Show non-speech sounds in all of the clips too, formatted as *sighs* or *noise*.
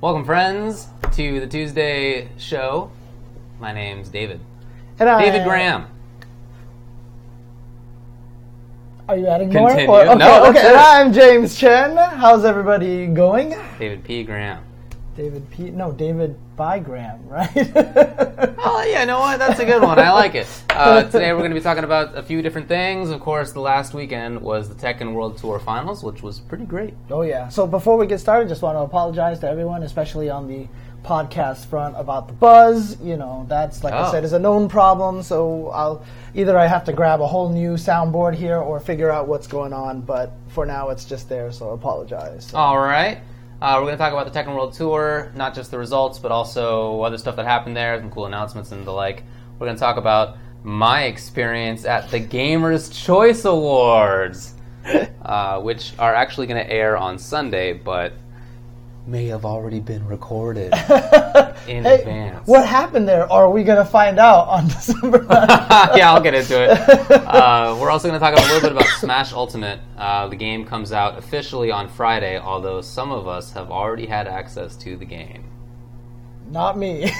Welcome, friends, to the Tuesday show. My name's David. And I, David Graham. Are you adding Continue. more? Or- okay, No, okay. And I'm James Chen. How's everybody going? David P. Graham. David P. No, David by Graham, right? *laughs* Oh, yeah, you know what? That's a good one. I like it. *laughs* Uh, today we're going to be talking about a few different things. Of course, the last weekend was the Tekken World Tour Finals, which was pretty great. oh yeah. So before we get started, just want to apologize to everyone, especially on the podcast front about the buzz. You know, that's like I Oh. said, is a known problem. So I'll either I have to grab a whole new soundboard here or figure out what's going on. But for now, it's just there. So apologize. So- All right. Uh, we're going to talk about the Tekken World Tour, not just the results, but also other stuff that happened there, some cool announcements and the like. We're going to talk about my experience at the Gamers' Choice Awards, *laughs* uh, which are actually going to air on Sunday, but may have already been recorded *laughs* in Hey, advance. what happened there? Are we gonna find out on *laughs* December? 9th? *laughs* yeah, I'll get into it. Uh, we're also going to talk a little bit about Smash Ultimate. Uh, the game comes out officially on Friday, although some of us have already had access to the game. Not me.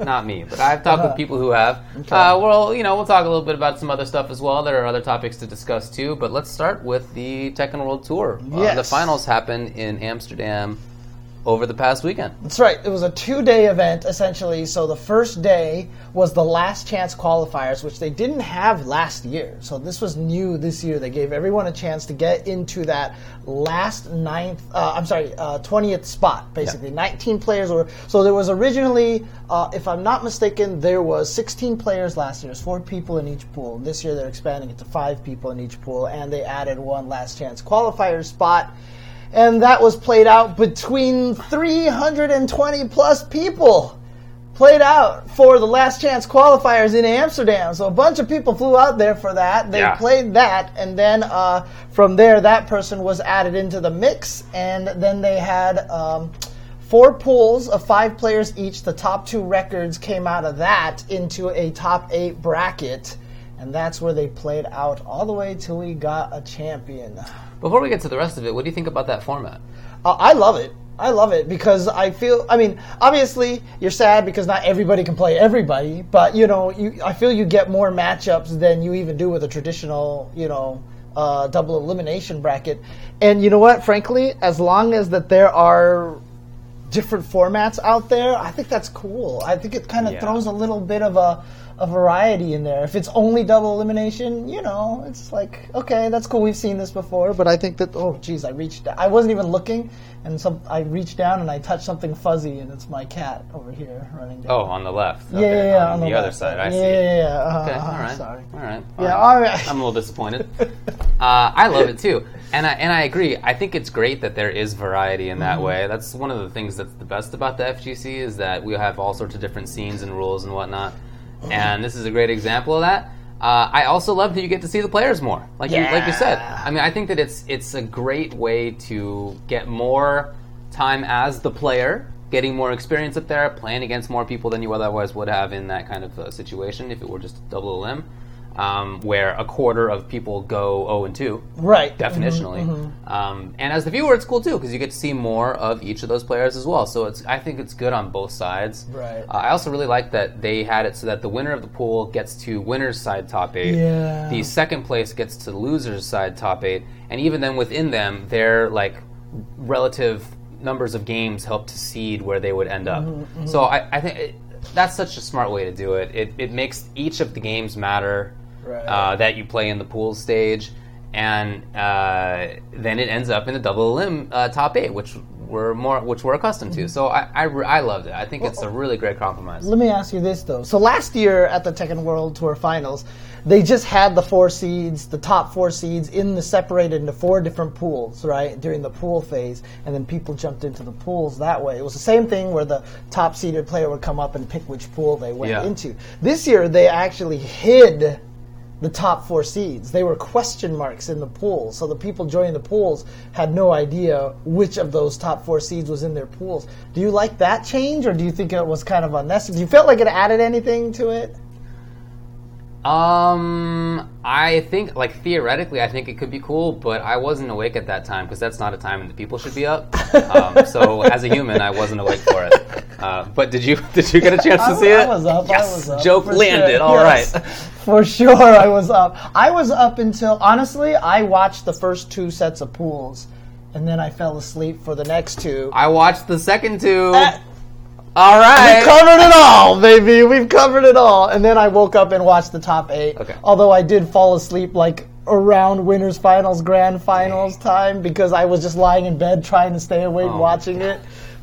Not me, but I've talked with people who have. Okay. Uh, well, you know, we'll talk a little bit about some other stuff as well. There are other topics to discuss too, but let's start with the Tekken World Tour. Uh, the finals happened in Amsterdam over the past weekend. That's right. It was a two-day event essentially. So the first day was the last chance qualifiers, which they didn't have last year. So this was new this year. They gave everyone a chance to get into that last ninth. Uh, I'm sorry, twentieth spot. Basically, 19 players were. So there was originally, uh, if I'm not mistaken, there was 16 players last year. There's four people in each pool. This year they're expanding it to five people in each pool, and they added one last chance qualifier spot and that was played out between 320 plus people played out for the last chance qualifiers in Amsterdam. So a bunch of people flew out there for that. They Yeah. played that, and then uh, from there, that person was added into the mix, and then they had. Um, Four pools of five players each. The top two records came out of that into a top eight bracket, and that's where they played out all the way till we got a champion. Before we get to the rest of it, what do you think about that format? Uh, I love it. I love it because I feel. I mean, obviously you're sad because not everybody can play everybody, but you know, you, I feel you get more matchups than you even do with a traditional, you know, uh, double elimination bracket. And you know what? Frankly, as long as that there are different formats out there, I think that's cool. I think it kind of Yeah. throws a little bit of a, a variety in there. If it's only double elimination, you know, it's like okay, that's cool. We've seen this before, but I think that oh, geez, I reached. I wasn't even looking, and some I reached down and I touched something fuzzy, and it's my cat over here running. Down. Oh, on the left. yeah, Okay, yeah, yeah, On, the, left. other side, I yeah, see. Yeah, yeah, yeah. Uh, Okay, uh, all right. Sorry. All right. Yeah, fine. all right. I'm a little disappointed. *laughs* uh, I love it too, and I and I agree. I think it's great that there is variety in Mm-hmm. that way. That's one of the things that's the best about the FGC is that we have all sorts of different scenes and rules and whatnot. And this is a great example of that. Uh, I also love that you get to see the players more, like you like you said. I mean, I think that it's it's a great way to get more time as the player, getting more experience up there, playing against more people than you otherwise would have in that kind of uh, situation if it were just a double limb, um, where a quarter of people go 0 and 2 Right. definitionally. Um, and as the viewer, it's cool too because you get to see more of each of those players as well. So it's I think it's good on both sides. Right. Uh, I also really like that they had it so that the winner of the pool gets to winner's side top eight. Yeah. The second place gets to loser's side top eight, and even then within them, their like relative numbers of games help to seed where they would end up. Mm-hmm, So I, I think it, that's such a smart way to do it. It, it makes each of the games matter Right. uh, that you play in the pool stage, and uh, then it ends up in the double limb uh, top eight, which we're more which we're accustomed to. So I, I, I loved it. I think it's a really great compromise. Let me ask you this though. So last year at the Tekken World Tour Finals, they just had the four seeds, the top four seeds, in the separated into four different pools, right? During the pool phase, and then people jumped into the pools that way. It was the same thing where the top seeded player would come up and pick which pool they went Yeah. into. This year they actually hid the top four seeds. They were question marks in the pool, so the people joining the pools had no idea which of those top four seeds was in their pools. Do you like that change, or do you think it was kind of unnecessary? Do you felt like it added anything to it? Um, I think like theoretically, I think it could be cool, but I wasn't awake at that time because that's not a time that people should be up. Um, so as a human, I wasn't awake for it. Uh, but did you *laughs* did you get a chance to see I it? I was up. Yes, I was up. joke landed. Sure. All right. Yes. For sure, I was up. I was up until honestly, I watched the first two sets of pools, and then I fell asleep for the next two. I watched the second two. Uh, all We right. covered it all, baby. We've covered it all. And then I woke up and watched the top eight. Okay. Although I did fall asleep like around winners finals, grand finals time because I was just lying in bed trying to stay awake Oh. watching it.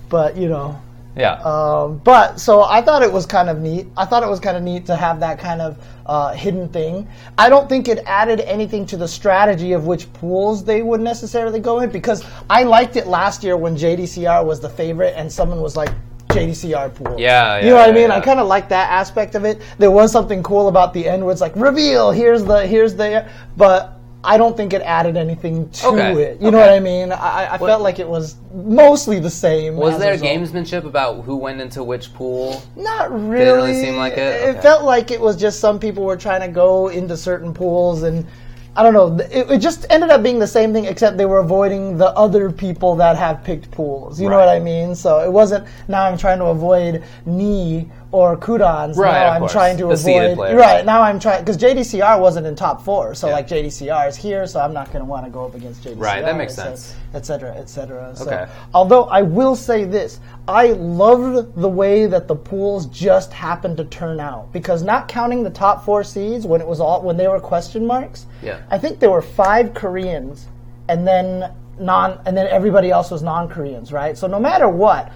But you know, yeah. um, but so I thought it was kind of neat. I thought it was kind of neat to have that kind of uh, hidden thing. I don't think it added anything to the strategy of which pools they would necessarily go in because I liked it last year when JDCR was the favorite and someone was like. JDCR pool. Yeah, You know yeah, what I mean? yeah. I kind of like that aspect of it. There was something cool about the end where it's like reveal. Here's the here's the, but I don't think it added anything to Okay, it. You know what I mean? I, I felt like it was mostly the same. was there gamesmanship about who went into which pool? Not really. It really seem like it? It Okay. felt like it was just some people were trying to go into certain pools, and I don't know. It, it just ended up being the same thing, except they were avoiding the other people that have picked pools. You know what I mean? So it wasn't. Now I'm trying to avoid Knee or Qudans. Right, Now I'm course. trying to The avoid. Right now I'm trying because JDCR wasn't in top four, so Yeah. like JDCR is here, so I'm not going to want to go up against JDCR. Right, that makes et sense. Et cetera, et cetera. So, Okay. although I will say this, I loved the way that the pools just happened to turn out because not counting the top four seeds when it was all when they were question marks, Yeah. I think there were five Koreans and then non and then everybody else was non-Koreans, right? So no matter what,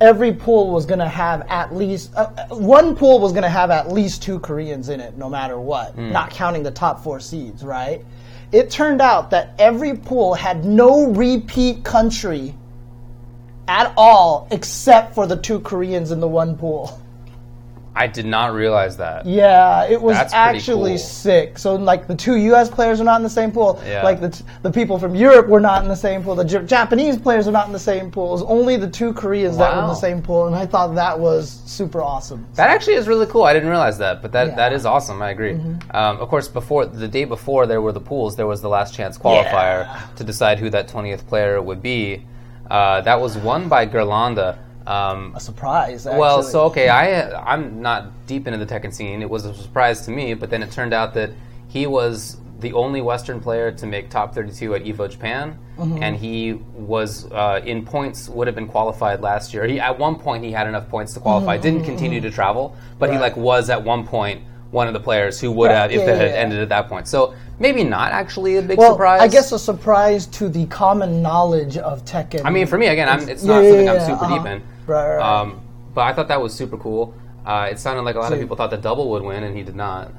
every pool was going to have at least uh, uh, one pool was going to have at least two Koreans in it no matter what, not counting the top 4 seeds, right? It turned out that every pool had no repeat country at all except for the two Koreans in the one pool. *laughs* I did not realize that. Yeah, it was That's actually cool. sick. So like the two U.S. players are not in the same pool. Yeah. Like the the people from Europe were not in the same pool. The J- Japanese players are not in the same pool. It was only the two Koreans that were in the same pool, and I thought that was super awesome. That actually is really cool. I didn't realize that, but that, Yeah. Mm-hmm. that is awesome. I agree. Um, of course, before the day before there were the pools, there was the last chance qualifier Yeah. to decide who that twentieth player would be. Uh, that was won by Ghirlanda. Um, A surprise. Actually. well, so okay, I I'm not deep into the Tekken scene. It was a surprise to me, but then it turned out that he was the only Western player to make top 32 at Evo Japan, Mm-hmm. and he was uh, in points would have been qualified last year. He at one point he had enough points to qualify. Mm-hmm. Didn't continue to travel, but he like was at one point one of the players who would Right, have if yeah, yeah, had yeah. ended at that point. So maybe not actually a big well, surprise. I guess a surprise to the common knowledge of Tekken. I mean, for me again, I'm, it's not something I'm super uh-huh. deep in. Right, right. Um, but I thought that was super cool. Uh, it sounded like a lot of people thought that Double would win, and he did not.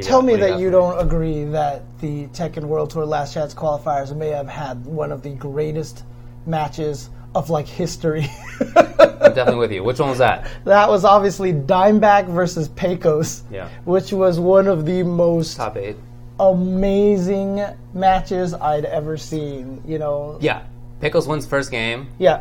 Tell got- me that you don't agree that the Tekken World Tour Last Chance qualifiers may have had one of the greatest matches of like history. I'm definitely with you. Which one was that? *laughs* that was obviously Dimeback versus Pecos, Yeah. which was one of the most Top eight. amazing matches I'd ever seen. You know, Yeah. Pickles wins first game. Yeah,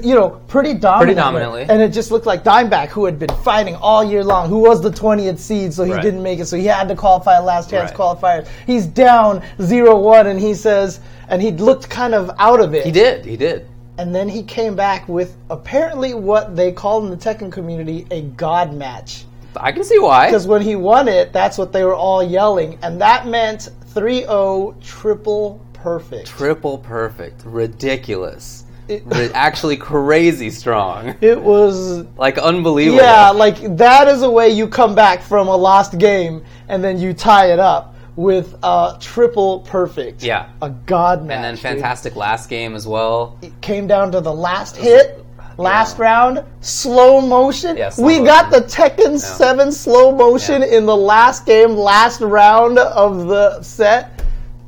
you know, pretty dominantly. dominantly. And it just looked like Dimeback, who had been fighting all year long, who was the 20th seed, so he Right. didn't make it, so he had to qualify last chance Right. qualifiers. He's down 0 1, and he says, and he looked kind of out of it. He did. He did. And then he came back with apparently what they call in the Tekken community a God match. I can see why. Because when he won it, that's what they were all yelling, and that meant 3 0 triple perfect. Triple perfect. Ridiculous. It- *laughs* actually crazy strong. it was Like unbelievable. Yeah, like that is a way you come back from a lost game and then you tie it up with a triple perfect. Yeah. A god match. And then dude. fantastic last game as well. It came down to the last hit, last round, slow motion. Yeah, slow we got the motion. Tekken 7 slow motion Yeah. in the last game, last round of the set.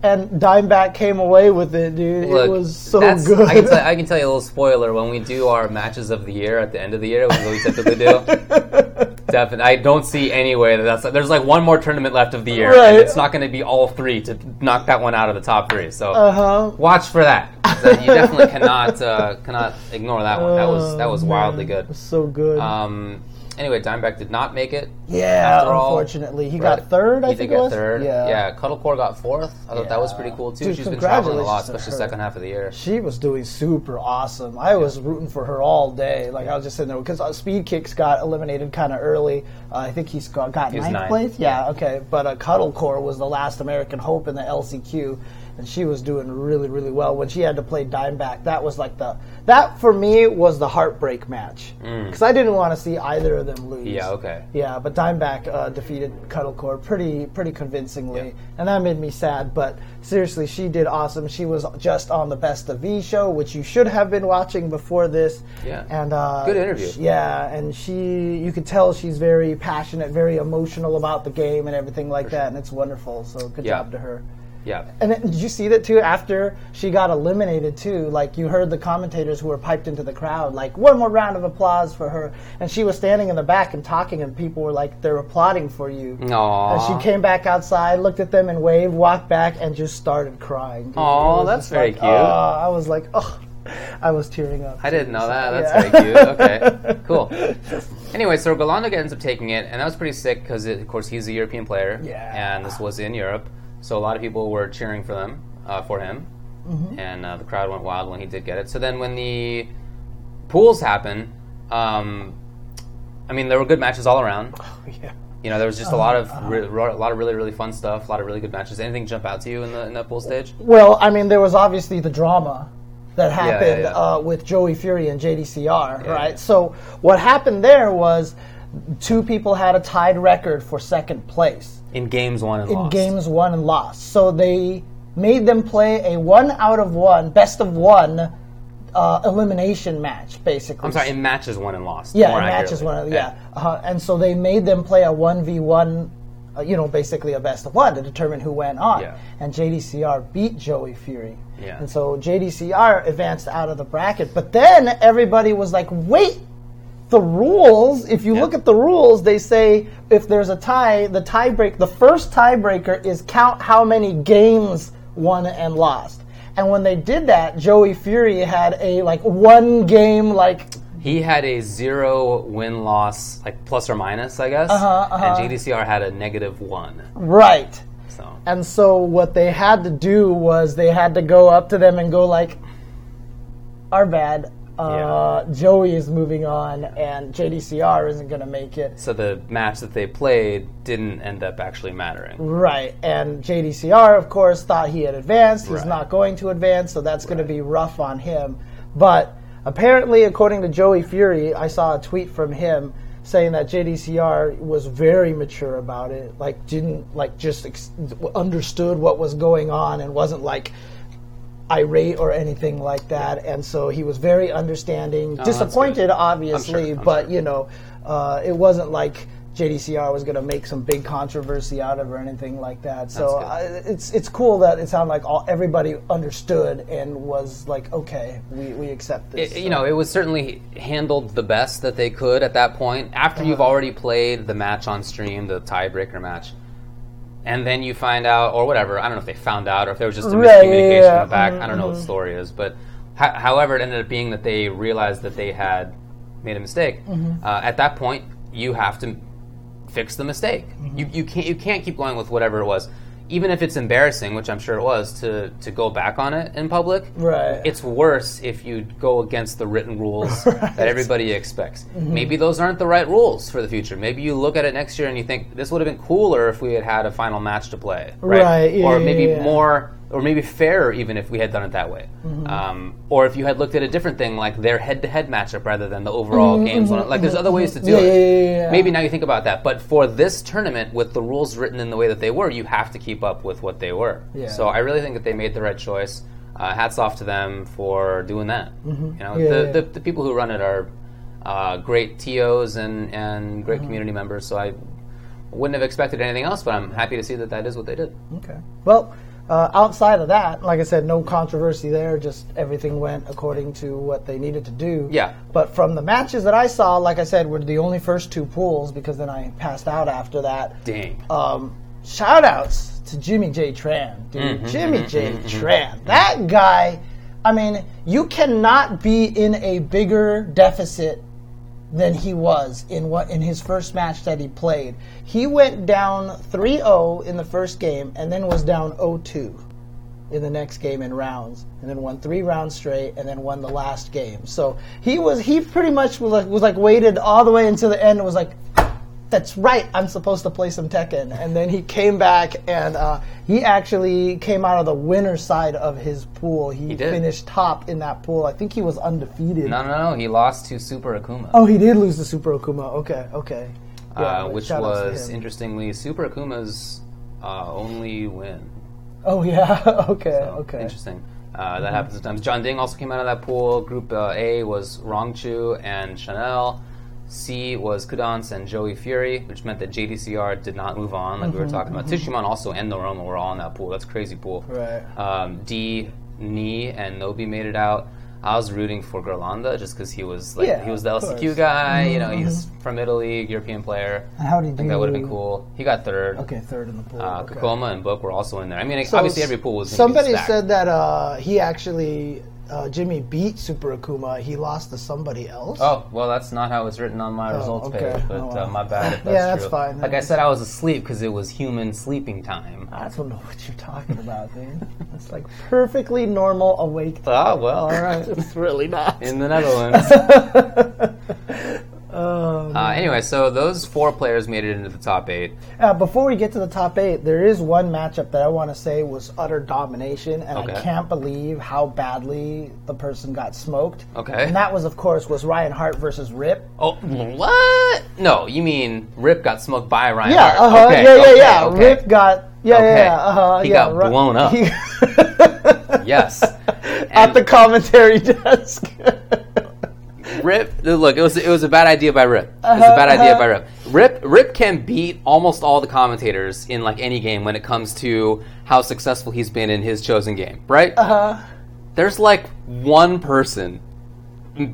And Dimeback came away with it, dude. Look, it was so good. I can, tell, I can tell you a little spoiler. When we do our matches of the year at the end of the year, which is what we typically do, *laughs* definitely, I don't see any way that that's. There's like one more tournament left of the year, Right. and it's not going to be all three to knock that one out of the top three. So uh-huh. watch for that. So you definitely cannot uh, cannot ignore that one. That was that was Oh, wildly good. So good. Um, anyway, Dimeback did not make it. Yeah, after all. unfortunately, he Right. got third. I he think did get third. Yeah. yeah. Cuddlecore got fourth. I thought that was pretty cool too. Dude, She's been traveling a lot, especially second half of the year. She was doing super awesome. I was rooting for her all day. Like I was just sitting there because uh, Speed Kicks got eliminated kind of early. Uh, I think he's got, got He ninth ninth, place. Yeah, yeah. okay. But uh, Cuddlecore was the last American hope in the LCQ, and she was doing really, really well. When she had to play Dimeback, that was like the that for me was the heartbreak match because I didn't want to see either of them lose. Mm. Yeah, okay. Yeah, but Dimeback uh, defeated Cuddlecore pretty pretty convincingly, Yeah. and that made me sad. But seriously, she did awesome. She was just on the Best of V show, which you should have been watching before this. Yeah. and uh, Good interview. Yeah, and she you could tell she's very passionate, very emotional about the game and everything like that, and it's wonderful. So good Yeah. job to her. Yeah. And then, did you see that too? After she got eliminated too, like you heard the commentators who were piped into the crowd, like one more round of applause for her. And she was standing in the back and talking, and people were like, they're applauding for you. Aww. And she came back outside, looked at them and waved, walked back, and just started crying. dude. Aw, It was that's very like, cute. oh, I was like, oh, I was tearing up. I didn't know that. That's Yeah. very cute. Okay, *laughs* cool. Anyway, so Ghirlanda ends up taking it, and that was pretty sick because, of course, he's a European player, Yeah. and this was in Europe, so a lot of people were cheering for them, uh, for him, Mm-hmm. and uh, the crowd went wild when he did get it. So then, when the pools happen, um, I mean, there were good matches all around. *laughs* yeah. You know, there was just a lot of Uh-huh. re- a lot of really really fun stuff, a lot of really good matches. Anything jump out to you in the in that pool stage? Well, I mean, there was obviously the drama that happened yeah. Uh, with Joey Fury and JDCR, Yeah, right? yeah. So what happened there was two people had a tied record for second place In games one and lost. in lost. games won and lost. So they made them play a one out of one, best of one uh, elimination match, basically. I'm sorry, in matches won and lost. Yeah, in matches one. Yeah, uh, and so they made them play a one v one, uh, you know, basically a best of one to determine who went on. Yeah. And JDCR beat Joey Fury. Yeah. And so JDCR advanced out of the bracket, but then everybody was like, "Wait." The rules, if you Yeah. look at the rules, they say if there's a tie, the tiebreak, the first tiebreaker is count how many games won and lost. And when they did that, Joey Fury had a like one game like He had a zero win loss, like plus or minus, I guess. Uh-huh, uh-huh. And JDCR had a negative one. right. So And so what they had to do was they had to go up to them and go like, "Our bad. Uh, Joey is moving on, and JDCR isn't going to make it." so the match that they played didn't end up actually mattering. Right. And JDCR, of course, thought he had advanced. He's Right. not going to advance, so that's going to be rough on him. But apparently, according to Joey Fury, I saw a tweet from him saying that JDCR was very mature about it. Like, didn't, like, just ex- understood what was going on and wasn't like, irate or anything like that, and so he was very understanding. Oh, Disappointed, obviously, I'm but sure. you know, uh, it wasn't like JDCR was going to make some big controversy out of or anything like that. So uh, it's it's cool that it sounded like all everybody understood and was like, okay, we, we accept this. It, you know, it was certainly handled the best that they could at that point. After you've Uh-huh. already played the match on stream, the tiebreaker match, and then you find out, or whatever. I don't know if they found out or if there was just a Right, miscommunication yeah. in the back. I don't know what the story is, but ho- however, it ended up being that they realized that they had made a mistake. Mm-hmm. Uh, at that point, you have to fix the mistake. Mm-hmm. You, you can't you can't keep going with whatever it was, even if it's embarrassing, which I'm sure it was to to go back on it in public. Right. It's worse if you go against the written rules *laughs* that everybody expects. Mm-hmm. Maybe those aren't the right rules for the future. Maybe you look at it next year and you think this would have been cooler if we had had a final match to play, right? Right, yeah, or yeah, maybe yeah. more, or maybe fairer even if we had done it that way. Mm-hmm. Um, or if you had looked at a different thing like their head-to-head matchup rather than the overall games. Like there's other ways to do Mm-hmm, Yeah, it. yeah, yeah. Maybe now you think about that, but for this tournament, with the rules written in the way that they were, you have to keep up with what they were. So I really think that they made the right choice. Uh, hats off to them for doing that. You know, Mm-hmm. The. The, the people who run it are uh, great TOs and, and great Mm-hmm. community members. So I wouldn't have expected anything else, but I'm happy to see that that is what they did. Okay. Well, uh, outside of that, like I said, no controversy there. Just everything went according to what they needed to do. Yeah. But from the matches that I saw, like I said, were the only first two pools because then I passed out after that. Dang. Um, shout outs to Jimmy J. Tran, dude. Mm-hmm, Jimmy J. Tran. That guy, I mean, you cannot be in a bigger deficit than he was in what in his first match that he played. He went down 3-0 in the first game and then was down 0-2 in the next game in rounds and then won three rounds straight and then won the last game. So he was he pretty much was like, was like waited all the way until the end and was like that's right, I'm supposed to play some Tekken. And then he came back and uh, he actually came out of the winner side of his pool. He, did. finished top in that pool. I think he was undefeated. No, no, no. He lost to Super Akuma. Oh, he did lose to Super Akuma. Okay, okay. Yeah, uh, which shout outs to was interestingly Super Akuma's uh, only win. Oh yeah. *laughs* okay. okay. Interesting. Uh, that happens sometimes. John Ding also came out of that pool. Group uh, A was Rangchu and Chanel. C was Qudans and Joey Fury, which meant that JDCR did not move on, like we were talking about. Tishimon also and Noroma were all in that pool. That's crazy pool. Right. Um, D, Knee, and Nobi made it out. I was rooting for Ghirlanda just because he was like Yeah, he was the LCQ course. guy. You know, he's from Italy, European player. And how did I you? think that would have been cool. He got third. Okay, third in the pool. Uh, okay. Kokoma and Book were also in there. I mean, So obviously every pool was. Somebody said that uh, he actually uh, Jimmy beat Super Akuma. He lost to somebody else. Oh well, that's not how it's written on my results okay. page. But Oh, well. uh, my bad. If *laughs* that's Yeah, that's true. fine. Like I said, I was asleep because it was human sleeping time. I don't know *laughs* what you're talking about, man. It's like perfectly normal awake. Ah, well, all right. *laughs* It's really not. In the Netherlands. Um, uh, anyway, so those four players made it into the top eight. Uh, before we get to the top eight, there is one matchup that I want to say was utter domination, and I can't believe how badly the person got smoked. Okay. And that was, of course, was Ryan Hart versus Rip. Oh, what? No, you mean Rip got smoked by Ryan Yeah, Hart? uh-huh, Okay, yeah, yeah, okay, yeah. okay. Rip got, yeah, Okay. yeah, yeah, uh-huh, He yeah. got blown up. he- *laughs* Yes. at the commentary *laughs* desk. *laughs* Rip, look, it was it was a bad idea by Rip. It was a bad idea Uh-huh. by Rip. Rip Rip can beat almost all the commentators in like any game when it comes to how successful he's been in his chosen game, right? Uh-huh. There's like one person,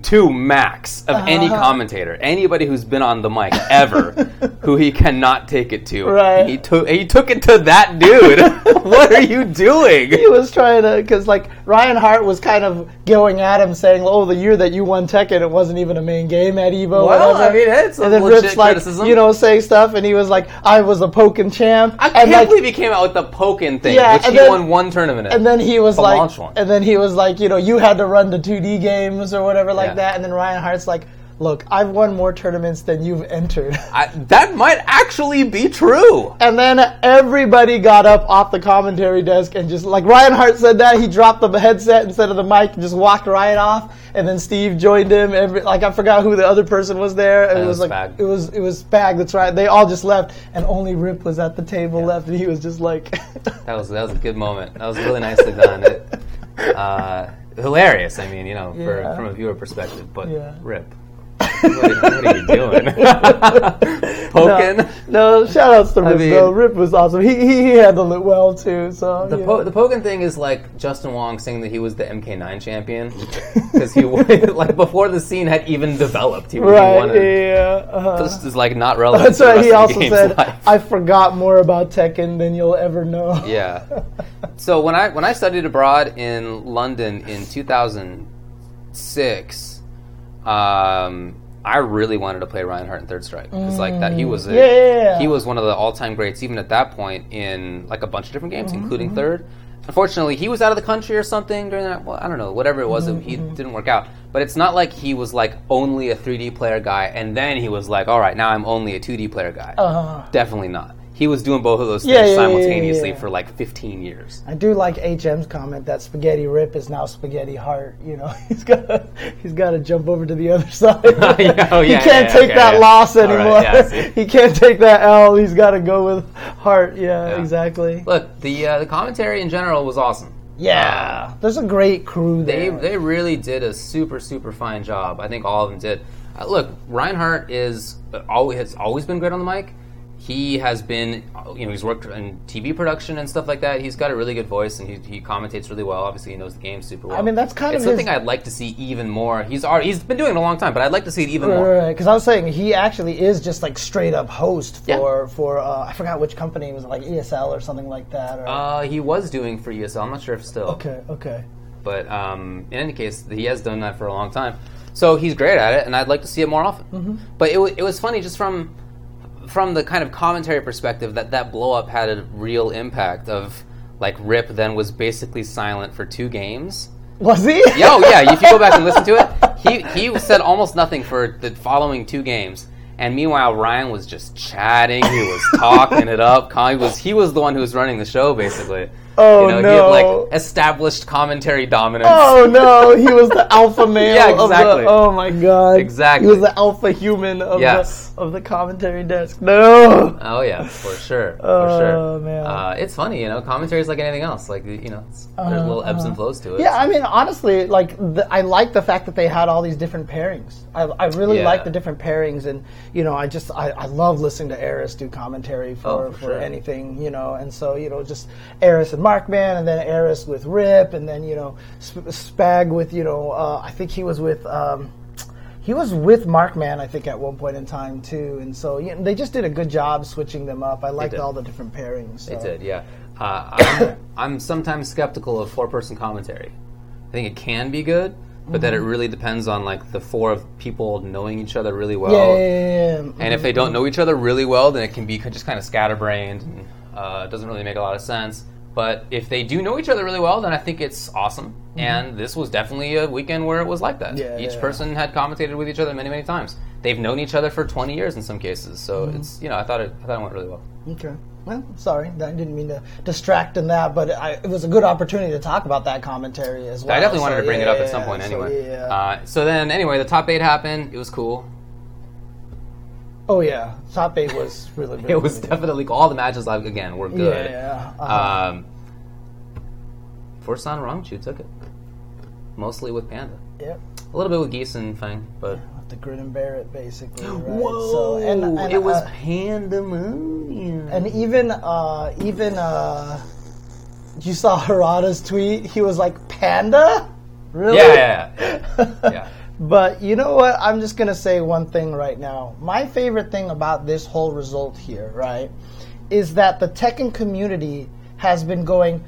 two max of any Uh-huh. commentator, anybody who's been on the mic ever, *laughs* who he cannot take it to. Right. He took he took it to that dude. *laughs* what are you doing? he was trying to because like Ryan Hart was kind of going at him saying, "Oh, the year that you won Tekken, it wasn't even a main game at Evo." Well, whatever. I mean, it's a and then legit Rip's like, criticism. you know, saying stuff, and he was like, "I was a Pokken champ," I and can't like, believe he came out with the Pokken thing, Yeah, which he then- won one tournament in. and then he was The like, and then he was like, you know, you had to run the 2D games or whatever like Yeah. that, and then Ryan Hart's like, "Look, I've won more tournaments than you've entered." *laughs* I, that might actually be true. And then everybody got up off the commentary desk and just like Ryan Hart said that he dropped the headset instead of the mic and just walked right off. And then Steve joined him. Every, like I forgot who the other person was there. It was was like Spag. it was it was Spag. That's right. They all just left, and only Rip was at the table left, and he was just like, *laughs* *laughs* That was that was a good moment. That was really nicely done. It, uh, hilarious. I mean, you know, for, Yeah. from a viewer perspective, but Yeah. rip. What, are, what are you doing? *laughs* Poking. No, no, shout outs to Rip mean- though. Rip was awesome. He, he he handled it well too. So The, yeah. po- the Pokken thing is like Justin Wong saying that he was the MK9 champion because he *laughs* like before the scene had even developed. He, he right, it. yeah. uh-huh. This is like not relevant. That's right. He also said, life. "I forgot more about Tekken than you'll ever know." Yeah. So when I when I studied abroad in London in 2006, um, I really wanted to play Ryan Hart in Third Strike because like that he was a, Mm. Yeah, yeah, yeah. he was one of the all time greats even at that point in like a bunch of different games, Mm-hmm, including Third. Unfortunately, he was out of the country or something during that. Well, I don't know, whatever it was, Mm-hmm, he didn't work out. But it's not like he was like only a 3D player guy, and then he was like, all right, now I'm only a 2D player guy. Uh-huh. Definitely not. He was doing both of those things Yeah, yeah, yeah, simultaneously yeah. for like 15 years. I do like HM's comment that Spaghetti Rip is now Spaghetti Heart. You know, *laughs* he's got to he's got to jump over to the other *laughs* side. *laughs* Yeah, oh, he can't take okay, that loss right, anymore. yeah, he can't take that L. He's got to go with Heart. Yeah, exactly. Look, the uh, the commentary in general was awesome. Yeah, there's a great crew They there. they really did a super super fine job. I think all of them did. Uh, look, Ryan Hart is uh, always has always been great on the mic. He has been, you know, he's worked in TV production and stuff like that. He's got a really good voice and he, he commentates really well. Obviously, he knows the game super well. I mean, that's kind it's of something his- I'd like to see even more. He's already he's been doing it a long time, but I'd like to see it even more. Right, because I was saying he actually is just like straight up host Yeah. for for uh, I forgot which company it was like ESL or something like that. Or, Uh, he was doing for ESL. I'm not sure if still. okay, okay. But um, in any case, he has done that for a long time. So he's great at it, and I'd like to see it more often. Mm-hmm. But it, wa it was funny just from from the kind of commentary perspective that that blow up had a real impact of like Rip then was basically silent for two games. Was he? Oh yeah, if you go back and listen to it, *laughs* he he said almost nothing for the following two games. And meanwhile, Ryan was just chatting. He was talking it up. He was he was the one who was running the show, basically. Oh, you know, He no. had like established commentary dominance. Oh no, *laughs* he was the alpha male. Yeah, exactly. the, oh my god. Exactly. He was the alpha human of Yes. the of the commentary desk. No. Oh yeah, for sure, for Oh, sure. man. Uh, it's funny, you know. Commentary is like anything else. Like you know, it's, there's Uh-huh, little ebbs and flows to it. Yeah, I mean, honestly, like the, I like the fact that they had all these different pairings. I, I really Yeah. like the different pairings, and you know, I just I, I love listening to Aris do commentary for, Oh, for for sure. anything, you know, and so you know, just Aris and Markman, and then Aris with Rip, and then you know, Sp- Spag with you know, uh, I think he was with. Um, he was with Markman, I think, at one point in time too, and so know, they just did a good job switching them up. I liked all the different pairings. They did, yeah. Uh, *coughs* I'm, I'm sometimes skeptical of four-person commentary. I think it can be good, but that it Mm-hmm. really depends on like the four of people knowing each other really well. Yeah, yeah, yeah, yeah. And if they don't know each other really well, then it can be just kind of scatterbrained and uh, doesn't really make a lot of sense. But if they do know each other really well, then I think it's awesome. And this was definitely a weekend where it was like that. Mm-hmm. Yeah, each yeah. person had commentated with each other many, many times. They've known each other for 20 years in some cases. So Mm-hmm. it's, you know, I thought it, I thought it went really well. Okay. Well, sorry, I didn't mean to distract in that, but I, it was a good opportunity to talk about that commentary as well. I definitely wanted to bring it up at some yeah, point so, anyway. yeah. Uh, so then, anyway, the top eight happened. It was cool. Oh yeah, top eight was really. *laughs* really It was really definitely all the matches. Like again, were good. good. Yeah. uh-huh. Um, Forsan Rangchu took it, mostly with Panda. yep. A little bit with Geese and Fang, but With the grin and bear it basically. Right? So and, and it was uh, pandemonium. and even uh, even uh, you saw Harada's tweet. He was like, "Panda." Really? yeah, yeah, yeah. *laughs* yeah. But you know what? I'm just going to say one thing right now. My favorite thing about this whole result here, right, is that the Tekken community has been going,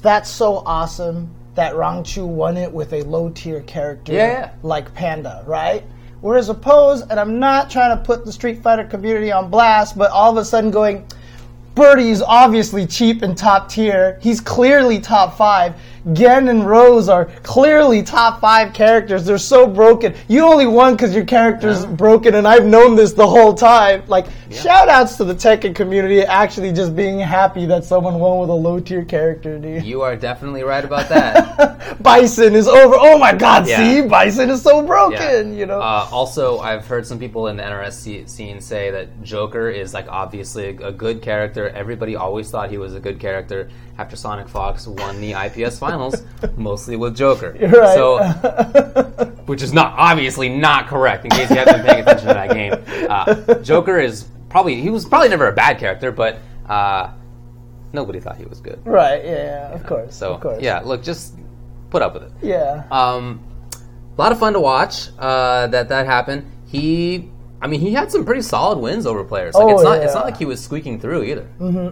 that's so awesome that Rangchu won it with a low tier character Yeah, like Panda, right? Whereas opposed, and I'm not trying to put the Street Fighter community on blast, but all of a sudden going, Birdie's obviously cheap and top tier. He's clearly top five. Gen and Rose are clearly top five characters. They're so broken. You only won because your character's broken, and I've known this the whole time. Like, shout outs to the Tekken community actually just being happy that someone won with a low tier character, dude. You are definitely right about that. *laughs* Bison is over. Oh my god, Yeah. see? Bison is so Yeah. broken, you know? Uh, also, I've heard some people in the NRS scene say that Joker is like obviously a, good character. Everybody always thought he was a good character after Sonic Fox won the IPS finals, mostly with Joker. *laughs* Right. So, *laughs* which is not obviously not correct. In case you haven't been paying attention to that game, uh, Joker is probably he was probably never a bad character, but uh, nobody thought he was good. right, yeah, of course. So of course. yeah, look, just put up with it. Yeah. Um, a lot of fun to watch. Uh, that that happened. He, I mean, he had some pretty solid wins over players. Like Oh, it's not it's yeah. Mm-hmm, not like he was squeaking through either.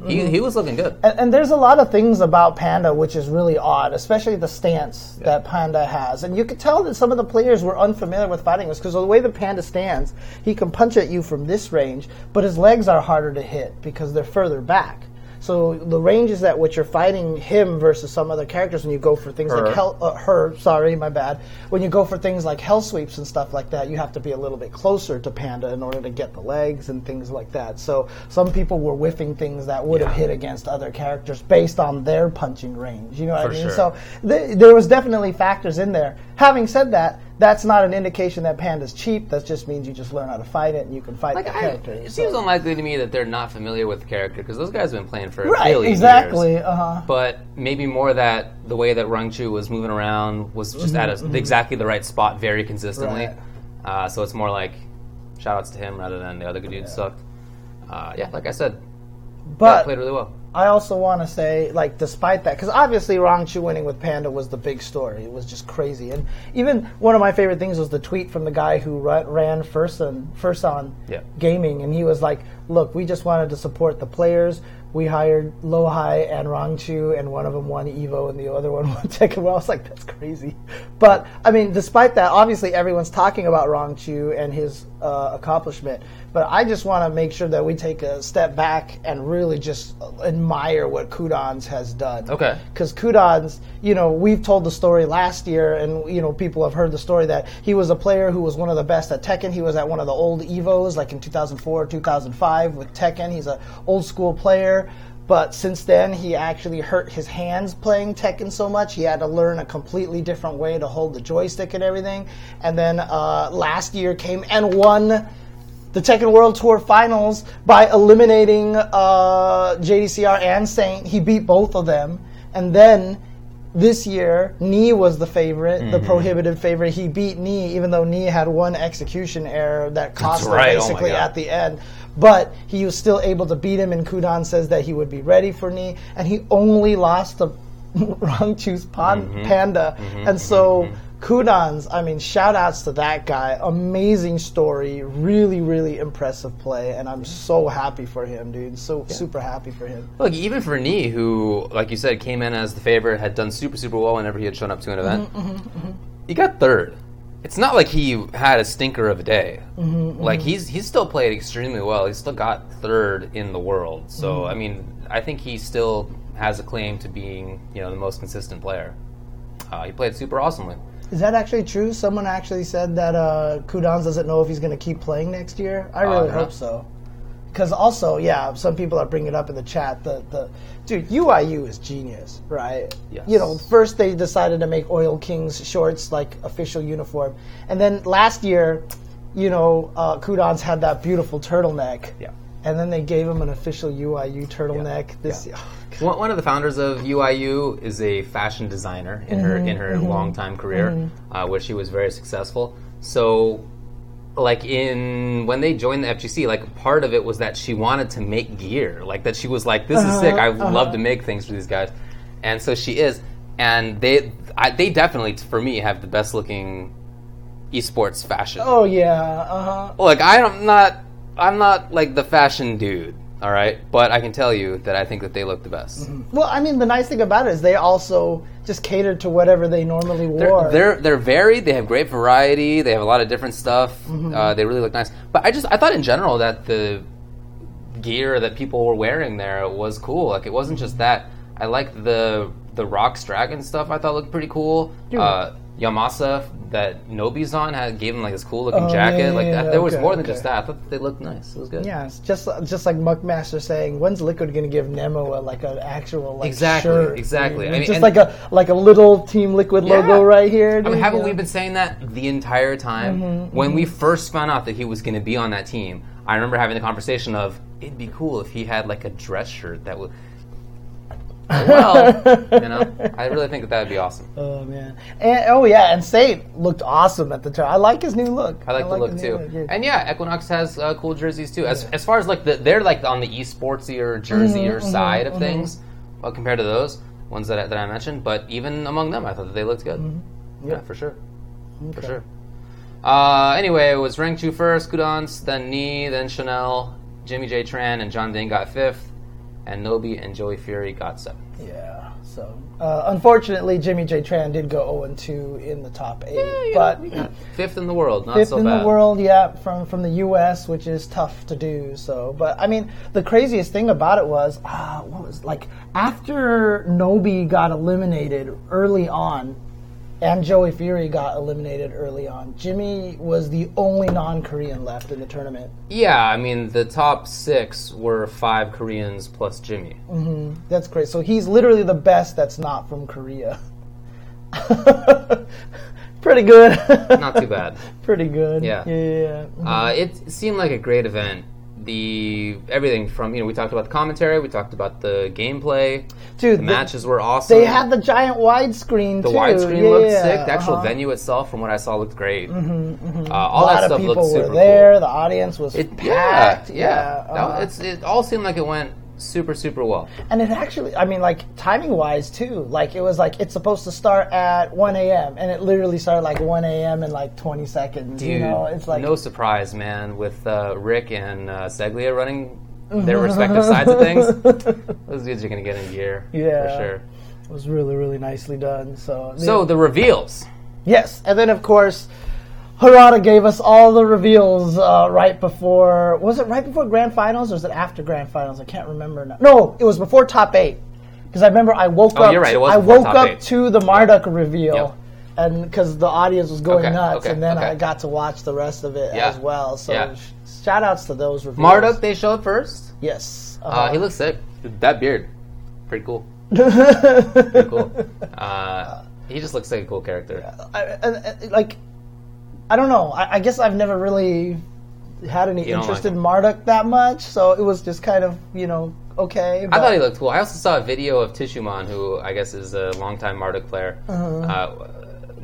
He he was looking good. And, and there's a lot of things about Panda which is really odd, especially the stance that Panda has. And you could tell that some of the players were unfamiliar with fighting this because the way the Panda stands, he can punch at you from this range, but his legs are harder to hit because they're further back. So the range is that which you're fighting him versus some other characters when you go for things Her. like hell, uh, her, sorry, my bad. When you go for things like hell sweeps and stuff like that, you have to be a little bit closer to Panda in order to get the legs and things like that. So some people were whiffing things that would have Yeah. hit against other characters based on their punching range. You know what For I mean? sure. So th- there was definitely factors in there. Having said that, that's not an indication that Panda's cheap. That just means you just learn how to fight it and you can fight Like the I, character. it So- seems unlikely to me that they're not familiar with the character because those guys have been playing for a right, billion exactly. years. Uh huh. But maybe more that the way that Rangchu was moving around was just at a, exactly the right spot very consistently. Mm-hmm, Right. Uh, so it's more like shout outs to him rather than the other good dudes sucked. Uh, yeah, like I said, But played really well. I also want to say, like, despite that, because obviously Rangchu winning with Panda was the big story. It was just crazy, and even one of my favorite things was the tweet from the guy who ran, ran Furson, Furson Yeah. Gaming, and he was like, "Look, we just wanted to support the players. we hired Lohai and Rangchu, and one of them won Evo, and the other one *laughs* won Tekken. Well, I was like, that's crazy. But I mean, despite that, obviously everyone's talking about Rangchu and his uh, accomplishment. But I just want to make sure that we take a step back and really just admire what Qudans has done. Okay. Because Qudans, you know, we've told the story last year, and you know, people have heard the story that he was a player who was one of the best at Tekken. He was at one of the old Evos, like in 2004, 2005 with Tekken. He's an old school player. But since then, he actually hurt his hands playing Tekken so much. He had to learn a completely different way to hold the joystick and everything. And then uh, last year came and won the Tekken World Tour Finals by eliminating uh, JDCR and Saint. He beat both of them, and then this year, Knee was the favorite, Mm-hmm. the prohibited favorite. He beat Knee, even though Knee had one execution error that cost him right. Oh basically God. at the end. But he was still able to beat him, and Kudan says that he would be ready for Knee, and he only lost to *laughs* Rangchu's pan- Mm-hmm. Panda. and so. Qudans, I mean, shout outs to that guy. Amazing story. Really, really impressive play. And I'm so happy for him, dude. So super happy for him. Look, even for Knee, who, like you said, came in as the favorite, had done super, super well whenever he had shown up to an event, Mm-hmm, he got third. It's not like he had a stinker of a day. Mm-hmm, Like he's he's still played extremely well. He still got third in the world. So Mm-hmm. I mean, I think he still has a claim to being you know the most consistent player. Uh, he played super awesomely. Is that actually true? Someone actually said that uh, Qudans doesn't know if he's going to keep playing next year. I really yeah. hope so. Because also, yeah, some people are bringing it up in the chat. The the dude UYU is genius, right? Yes. You know, first they decided to make Oil Kings shorts like official uniform, and then last year, you know, uh, Qudans had that beautiful turtleneck. Yeah. And then they gave him an official UYU turtleneck. This, Yeah. oh, One, one of the founders of UYU is a fashion designer in her in her long time career, uh, where she was very successful. So, like in when they joined the FGC, like part of it was that she wanted to make gear, like that she was like, "This is sick. I love to make things for these guys," and so she is. And they I, they definitely for me have the best looking esports fashion. oh yeah, uh huh. Look, I'm not I'm not like the fashion dude. All right, but I can tell you that I think that they look the best. Well, I mean, the nice thing about it is they also just catered to whatever they normally wore. They're, they're they're varied. They have great variety. They have a lot of different stuff. Mm-hmm. Uh, they really look nice. But I just I thought in general that the gear that people were wearing there was cool. Like it wasn't just that. I liked the the Rox Dragon stuff. I thought looked pretty cool. Uh, Yamasa that Nobi's on had gave him like this cool looking Oh, jacket. yeah, like yeah, that. There was okay, more than okay. just that. I thought they looked nice. It was good. yeah, it's just just like Muckmaster saying, when's Liquid going to give Nemo a, like an actual like Exactly, shirt? exactly. I mean, just like a like a little Team Liquid Yeah. logo right here. I mean, haven't yeah. we been saying that the entire time? Mm-hmm, when we first found out that he was going to be on that team, I remember having the conversation of it'd be cool if he had like a dress shirt that would. Well, *laughs* you know, I really think that that would be awesome. Oh man! And oh yeah, and Saint looked awesome at the turn. I like his new look. I like the look too, new yeah. and yeah, Equinox has uh, cool jerseys too. As, as far as like the they're like on the esportsier jerseyer Mm-hmm, side of things, well, compared to those ones that I, that I mentioned. But even among them, I thought that they looked good. Mm-hmm. Yeah, for sure, for sure. Uh, anyway, it was Rangchu first, Qudans, then Knee, then Chanel, Jimmy J Tran, and John Dane got fifth, and Nobi and Joey Fury got seventh. Yeah. So uh, unfortunately, Jimmy J Tran did go 0 2 in the top eight, Yeah. but *clears throat* Fifth in the world, not fifth so in bad. the world, yeah, from from the U.S., which is tough to do. So, but I mean, the craziest thing about it was, uh, what was like after Nobi got eliminated early on, and Joey Fury got eliminated early on. Jimmy was the only non-Korean left in the tournament. Yeah, I mean the top six were five Koreans plus Jimmy. Mm-hmm. That's great. So he's literally the best that's not from Korea. *laughs* Pretty good. Not too bad. *laughs* Pretty good. Yeah. Yeah. yeah, yeah. Uh, it seemed like a great event. The everything from you know we talked about the commentary, we talked about the gameplay. Dude, The matches were awesome. They had the giant widescreen the too. widescreen yeah, looked sick. The actual uh-huh. venue itself, from what I saw, looked great. Uh, A all lot that stuff people looked were super there. cool. The audience was It, packed. yeah, yeah. That- uh-huh. it's, it all seemed like it went super, super well. and it actually, I mean, like timing wise too. Like it was like it's supposed to start at 1 a.m. and it literally started like 1 a.m. in like 20 seconds. Dude, you know, it's like no surprise, man, with uh, Rick and uh, Seglia running their respective sides of things. *laughs* Those dudes are gonna get in gear Yeah. for sure. It was really, really nicely done. So, So the reveals. yes, and then of course, Harada gave us all the reveals uh, right before. Was it right before grand finals or was it after grand finals? I can't remember now. No, it was before top eight. Because I remember I woke Oh, up. you're right, to- it was I woke top up eight. to the Marduk reveal. Yep. And because the audience was going Okay, nuts, okay, and then okay. I got to watch the rest of it Yeah. as well. So, Yeah. sh- shout outs to those reveals. Marduk they showed first. Yes. Uh, he looks sick. That beard, pretty cool. *laughs* Pretty cool. Uh, he just looks like a cool character. I, I, I- like I don't know. I, I guess I've never really had any You don't interest like in Marduk that much, so it was just kind of you know okay. I thought he looked cool. I also saw a video of Tissuemon, who I guess is a longtime Marduk player, Uh-huh. uh,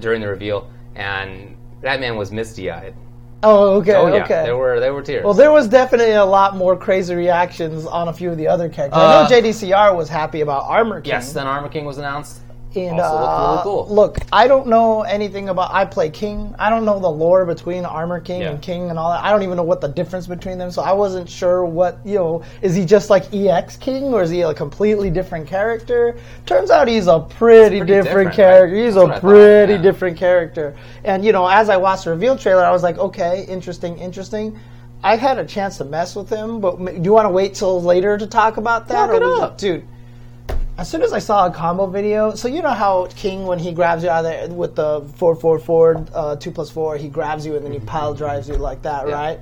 during the reveal, and that man was misty-eyed. Oh, okay, Oh yeah, okay. there were there were tears. well, there was definitely a lot more crazy reactions on a few of the other characters. I Uh, know JDCR was happy about Armor King. yes, then Armor King was announced. And, uh, really cool. Look, I don't know anything about. I play King. I don't know the lore between Armor King Yeah. and King and all that. I don't even know what the difference between them. So I wasn't sure what you know. Is he just like EX King or is he a completely different character? Turns out he's a pretty, pretty different, different, character. right? He's That's a I thought, pretty yeah. different character. And you know, as I watched the reveal trailer, I was like, okay, interesting, interesting. I had a chance to mess with him, but do you want to wait till later to talk about that? Talk or dude as soon as I saw a combo video, so you know how King when he grabs you out of there with the four four four uh, two plus four, he grabs you and then he pile drives you like that, Yeah. right?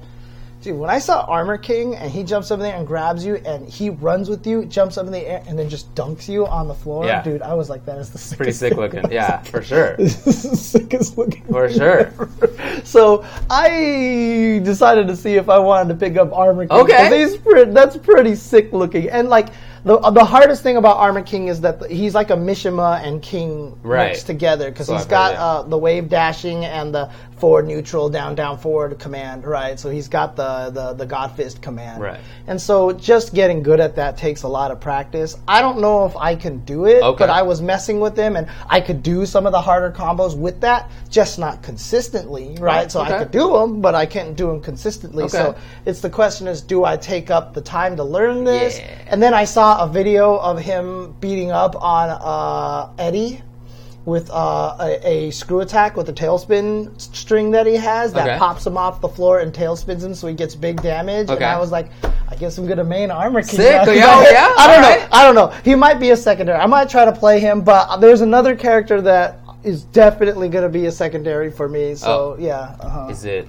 Dude, when I saw Armor King and he jumps up in there and grabs you and he runs with you, jumps up in the air and then just dunks you on the floor, Yeah. dude, I was like, that is the sickest Pretty sick looking. *laughs* Yeah, for sure. *laughs* This is the sickest looking For sure. ever. So I decided to see if I wanted to pick up Armor King. Okay. He's pretty, that's pretty sick looking. And like the the hardest thing about Armor King is that he's like a Mishima and King Right. mixed together because So he's I've got uh, the wave dashing and the forward neutral down down forward command, right? So he's got the the the God Fist command. Right. And so just getting good at that takes a lot of practice. I don't know if I can do it, Okay. but I was messing with him and I could do some of the harder combos with that, just not consistently, right? Right, So I could do them, but I can't do them consistently. So it's the question is, do I take up the time to learn this? Yeah. And then I saw a video of him beating up on uh, Eddie with uh, a, a screw attack with a tailspin string that he has that Okay. pops him off the floor and tailspins him so he gets big damage. And I was like, I guess I'm gonna main armor king. Sick. now, 'cause Yeah, *laughs* I, yeah, I don't know. alright. I don't know. He might be a secondary. I might try to play him, but there's another character that is definitely gonna be a secondary for me. So Oh. yeah. Uh-huh. Is it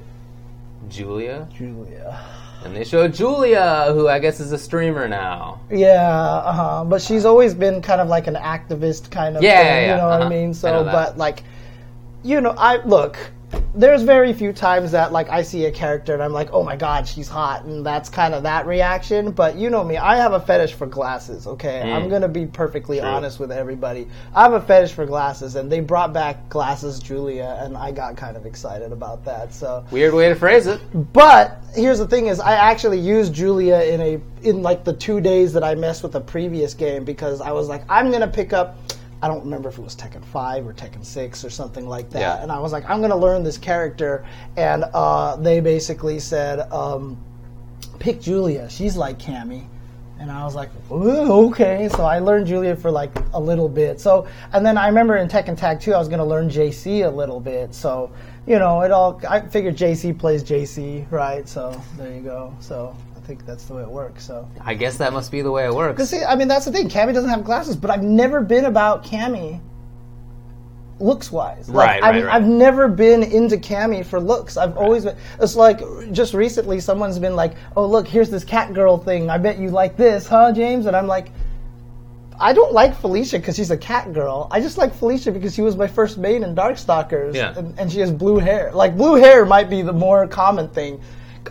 Julia? Julia. And they showed Julia, who I guess is a streamer now. Yeah, uh huh. But she's always been kind of like an activist kind of Yeah, thing. yeah, yeah, You know what I uh-huh. mean? I So, that. but like, you know, I look. There's very few times that like I see a character and I'm like, oh my god, she's hot, and that's kind of that reaction. But you know me, I have a fetish for glasses. Okay, Mm. I'm gonna be perfectly honest with everybody. I have a fetish for glasses, and they brought back glasses Julia, and I got kind of excited about that. So Weird way to phrase it. but here's the thing: is I actually used Julia in a in like the two days that I messed with the previous game because I was like, I'm gonna pick up. I don't remember if it was Tekken Five or Tekken Six or something like that. Yeah. And I was like, I'm gonna learn this character, and uh, they basically said, um, pick Julia. She's like Cammy. And I was like, okay. So I learned Julia for like a little bit. So, and then I remember in Tekken Tag 2, I was going to learn JC a little bit. So, you know, it all, I figured JC plays JC, right? So there you go. So think that's the way it works. So, I guess that must be the way it works. Cause see, I mean, that's the thing. Cammy doesn't have glasses, but I've never been about Cammy looks wise. Right, I've, right, right. I've never been into Cammy for looks. I've always been. It's like just recently, someone's been like, "Oh, look, here's this cat girl thing. I bet you like this, huh, James?" And I'm like. I don't like Felicia because she's a cat girl. I just like Felicia because she was my first main in Darkstalkers, Yeah. and, and she has blue hair. Like blue hair might be the more common thing.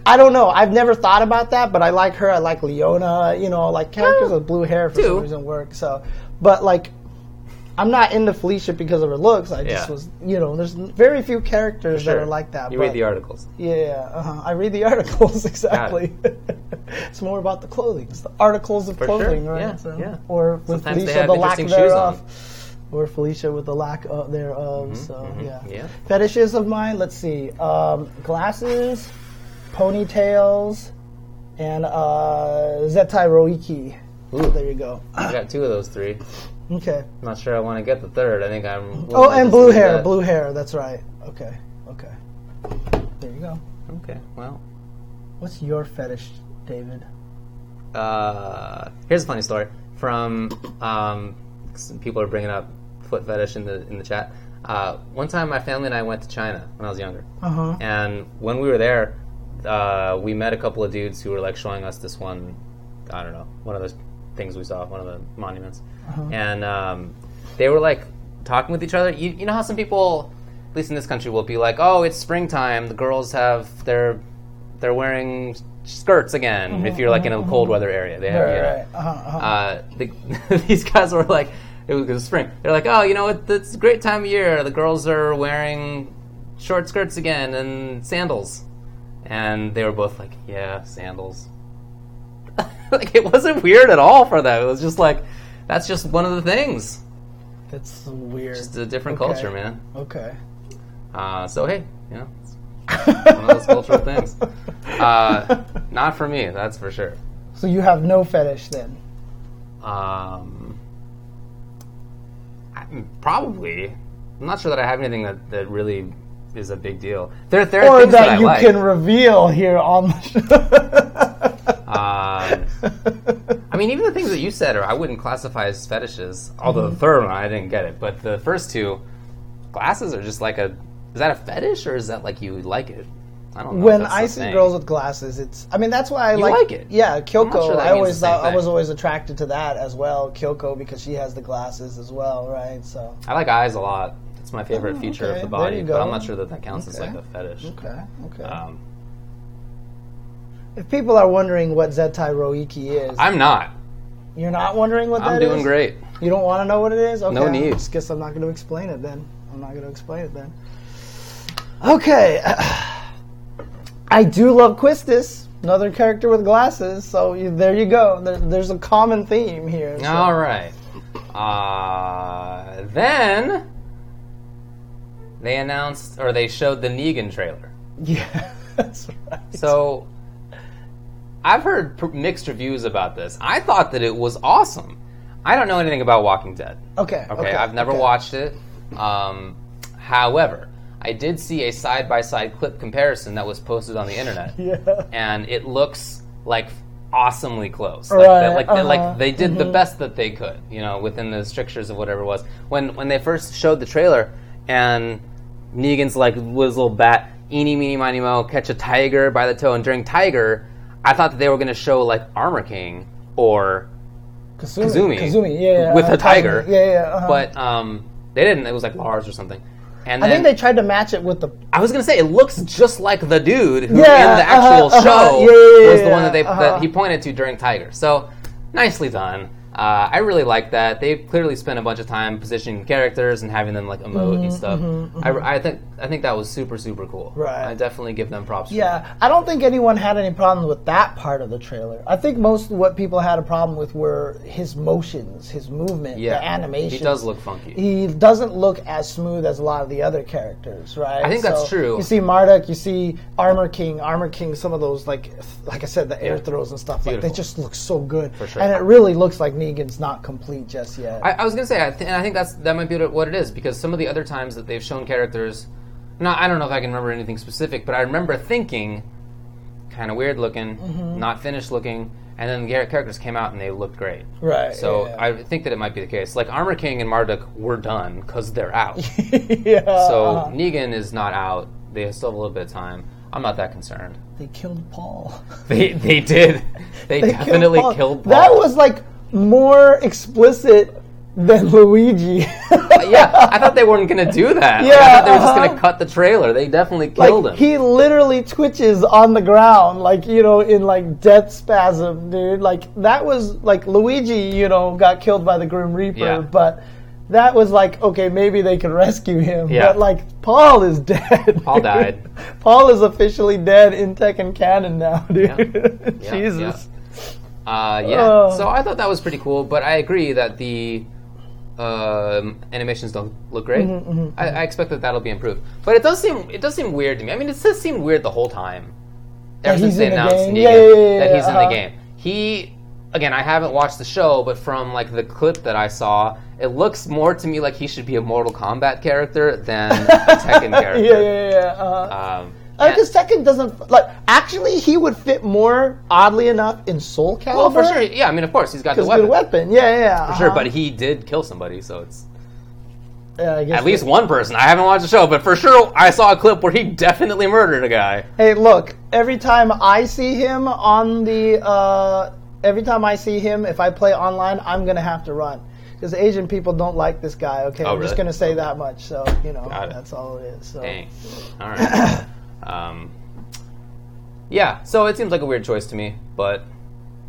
I don't know. I've never thought about that, but I like her. I like Leona. You know, like characters Yeah. with blue hair for Do. some reason work. So, but like, I'm not into Felicia because of her looks. I just Yeah. was, you know, there's very few characters that are like that. You but read the articles. yeah, uh-huh. I read the *laughs* articles exactly. *laughs* it's more about the clothing. It's the articles of For clothing, sure. right? Yeah, So- yeah. Or with Sometimes Felicia, have the lack interesting shoes thereof. Or Felicia with the lack of thereof. so yeah. Mm-hmm, yeah. Fetishes of mine. Let's see. Um, glasses, ponytails, and uh, Zettai Ryouiki. Ooh. There you go. I got two of those three. Okay. I'm not sure I want to get the third. I think I'm. Oh, and blue hair. that. Blue hair. That's right. Okay. Okay. There you go. Okay, well. What's your fetish, David? Uh, here's a funny story from um, some people are bringing up foot fetish in the in the chat. Uh, one time, my family and I went to China when I was younger, Uh huh. and when we were there, uh, we met a couple of dudes who were like showing us this one. I don't know, one of those things we saw, one of the monuments, and um, they were like talking with each other. You, you know how some people, at least in this country, will be like, "Oh, it's springtime. The girls have their they're wearing skirts again." If you're like in a cold weather area, they have Right. you know, right. Uh-huh, uh-huh. uh, the, *laughs* these guys were like, it was, it was spring. They're like, oh, you know, it, it's a great time of year. The girls are wearing short skirts again and sandals. And they were both like, yeah, sandals. *laughs* like, it wasn't weird at all for them. It was just like, that's just one of the things. That's weird. Just a different Okay. culture, man. Okay. Uh, so, hey, you know, it's *laughs* one of those cultural things. Uh, not for me, that's for sure. So you have no fetish then? Um, I- probably. I'm not sure that I have anything that, that really is a big deal. There, there are Or things that, that, you like. can reveal here on the Um, I mean, even the things that you said, or I wouldn't classify as fetishes. Although the third one, I didn't get it. But the first two, glasses are just like a. Is that a fetish or is that like you like it? I don't know. when I see thing. girls with glasses, it's. I mean, that's why I You like. like it. Yeah, Kyoko. sure I always thought, I was always attracted to that as well, Kyoko, because she has the glasses as well, right? So. I like eyes a lot. My favorite Oh, feature okay. of the body, but I'm not sure that that counts as like a fetish. Okay. Okay. Um, if people are wondering what Zettai Ryouiki is, I'm not. you're not wondering what I'm that is. doing great. You don't want to know what it is? Okay. No need. I guess I'm not going to explain it then. I'm not going to explain it then. Okay. *sighs* I do love Quistis, another character with glasses. So you, there you go. There, there's a common theme here. so- All right. Uh, then they announced or they showed the Negan trailer. Yeah, that's *laughs* right. So I've heard pr- mixed reviews about this. I thought that it was awesome. I don't know anything about Walking Dead. Okay. Okay, I've never okay. watched it. Um, however, I did see a side by side clip comparison that was posted on the internet. *laughs* Yeah. and it looks like awesomely close. Right, Like, they, like, they- uh-huh, like they did the best that they could, you know, within the strictures of whatever it was. When when they first showed the trailer, and Negan's like with his little bat, eeny meeny miny mo, catch a tiger by the toe, and during Tiger, I thought that they were going to show like Armor King or Kazumi. Kazumi, Kazumi, yeah, yeah. with uh, a tiger. Yeah, yeah. uh-huh. but um, they didn't. It was like Lars or something. And I think they tried to match it with the. I was gonna say it looks just like the dude who Yeah, in the actual uh-huh, uh-huh, show yeah, yeah, was the one that they uh-huh. that he pointed to during Tiger. So nicely done. Uh, I really like that. They clearly spent a bunch of time positioning characters and having them like emote Mm-hmm, and stuff. I, I think I think that was super super cool. Right. I definitely give them props. for that. Yeah, I don't think anyone had any problem with that part of the trailer. I think most of what people had a problem with were his motions, his movement, Yeah. the animation. He does look funky. He doesn't look as smooth as a lot of the other characters, right? I think that's true. You see Marduk, you see Armor King, Armor King. Some of those, like, like I said, the air throws and stuff. Like they just look so good, For sure. and it really looks like Negan's not complete just yet. I, I was gonna say, I th- and I think that's that might be what it is because some of the other times that they've shown characters, not I don't know if I can remember anything specific, but I remember thinking, kind of weird looking, Mm-hmm. not finished looking, and then the characters came out and they looked great. right. So yeah. I think that it might be the case. Like Armor King and Marduk were done because they're out. *laughs* yeah. so uh-huh. Negan is not out. They still have a little bit of time. I'm not that concerned. they killed Paul. They they did. *laughs* They, They definitely Paul. killed Paul. That was like more explicit than Luigi. yeah, I thought they weren't gonna do that. Like, I Yeah, thought they were just uh-huh. gonna cut the trailer. They definitely killed like him. he literally twitches on the ground, like you know, in like death spasm, dude. Like that was like Luigi, you know, got killed by the Grim Reaper, Yeah. but that was like okay, maybe they can rescue him. Yeah. But like Paul is dead. Paul dude. died. *laughs* Paul is officially dead in Tekken canon now, dude. Yeah, *laughs* Jesus. Uh, yeah. Oh. So I thought that was pretty cool, but I agree that the um, animations don't look great. Mm-hmm, I, I expect that that'll be improved, but it does seem it does seem weird to me. I mean, it does seem weird the whole time ever since they in the announced Yeah, yeah, yeah, that he's in uh-huh. the game. He again, I haven't watched the show, but from like the clip that I saw, it looks more to me like he should be a Mortal Kombat character than a Tekken *laughs* character. yeah, yeah, yeah. Uh, Um, because Tekken doesn't like. Actually, he would fit more, oddly enough, in Soul Calibur. well, for sure, yeah. I mean, of course, he's got the weapon, good weapon. Yeah, yeah, yeah. for sure. uh-huh. But he did kill somebody, so it's Yeah, I guess at least one person. I haven't watched the show, but for sure, I saw a clip where he *laughs* definitely murdered a guy. Hey, look! Every time I see him on the, uh, every time I see him, if I play online, I'm gonna have to run because Asian people don't like this guy. Okay, Oh, I'm just gonna say that much. So you know, Got it. that's all it is. So Dang. *clears throat* All right. Um, yeah, so it seems like a weird choice to me, but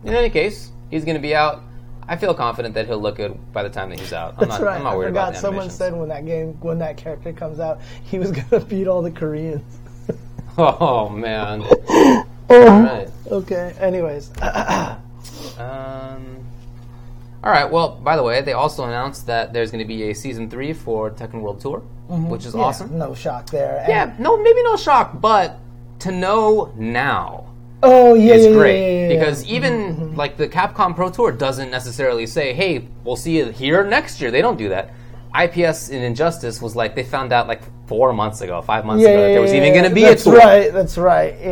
in any case, he's going to be out. I feel confident that he'll look good by the time that he's out. I'm that's not, right. I'm not I worried forgot about someone said when that game, when that character comes out, he was *laughs* gonna beat all the Koreans. *laughs* Oh man. *laughs* All right. okay. Anyways, *clears throat* Um, all right. Well, by the way, they also announced that there's going to be a season three for Tekken World Tour, which is Mm-hmm. yeah, awesome. No shock there. And- Yeah. No, maybe no shock, but to know now Oh yeah, is yeah, yeah, great yeah, yeah, yeah. because even like the Capcom Pro Tour doesn't necessarily say, "Hey, we'll see you here next year." They don't do that. IPS in Injustice was like they found out like four months ago, five months yeah, ago that yeah, there was yeah, even going to be that's a tour. right. That's right. Yeah.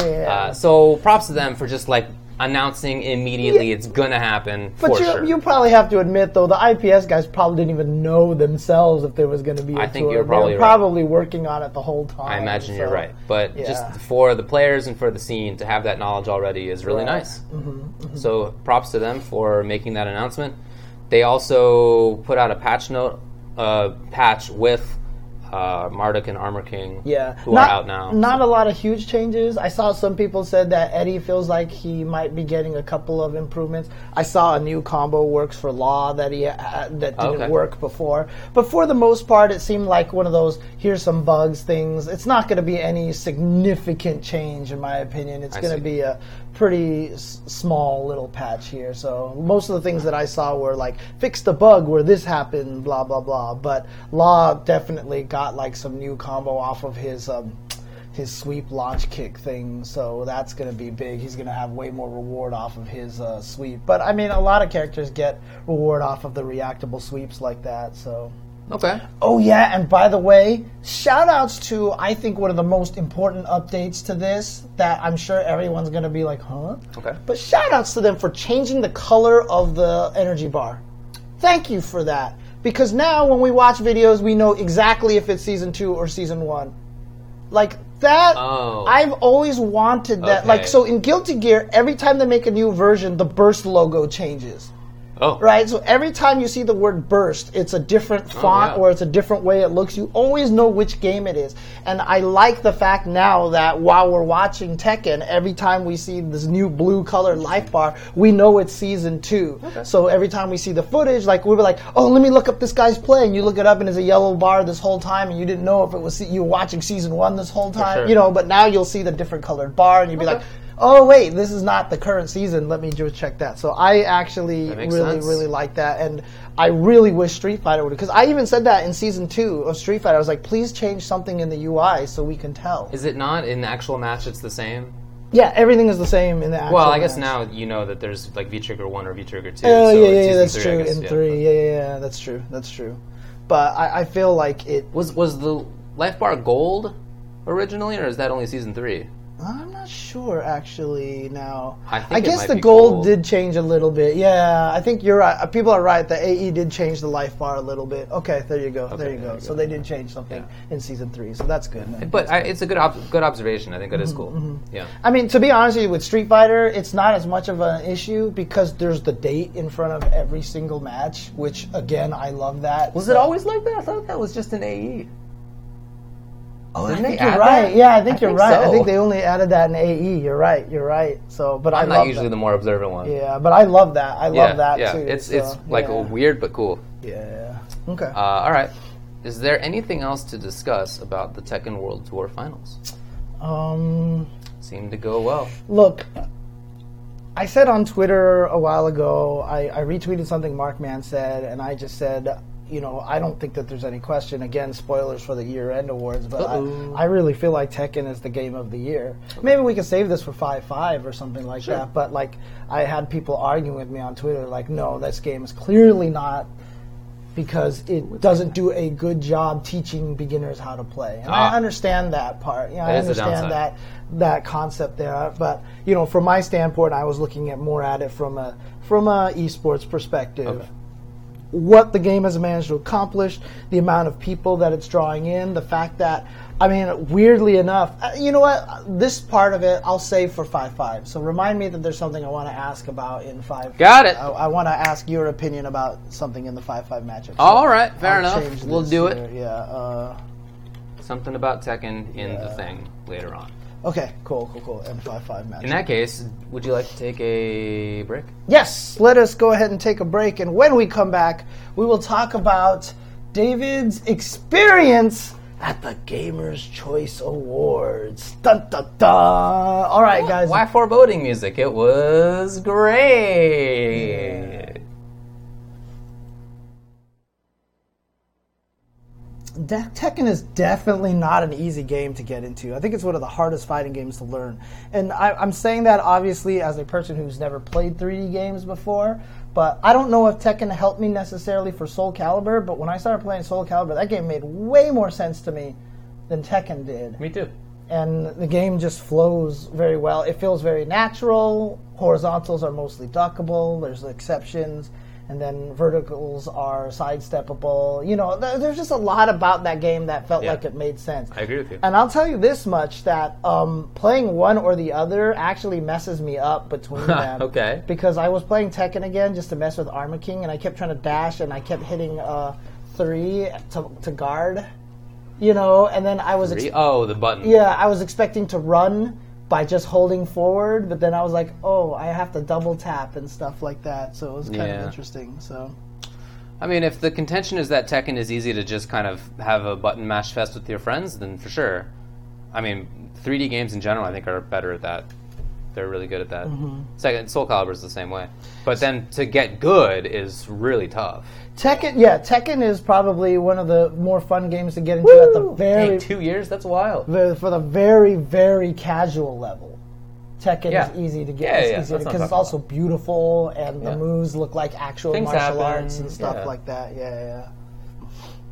Uh, so props to them for just like announcing immediately it's gonna happen But for you, sure. you probably have to admit, though, the IPS guys probably didn't even know themselves if there was going to be a I think tour. you're probably right. probably working on it the whole time. I imagine you're right, but yeah. just for the players and for the scene to have that knowledge already is really Right. Mm-hmm, nice. So props to them for making that announcement. They also put out a patch note, uh, patch with uh, Marduk and Armor King, Yeah, who not, are out now. Not a lot of huge changes. I saw some people said that Eddie feels like he might be getting a couple of improvements. I saw a new combo works for Law that he uh, that didn't Okay. work before. But for the most part, it seemed like one of those here's some bugs things. It's not going to be any significant change, in my opinion. It's going to be a pretty s- small little patch here. So most of the things that I saw were like fix the bug where this happened, blah blah blah. But Law definitely got like some new combo off of his um, his sweep launch kick thing. So that's going to be big. He's going to have way more reward off of his uh, sweep. But I mean, a lot of characters get reward off of the reactable sweeps like that. So. Okay. Oh yeah, and by the way, shout outs to I think one of the most important updates to this that I'm sure everyone's gonna be like, huh? Okay. But shout outs to them for changing the color of the energy bar. Thank you for that. Because now when we watch videos we know exactly if it's season two or season one. Like that Oh. I've always wanted that. Like so in Guilty Gear, every time they make a new version, the burst logo changes Oh, right? So every time you see the word burst, it's a different oh, font Oh, yeah. or it's a different way it looks. You always know which game it is. And I like the fact now that while we're watching Tekken, every time we see this new blue colored life bar, we know it's season two. So every time we see the footage, like we were like, oh, let me look up this guy's play. And you look it up and it's a yellow bar this whole time and you didn't know if it was, you were watching season one this whole time, sure. you know, but now you'll see the different colored bar and you'd be like, oh wait, this is not the current season. Let me just check that. So I actually really, sense. really like that, and I really wish Street Fighter would. Because I even said that in season two of Street Fighter. I was like, please change something in the UI so we can tell. is it not in the actual match? It's the same. yeah, everything is the same in the. Actual Well, I guess match. now you know that there's like V Trigger one or V Trigger two. Oh so yeah, it's yeah, that's three, true. guess, in yeah. three, yeah, yeah, yeah, that's true. That's true. But I, I feel like it. Was was the life bar gold originally, or is that only season three? I'm not sure actually. Now I think it guess the be gold, gold. did change a little bit. Yeah, I think you're right. Uh, People are right. The AE did change the life bar a little bit. Okay, there you go. there you there go. you So go. they did change something in season three. So that's good. Man. But I, it's a good ob- good observation. I think that is Mm-hmm, cool. Yeah. I mean, to be honest with you, with Street Fighter, it's not as much of an issue because there's the date in front of every single match, which again, I love that. Was So- it always like that? I thought that was just an AE. Oh, I think you're right. that? Yeah, I think I you're think right. I think they only added that in AE. You're right. You're right. So, but I I'm not usually that. the more observant one. Yeah, but I love that. I yeah, love that yeah. too. It's so, it's like yeah. weird but cool. Yeah. Okay. Uh, all right. Is there anything else to discuss about the Tekken World Tour Finals? um, Seemed to go well. look, I said on Twitter a while ago, I, I retweeted something Markman said, and I just said, you know, I don't think that there's any question. Again, spoilers for the year-end awards, but Uh-oh. I, I really feel like Tekken is the game of the year. Maybe we can save this for five five or something like Sure. that. But like, I had people arguing with me on Twitter, like, no, this game is clearly not because it doesn't do a good job teaching beginners how to play. And Ah. I understand that part. You know, I That is the understand that that concept there. But you know, from my standpoint, I was looking at more at it from a from a esports perspective. Okay. What the game has managed to accomplish, the amount of people that it's drawing in, the fact that I mean, weirdly enough, uh, you know what? This part of it I'll save for five five. So remind me that there's something I want to ask about in five. Got it. I, I want to ask your opinion about something in the five five matchup. So All right, fair I'll enough. We'll this do it. Yeah. Uh, Something about Tekken in the thing later on. Okay. Cool. Cool. Cool. M five five matchup. In that case, would you like to take a break? Yes, let us go ahead and take a break. And when we come back, we will talk about David's experience at the Gamers' Choice Awards. Dun, dun, dun. All right, guys. Why foreboding music? It was great. De- Tekken is definitely not an easy game to get into. I think it's one of the hardest fighting games to learn. And I, I'm saying that obviously as a person who's never played 3D games before. But I don't know if Tekken helped me necessarily for Soul Calibur. But when I started playing Soul Calibur, that game made way more sense to me than Tekken did. Me too. and the game just flows very well. It feels very natural. Horizontals are mostly duckable. There's exceptions, and then verticals are sidesteppable. You know, th- there's just a lot about that game that felt Yeah. like it made sense. I agree with you. And I'll tell you this much: that um, playing one or the other actually messes me up between *laughs* them. Okay. Because I was playing Tekken again just to mess with Armor King, and I kept trying to dash, and I kept hitting uh, three to, to guard. You know, and then I was ex- oh, the button. yeah, I was expecting to run by just holding forward, but then I was like, oh, I have to double tap and stuff like that. So it was kind Yeah. of interesting. So I mean, if the contention is that Tekken is easy to just kind of have a button mash fest with your friends, then for sure. I mean, 3D games in general, I think, are better at that. They're really good at that. Mm-hmm. Second, Soul Calibur is the same way. But then to get good is really tough. Tekken, yeah, Tekken is probably one of the more fun games to get into at the very Hey, two years? That's wild. the- for the very very casual level. Tekken Yeah. is easy to get Yeah, yeah, yeah. because That's what I'm it's also beautiful and the moves look like actual Things martial happen, arts and stuff like that. Yeah, yeah.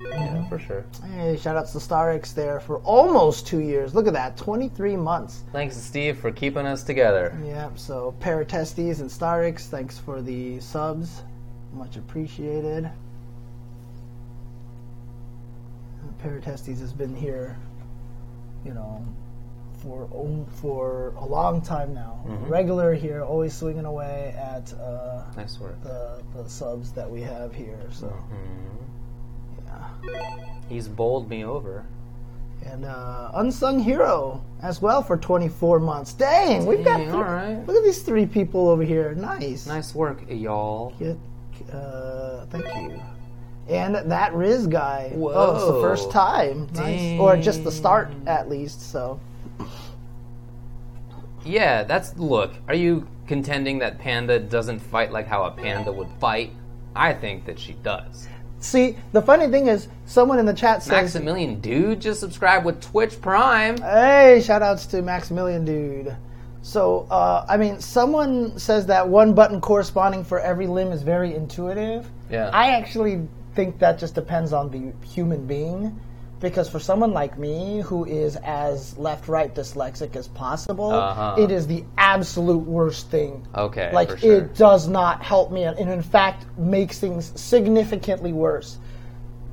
Yeah, for sure. Hey, shout outs to StarX there for almost two years. Look at that, 23 months. Thanks to Steve for keeping us together. Yeah, so Paratestes and Starix, thanks for the subs. Much appreciated. Paratestes has been here, you know, for oh, for a long time now. Regular here, always swinging away at uh, Nice the, the subs that we have here. So, yeah. He's bowled me over. And uh, Unsung Hero as well for 24 months. Dang, we've got. Dang, three- all right. Look at these three people over here. Nice. Nice work, y'all. Get, uh, thank you. And that Riz guy. Oh, it's the Whoa. first time. Nice. Or just the start, at least. So Yeah, that's look. Are you contending that Panda doesn't fight like how a panda would fight? I think that she does. See, the funny thing is, someone in the chat says, Maximilian Dood, just subscribe with Twitch Prime. "Hey, shout outs to Maximilian Dood." So, uh, I mean, someone says that one button corresponding for every limb is very intuitive. Yeah. I actually think that just depends on the human being. Because for someone like me, who is as left right dyslexic as possible, Uh-huh. it is the absolute worst thing. Okay, Like, for sure. it does not help me, and in fact, makes things significantly worse.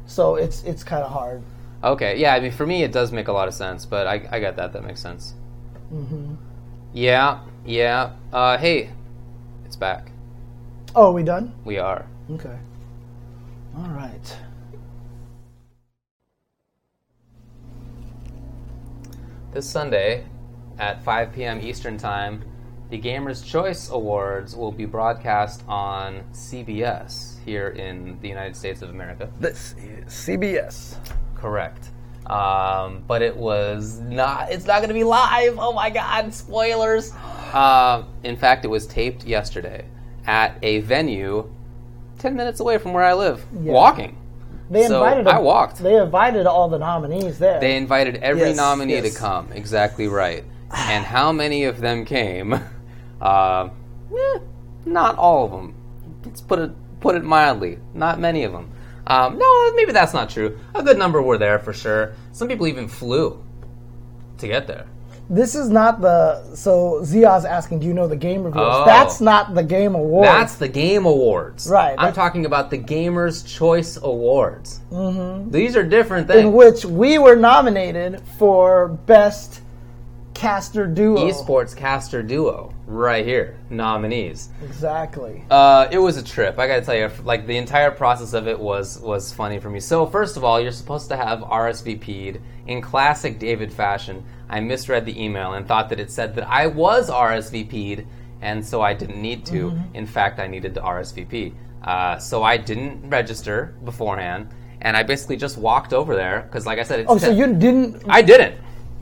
So it's it's kind of hard. Okay, yeah. I mean, for me, it does make a lot of sense, but I, I got that. That makes sense. Mm-hmm. Yeah, yeah. Uh, hey, it's back. Oh, are we done? We are. Okay. All right. This Sunday at 5 p.m. Eastern Time, the Gamers' Choice Awards will be broadcast on CBS here in the United States of America. This is CBS. Correct. Um, but it was not. It's not going to be live. Oh my God! Spoilers. Uh, in fact, it was taped yesterday at a venue ten minutes away from where I live. Yeah. Walking. They So, invited. I walked. They invited all the nominees there. They invited every Yes, nominee yes. to come. Exactly right. *sighs* and how many of them came? *laughs* Uh, eh, not all of them. Let's put it put it mildly. Not many of them. Um, no, maybe that's not true. A good number were there for sure. Some people even flew to get there. This is not the. So Zia's asking, do you know the game reveals? Oh. That's not the game awards. That's the Game Awards. Right, I'm talking about the Gamers' Choice Awards. Mm-hmm. These are different things. in which we were nominated for best caster duo. Esports caster duo, right here, nominees. Exactly. Uh, it was a trip. I gotta tell you, like the entire process of it was was funny for me. So first of all, you're supposed to have RSVP'd in classic David fashion. I misread the email and thought that it said that I was RSVP'd, and so I didn't need to. In fact, I needed to RSVP. Uh, so I didn't register beforehand, and I basically just walked over there because, like I said, it's Oh, so you didn't. I didn't.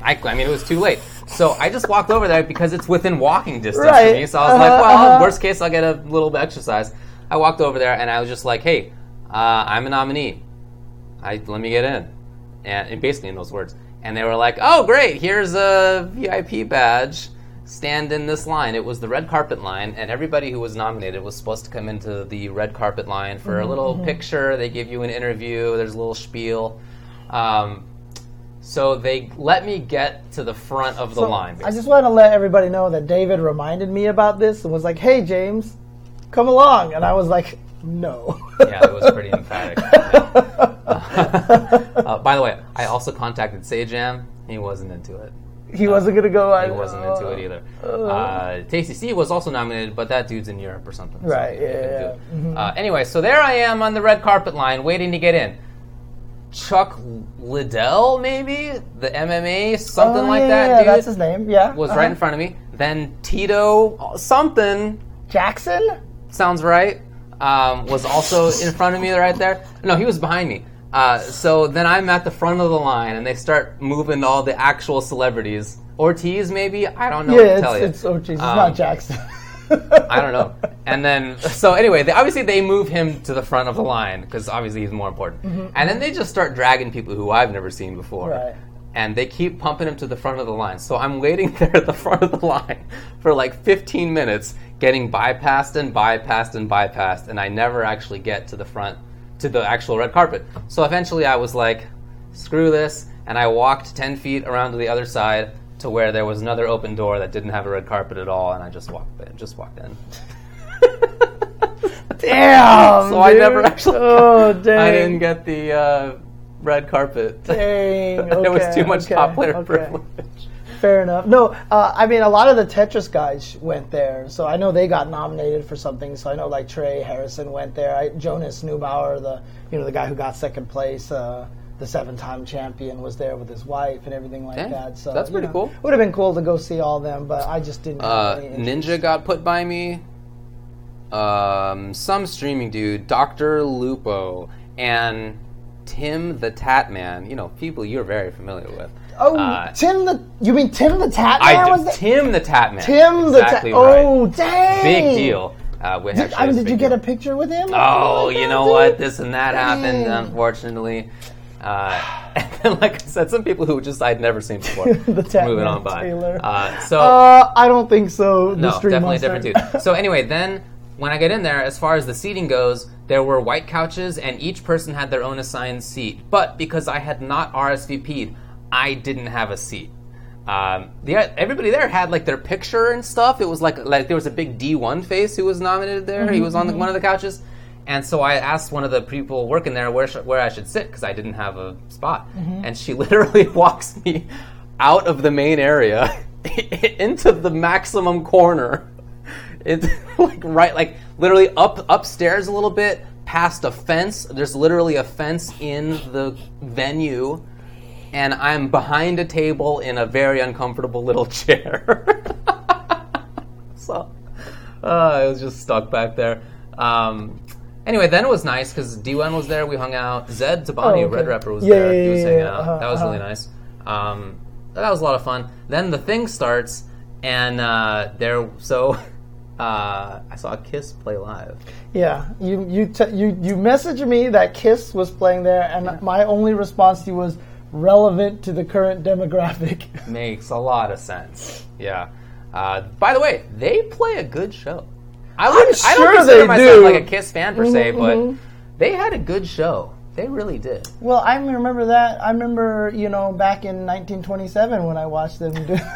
I, I mean, it was too late. So I just walked over there because it's within walking distance Right. for me. So I was like, Uh-huh, well, uh-huh. worst case, I'll get a little bit of exercise. I walked over there and I was just like, hey, uh, I'm a nominee. I, let me get in. And, and basically in those words. And they were like, oh, great, here's a VIP badge. Stand in this line. It was the red carpet line, and everybody who was nominated was supposed to come into the red carpet line for Mm-hmm, a little picture. They give you an interview. There's a little spiel. Um, so they let me get to the front of the So, line. I just want to let everybody know that David reminded me about this and was like, "Hey, James, come along," and I was like, "No." yeah, it was pretty emphatic. *laughs* uh, by the way, I also contacted Sajam. He wasn't into it. he wasn't gonna go. I He wasn't into it either. Uh, Tasty C was also nominated, but that dude's in Europe or something. Right, he yeah, yeah. Mm-hmm. Uh, anyway, so there I am on the red carpet line, waiting to get in. Chuck Liddell, maybe the MMA, something Oh, like yeah, that. Yeah, dude, that's his name. Yeah, was uh-huh. right in front of me. Then Tito, something Jackson. sounds right. Um, was also in front of me right there. No, he was behind me. Uh, so then I'm at the front of the line, and they start moving all the actual celebrities. Ortiz, maybe I don't know what Yeah, to tell it's you. it's geez, it's Um, not Jackson. *laughs* I don't know. And then, so anyway, they, obviously they move him to the front of the line because obviously he's more important. And then they just start dragging people who I've never seen before. Mm-hmm. Right. And they keep pumping him to the front of the line. So I'm waiting *laughs* there at the front of the line for like 15 minutes, getting bypassed and bypassed and bypassed, and I never actually get to the front, to the actual red carpet. So eventually I was like, screw this, and I walked 10 feet around to the other side to where there was another open door that didn't have a red carpet at all, and I just walked in. Just walked in. *laughs* Damn. So I never actually. Oh *laughs* dang. I didn't get the uh, red carpet. *laughs* Dang. It was too much okay, top player okay. privilege. Fair enough. No, uh, I mean a lot of the Tetris guys went there, so I know they got nominated for something. So I know like Trey Harrison went there. I, Jonas Neubauer, the you know the guy who got second place, uh, the seven-time champion, was there with his wife and everything like Dang, that. So that's pretty know, cool. Would have been cool to go see all them, but I just didn't. Uh. Ninja got put by me. Um, some streaming dude, Doctor Lupo, and Tim the Tat Man. You know, people you're very familiar with. Oh, uh, Tim the. You mean Tim the Tat I was? Tim the Tat Man. Tim the exactly right. Oh, dang. Big deal. Uh, Did, I mean, did you get a picture with him? Oh, you know dude? what? This and that happened, unfortunately. Uh, *laughs* and then, like I said, some people who just I'd never seen before. *laughs* Moving on by. Taylor. Uh, so Uh, I don't think so. No, definitely a different dude. So anyway, then when I get in there, as far as the seating goes, there were white couches, and each person had their own assigned seat. But because I had not RSVP'd, I didn't have a seat. Um, the, everybody there had like their picture and stuff. It was like like there was a big D1 face who was nominated there. He was on the, one of the couches, and so I asked one of the people working there where sh- where I should sit because I didn't have a spot, and she *laughs* literally walks me out of the main area *laughs* into the maximum corner. It's *laughs* like right, like literally up upstairs a little bit, past a fence. There's literally a fence in the venue, and I'm behind a table in a very uncomfortable little chair. so uh, I was just stuck back there. Um, anyway, then it was nice because D1 was there. We hung out. Zed Tabani, Oh, okay. Red Rapper, was Yeah, there. yeah, he was yeah, hanging yeah. out. Uh-huh, that was really uh-huh. nice. Um, that was a lot of fun. Then the thing starts, and uh, there. So *laughs* uh, I saw Kiss play live. Yeah, you you t- you you messaged me that Kiss was playing there, and my only response to you was relevant to the current demographic. *laughs* Makes a lot of sense. Yeah. Uh, by the way, they play a good show. I wouldn't. I sure don't consider they myself do. like a Kiss fan per se, Mhm, but mhm. they had a good show. They really did. well, I remember that. I remember you know back in 1927 when I watched them do. *laughs*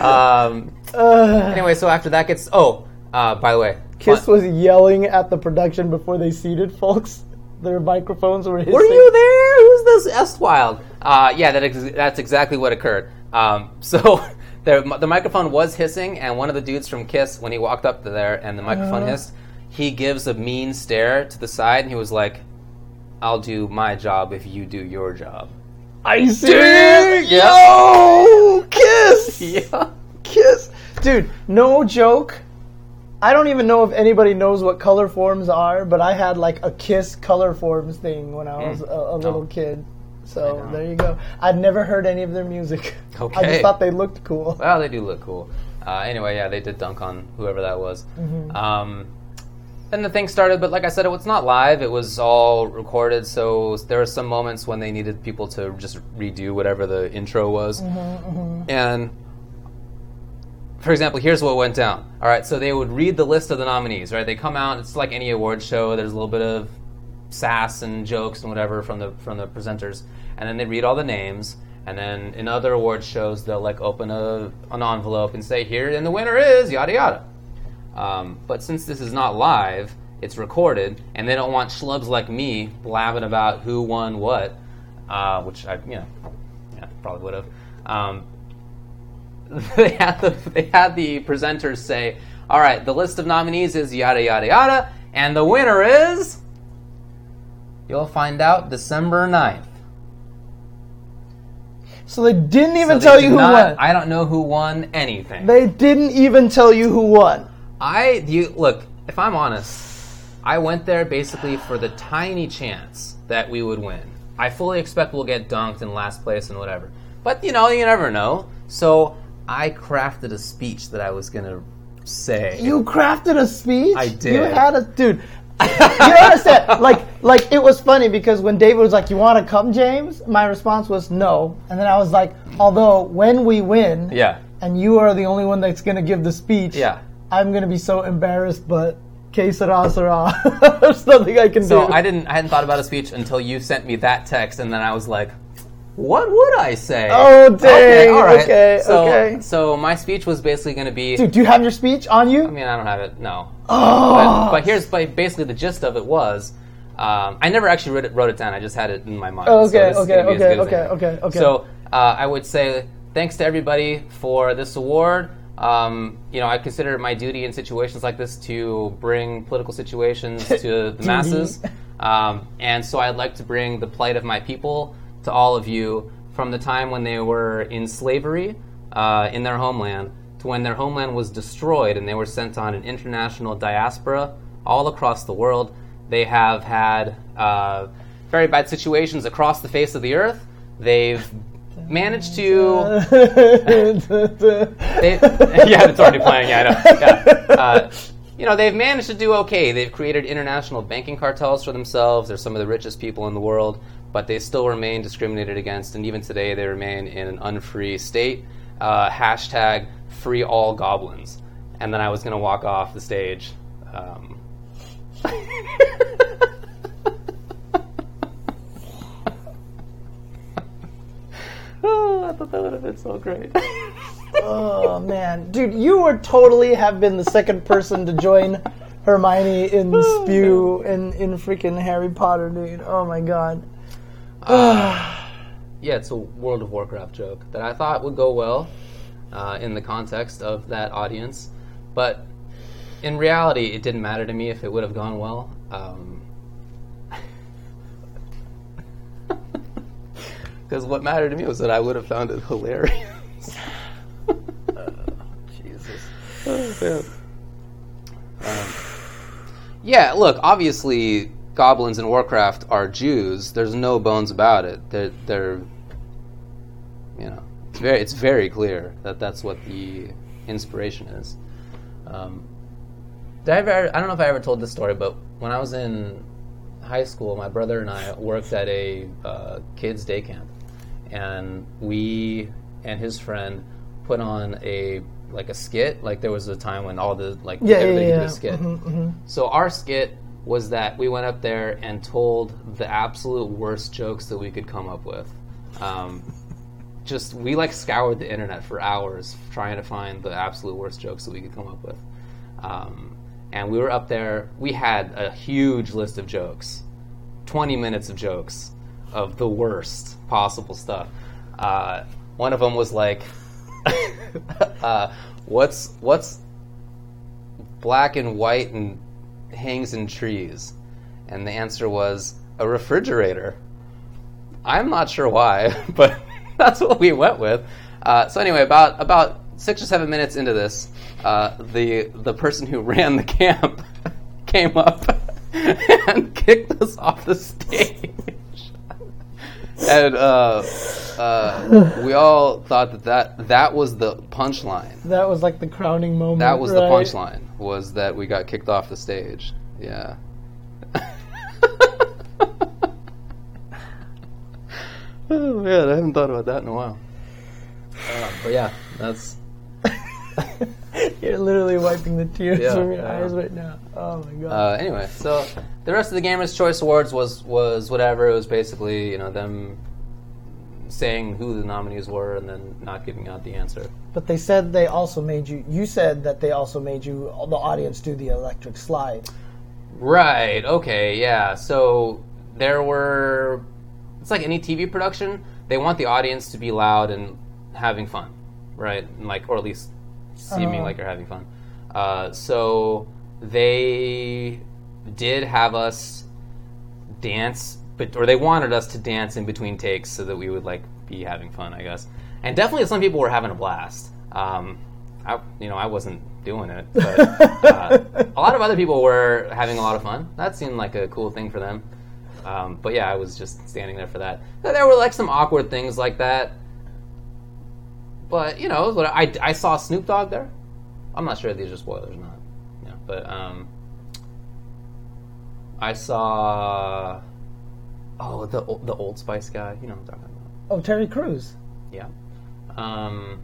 Um, Uh, anyway, so after that gets. Oh, uh, by the way, Kiss fun- was yelling at the production before they seated folks. Their microphones were hissing. Were you there? Who's this Estwild? Uh, yeah, that ex- that's exactly what occurred. Um, *laughs* so the, the microphone was hissing, and one of the dudes from Kiss, when he walked up to there and the microphone Uh-huh. hissed, he gives a mean stare to the side, and he was like, "I'll do my job if you do your job." You serious? Yeah. Yo, Kiss. *laughs* Yeah. Kiss. Dude, no joke. I don't even know if anybody knows what color forms are, but I had like a Kiss color forms thing when I was a, a little Oh. kid. So there you go. I'd never heard any of their music. Okay. *laughs* I just thought they looked cool. Well, they do look cool. Uh, anyway, yeah, they did dunk on whoever that was. Mm-hmm. Um, then the thing started, but like I said, it was not live. It was all recorded, so there were some moments when they needed people to just redo whatever the intro was. Mm-hmm, And for example, here's what went down. All right, so they would read the list of the nominees. Right, they come out. It's like any award show. There's a little bit of sass and jokes and whatever from the from the presenters, and then they read all the names. And then in other award shows, they'll like open a an envelope and say, "Here, and the winner is yada yada." Um, but since this is not live, it's recorded, and they don't want schlubs like me blabbing about who won what, uh, which I, you know, yeah, probably would have. Um, *laughs* they had the they had the presenters say, "All right, the list of nominees is yada yada yada, and the winner is." You'll find out December 9th. So they didn't even So they tell did you who not- won. I don't know who won anything. they didn't even tell you who won. I you look, if I'm honest, I went there basically for the tiny chance that we would win. I fully expect we'll get dunked in last place and whatever. But you know, you never know. So I crafted a speech that I was gonna say. You crafted a speech. I did. You had a dude. You understand. Like, like it was funny because when David was like, "You want to come, James?" My response was no, and then I was like, "Although when we win, yeah. and you are the only one that's gonna give the speech, Yeah. I'm gonna be so embarrassed, but que sera sera. *laughs* There's nothing I can So do." So I didn't I hadn't thought about a speech until you sent me that text and then I was like, what would I say? Oh, Okay, dang. all right. Okay, so, okay. So my speech was basically going to be. Dude, do you have your speech on you? I mean, I don't have it. No. Oh, But, but here's but basically the gist of it was. Um, I never actually wrote it, wrote it down. I just had it in my mind. Oh, So okay, okay, gonna be as okay, okay, okay, okay. So uh, I would say thanks to everybody for this award. Um, you know, I consider it my duty in situations like this to bring political situations *laughs* to the masses. Um, and so I'd like to bring the plight of my people to all of you from the time when they were in slavery uh, in their homeland when their homeland was destroyed and they were sent on an international diaspora all across the world. They have had uh, very bad situations across the face of the earth. They've managed to *laughs* they, *laughs* yeah, it's already playing. Yeah, I know. Yeah. Uh, you know, they've managed to do okay. They've created international banking cartels for themselves. They're some of the richest people in the world, but they still remain discriminated against, and even today they remain in an unfree state. Uh, hashtag free all goblins. And then I was going to walk off the stage. Um, *laughs* oh, I thought that would have been so great. Oh man, dude, you would totally have been the second person to join Hermione in Spew in in freaking Harry Potter, dude. Oh my god. yeah, it's a World of Warcraft joke that I thought would go well uh, in the context of that audience, but in reality, it didn't matter to me if it would have gone well. Um, *laughs* Because what mattered to me was that I would have found it *laughs* hilarious. *laughs* Jesus. Um, yeah, look, obviously, goblins in Warcraft are Jews. There's no bones about it. They're, they're it's very, it's very clear that that's what the inspiration is. Um, did I ever? I don't know if I ever told this story, but when I was in high school, my brother and I worked at a uh, kids' day camp, and we and his friend put on a like a skit. Like there was a time when all the like Yeah, yeah, everybody yeah. did a skit. So our skit was that we went up there and told the absolute worst jokes that we could come up with. Um, just we like scoured the internet for hours trying to find the absolute worst jokes that we could come up with. Um, and we were up there. We had a huge list of jokes, twenty minutes of jokes of the worst possible stuff. Uh, one of them was like, *laughs* uh, "What's what's black and white and hangs in trees?" And the answer was a refrigerator. I'm not sure why, *laughs* but *laughs* that's what we went with. Uh, so anyway, about about six or seven minutes into this, uh, the the person who ran the camp *laughs* came up *laughs* and kicked us off the stage, and uh, uh, we all thought that, that that was the punchline. That was like the crowning moment. That was the punchline. Was that we got kicked off the stage? Yeah. Oh man, I haven't thought about that in a while. Uh, but yeah, that's *laughs* You're literally wiping the tears Yeah, from your yeah. eyes right now. Oh my god. uh, anyway. So the rest of the Gamers Choice Awards was was whatever. It was basically you know them saying who the nominees were and then not giving out the answer. but they said they also made you. You said that they also made you, the audience, do the electric slide. Right. Okay. Yeah. So there were. It's like any TV production. They want the audience to be loud and having fun, right? And like, or at least seeming Uh-huh. like you're having fun. Uh, so they did have us dance, but or they wanted us to dance in between takes so that we would like be having fun, I guess. And definitely, some people were having a blast. Um, I, you know, I wasn't doing it, but uh, *laughs* a lot of other people were having a lot of fun. That seemed like a cool thing for them. Um, but yeah, I was just standing there for that. There were like some awkward things like that. But you know, but I, I saw Snoop Dogg there. I'm not sure if these are spoilers or not. Yeah, but um, I saw oh the the Old Spice guy. You know what I'm talking about. Oh, Terry Crews. Yeah. Um,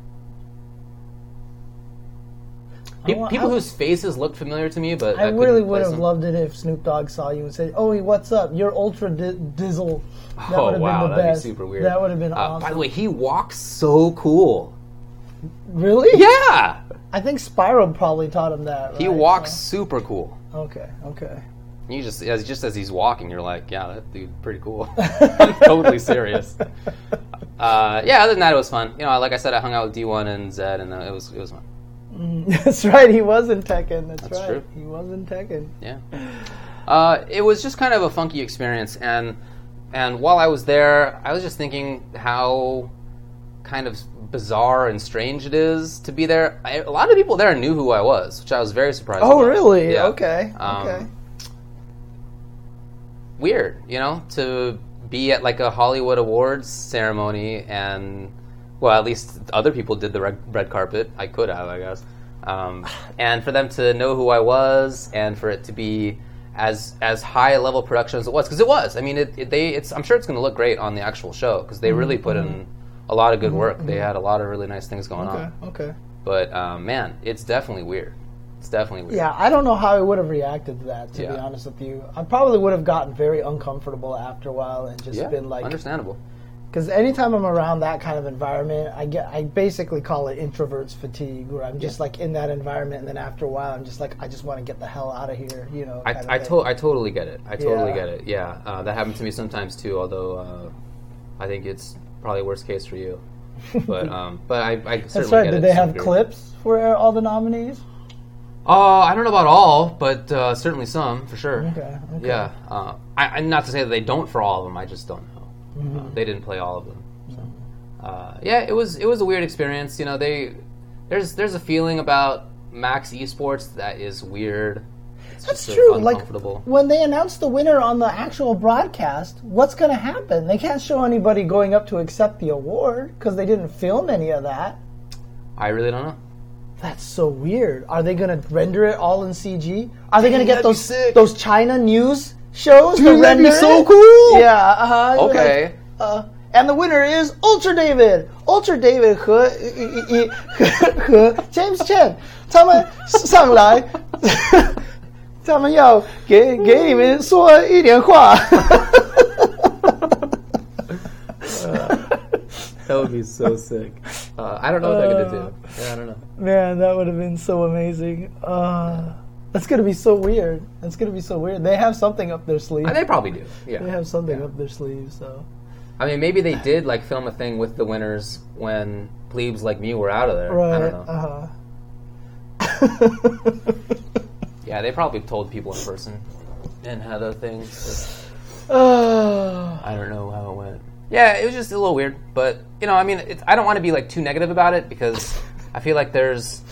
pe- wa- people I- whose faces looked familiar to me, but I, couldn't really would have loved it if Snoop Dogg saw you and said, "Oh, what's up? You're ultra di- dizzle." That oh would have wow, that'd best. be super weird. That would have been Uh, awesome. By the way, he walks so cool. really? Yeah, I think Spyro probably taught him that. he right? walks super cool. Okay. Okay. You just as just as he's walking, you're like, yeah, that dude pretty cool. *laughs* totally serious. Uh, yeah, other than that, it was fun. You know, like I said, I hung out with D1 and Zed, and uh, it was it was fun. *laughs* That's right. He was in Tekken. That's, That's right. true. He was in Tekken. Yeah. Uh, it was just kind of a funky experience, and and while I was there, I was just thinking how kind of bizarre and strange it is to be there. I, a lot of people there knew who I was, which I was very surprised. Oh, about. really? Yeah. Okay. Um, okay. Weird, you know, to be at like a Hollywood Awards ceremony and. Well, at least other people did the red, red carpet. I could have, I guess. Um, and for them to know who I was, and for it to be as as high a level production as it was, because it was. I mean, it, it, they. It's. I'm sure it's going to look great on the actual show because they really put in a lot of good work. They had a lot of really nice things going Okay. on. Okay. But um, man, it's definitely weird. It's definitely weird. Yeah, I don't know how I would have reacted to that. To be honest with you, I probably would have gotten very uncomfortable after a while and just Yeah, been like, understandable. Because anytime I'm around that kind of environment, I get, I basically call it introverts fatigue, where I'm just like in that environment, and then after a while, I'm just like, I just want to get the hell out of here, you know. I, I, to- I totally get it. I totally Yeah. get it. Yeah, uh, that happens to me sometimes too. Although uh, I think it's probably worst case for you. But *laughs* um, but I, I certainly right. get Did it they have degree. clips for all the nominees? Uh, I don't know about all, but uh, certainly some for sure. Okay. okay. Yeah. Uh, I, not to say that they don't for all of them. I just don't. Mm-hmm. They didn't play all of them. So. Uh, yeah, it was it was a weird experience. You know, they there's there's a feeling about Max Esports that is weird. It's That's true. Like when they announce the winner on the actual broadcast, what's going to happen? They can't show anybody going up to accept the award because they didn't film any of that. I really don't know. That's so weird. Are they gonna render it all in CG? Are they gonna get those those China news shows to Dude, that'd be render so it? cool. Yeah. Uh-huh. You're Okay. like, uh, and the winner is Ultra David. Ultra David 和和和 James Chen，他们上来，他们要给给你们说一点话。 *laughs* *laughs* That would be so sick. Uh, I don't know what they're gonna do. Yeah, I don't know. Man, that would have been so amazing. Uh, that's gonna be so weird. That's gonna be so weird. They have something up their sleeve. And they probably do. Yeah. They have something up their sleeve. So I mean, maybe they did like film a thing with the winners when plebes like me were out of there. I right. don't know. Uh-huh. *laughs* Yeah, they probably told people in person and had other things. Uh, *sighs* I don't know how it went. Yeah, it was just a little weird, but you know, I mean, it's, I don't want to be like too negative about it because I feel like there's.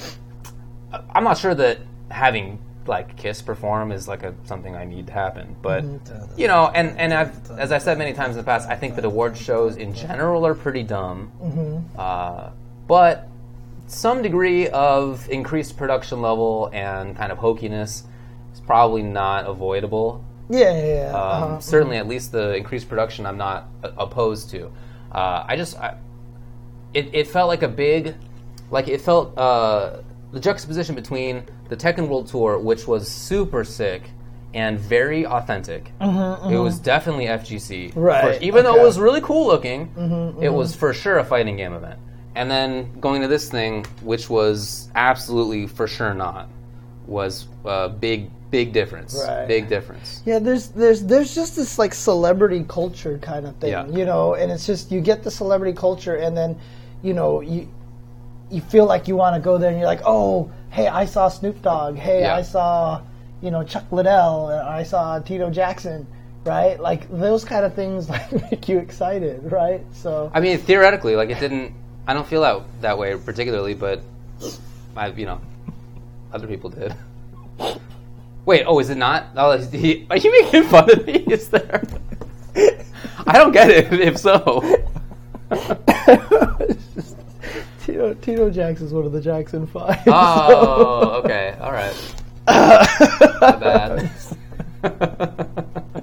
I'm not sure that having like Kiss perform is like a something I need to happen, but you know, and and I've as I've said many times in the past, I think that award shows in general are pretty dumb, uh, but some degree of increased production level and kind of hokiness is probably not avoidable. yeah, yeah, yeah. Um, uh-huh. Certainly, at least the increased production, I'm not uh, opposed to. Uh, I just, I, it, it felt like a big, like it felt uh, the juxtaposition between the Tekken World Tour, which was super sick and very authentic. It was definitely FGC, Mm-hmm, Right, For- even though okay. Mm-hmm, it was really cool looking, it was for sure a fighting game event. And then going to this thing, which was absolutely for sure not, was a big, big difference. Right. Big difference. Yeah, there's there's there's just this like celebrity culture kind of thing, Yeah. you know, and it's just you get the celebrity culture, and then, you know, you you feel like you want to go there, and you're like, oh, hey, I saw Snoop Dogg, hey, Yeah. I saw, you know, Chuck Liddell, and I saw Tito Jackson, right? Like those kind of things *laughs* like make you excited, right? So I mean, theoretically, like it didn't. I don't feel that that way particularly, but I, you know, other people did. Wait, oh, is it not? Oh, is he, are you making fun of me? Is there? I don't get it. If so, *laughs* Tito Tito Jackson's one of the Jackson Five. oh, *laughs* okay, all right. *laughs* My bad. *laughs*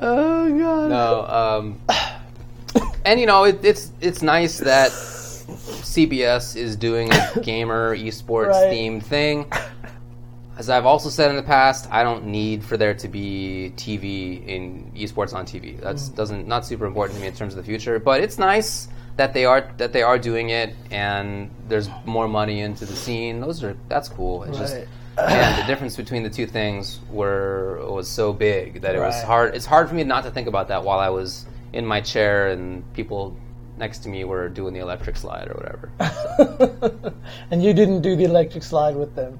oh god. no, um, and you know, it, it's it's nice that CBS is doing a gamer esports Right. themed thing. As I've also said in the past, I don't need for there to be TV in esports on TV. That's doesn't not super important to me in terms of the future. But it's nice that they are that they are doing it, and there's more money into the scene. Those are that's cool. It's just and the difference between the two things were was so big that it was hard. It's hard for me not to think about that while I was in my chair and people next to me were doing the electric slide or whatever. *laughs* and you didn't do the electric slide with them.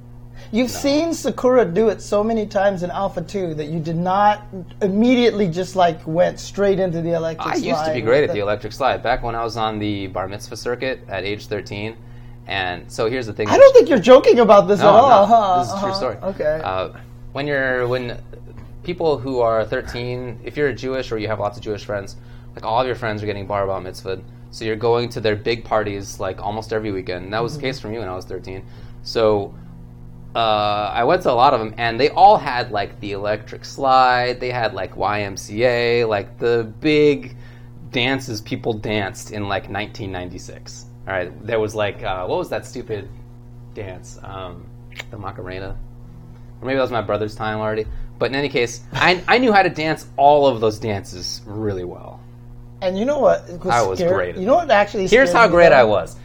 You've seen Sakura do it so many times in Alpha 2 that you did not immediately just like went straight into the electric I slide. I used to be great at the electric slide back when I was on the bar mitzvah circuit at age 13. And so here's the thing. I don't think you're joking about this No, at all, not. huh? This is a true Uh-huh. story. Okay. Uh, when you're when people who are 13, if you're Jewish or you have lots of Jewish friends, like all of your friends are getting bar bat mitzvah, so you're going to their big parties like almost every weekend. And that was the case for me when I was 13. So uh, I went to a lot of them, and they all had like the electric slide. They had like YMCA, like the big dances people danced in like 1996. All right, there was like uh, what was that stupid dance? Um, the Macarena, or maybe that was my brother's time already. But in any case, I, I knew how to dance all of those dances really well. and you know what? I was great You know what actually Here's how great? I was.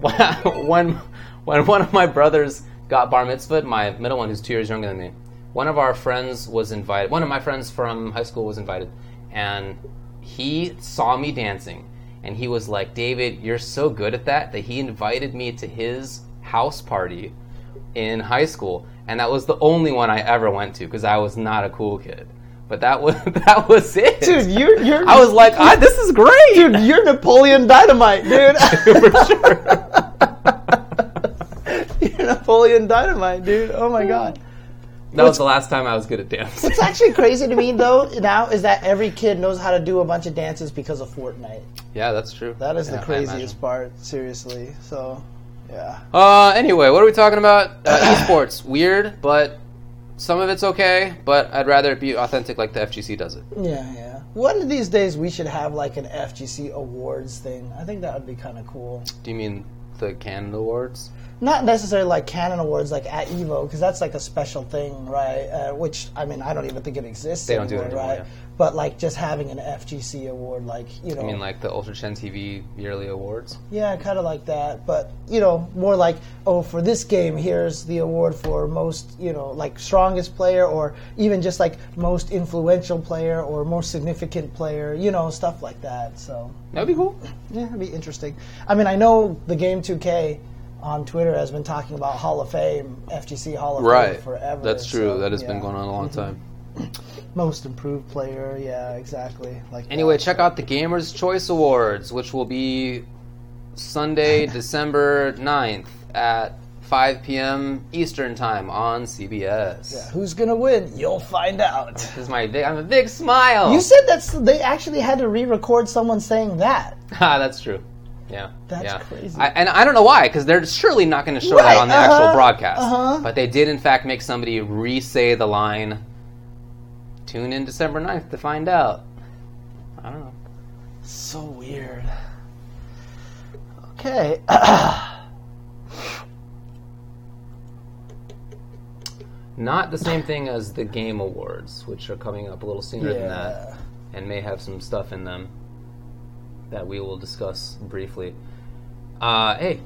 *laughs* when when one of my brothers got bar mitzvah, my middle one, who's two years younger than me, one of our friends was invited. One of my friends from high school was invited, and he saw me dancing, and he was like, "David, you're so good at that that he invited me to his house party in high school, and that was the only one I ever went to because I was not a cool kid." But that was *laughs* that was it, Dude, you're you're I was like, ah, "This is great." dude, you're Napoleon Dynamite, dude. *laughs* for sure. *laughs* *laughs* Napoleon Dynamite, dude. Oh my god. That was the last time I was good at dance. What's actually *laughs* crazy to me though now is that every kid knows how to do a bunch of dances because of Fortnite. yeah, that's true. That is Yeah, the craziest part, seriously. So Yeah. Uh, anyway, what are we talking about? Uh, *coughs* esports, weird, but some of it's okay. But I'd rather it be authentic, like the FGC does it. Yeah, yeah. One of these days we should have like an FGC awards thing. I think that would be kind of cool. Do you mean the Canon Awards? Not necessarily like Canon Awards, like at Evo, because that's like a special thing, right? Uh, which I mean, I don't even think it exists. They don't do it anymore, anymore, right? yeah. But like just having an FGC award, like you know, I mean, like the Ultra Chen TV yearly awards. yeah, kind of like that. But you know, more like, oh, for this game, here's the award for most, you know, like strongest player, or even just like most influential player or most significant player, you know, stuff like that. So That'd be cool. yeah, it'd be interesting. I mean, I know the game 2K on Twitter has been talking about Hall of Fame, FGC Hall of Right. Fame forever. That's true. so, that has yeah. Mm-hmm. been going on a long time. *clears throat* Most improved player, yeah, exactly. Like Anyway, that. check out the Gamers Choice Awards, which will be Sunday, *laughs* December 9th at 5 p.m. Eastern Time on CBS. Yeah, who's gonna win? You'll find out. This is my big, I'm a big smile. You said that's they actually had to re-record someone saying that. *laughs* Ah, that's true. Yeah. That's yeah. crazy. I, and I don't know why, because they're surely not going to show Right, that on the uh-huh, actual broadcast. uh-huh. But they did, in fact, make somebody re say the line. Tune in December 9th to find out. I don't know. So weird. Okay. *coughs* Not the same thing as the Game Awards, which are coming up a little sooner than that and may have some stuff in them that we will discuss briefly. Uh, hey,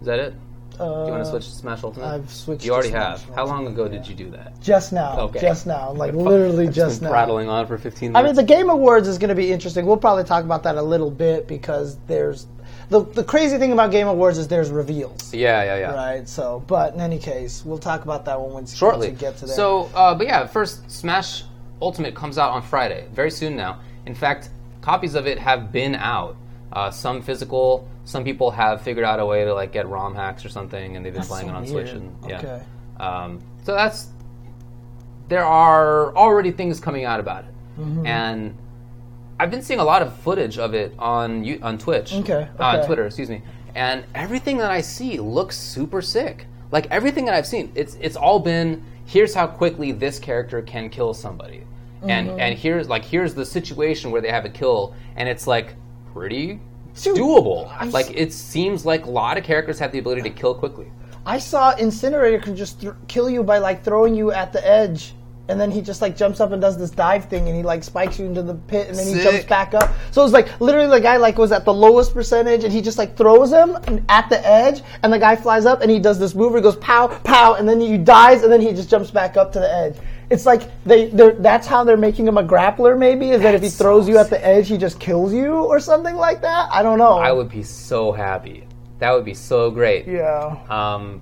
is that it? Uh, Do you want to switch to Smash Ultimate? I've switched You already have. How long ago yeah. did you do that? Just now. Okay. Just now. Like literally It's just now. prattling on for 15 minutes. I mean, the Game Awards is going to be interesting. We'll probably talk about that a little bit because there's the the crazy thing about Game Awards is there's reveals, yeah, yeah, yeah. right? So, but in any case, we'll talk about that when we Shortly. we get to that. So, uh, but yeah, first, Smash Ultimate comes out on Friday, very soon now. In fact, copies of it have been out. Uh, some physical. Some people have figured out a way to like get ROM hacks or something, and they've been That's playing so it on weird. Switch. And, yeah. Okay. Um, so that's there are already things coming out about it, Mm-hmm. and I've been seeing a lot of footage of it on you on Twitch, Okay, uh, on. Twitter, excuse me, and everything that I see looks super sick. Like everything that I've seen, it's it's all been here's how quickly this character can kill somebody, Mm-hmm. and here's like here's the situation where they have a kill, and it's like pretty Dude, doable. I s- like it seems like a lot of characters have the ability to kill quickly. I saw Incineroar can just th- kill you by like throwing you at the edge. And then he just like jumps up and does this dive thing, and he like spikes you into the pit, and then he jumps back up. So it's like literally the guy like was at the lowest percentage, and he just like throws him at the edge, and the guy flies up, and he does this move where he goes pow pow, and then he dies, and then he just jumps back up to the edge. It's like they they're, that's how they're making him a grappler. Maybe is that if he throws so you at the edge, he just kills you or something like that. I don't know. I would be so happy. That would be so great. yeah. Um,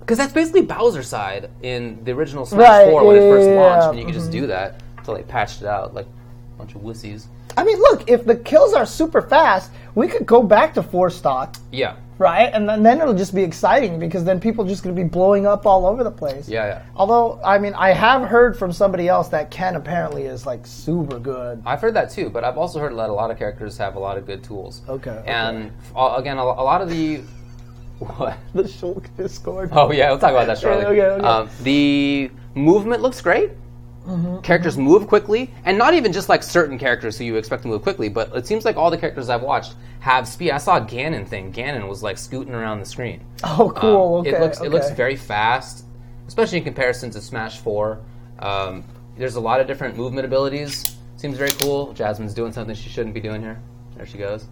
because that's basically Bowser side in the original Smash Right, 4 when it first launched, yeah. and you could just do that until they patched it out like a bunch of wussies. I mean, look, if the kills are super fast, we could go back to four stock, Yeah, right? And then, then it'll just be exciting because then people are just going to be blowing up all over the place. yeah, yeah. Although, I mean, I have heard from somebody else that Ken apparently is like super good. I've heard that too, but I've also heard that a lot of characters have a lot of good tools. Okay, okay. And uh, again, a, a lot of the *laughs* what? The Shulk Discord. Oh yeah, we'll talk about that *laughs* shortly. Okay, okay. Um, the movement looks great. Mm-hmm. Characters move quickly, and not even just like certain characters who you expect to move quickly, but it seems like all the characters I've watched have speed. I saw a Ganon thing. Ganon was like scooting around the screen. Oh, cool. Um, okay. It looks it looks very fast, especially in comparison to Smash Four. Um, there's a lot of different movement abilities. Seems very cool. Jasmine's doing something she shouldn't be doing here. There she goes.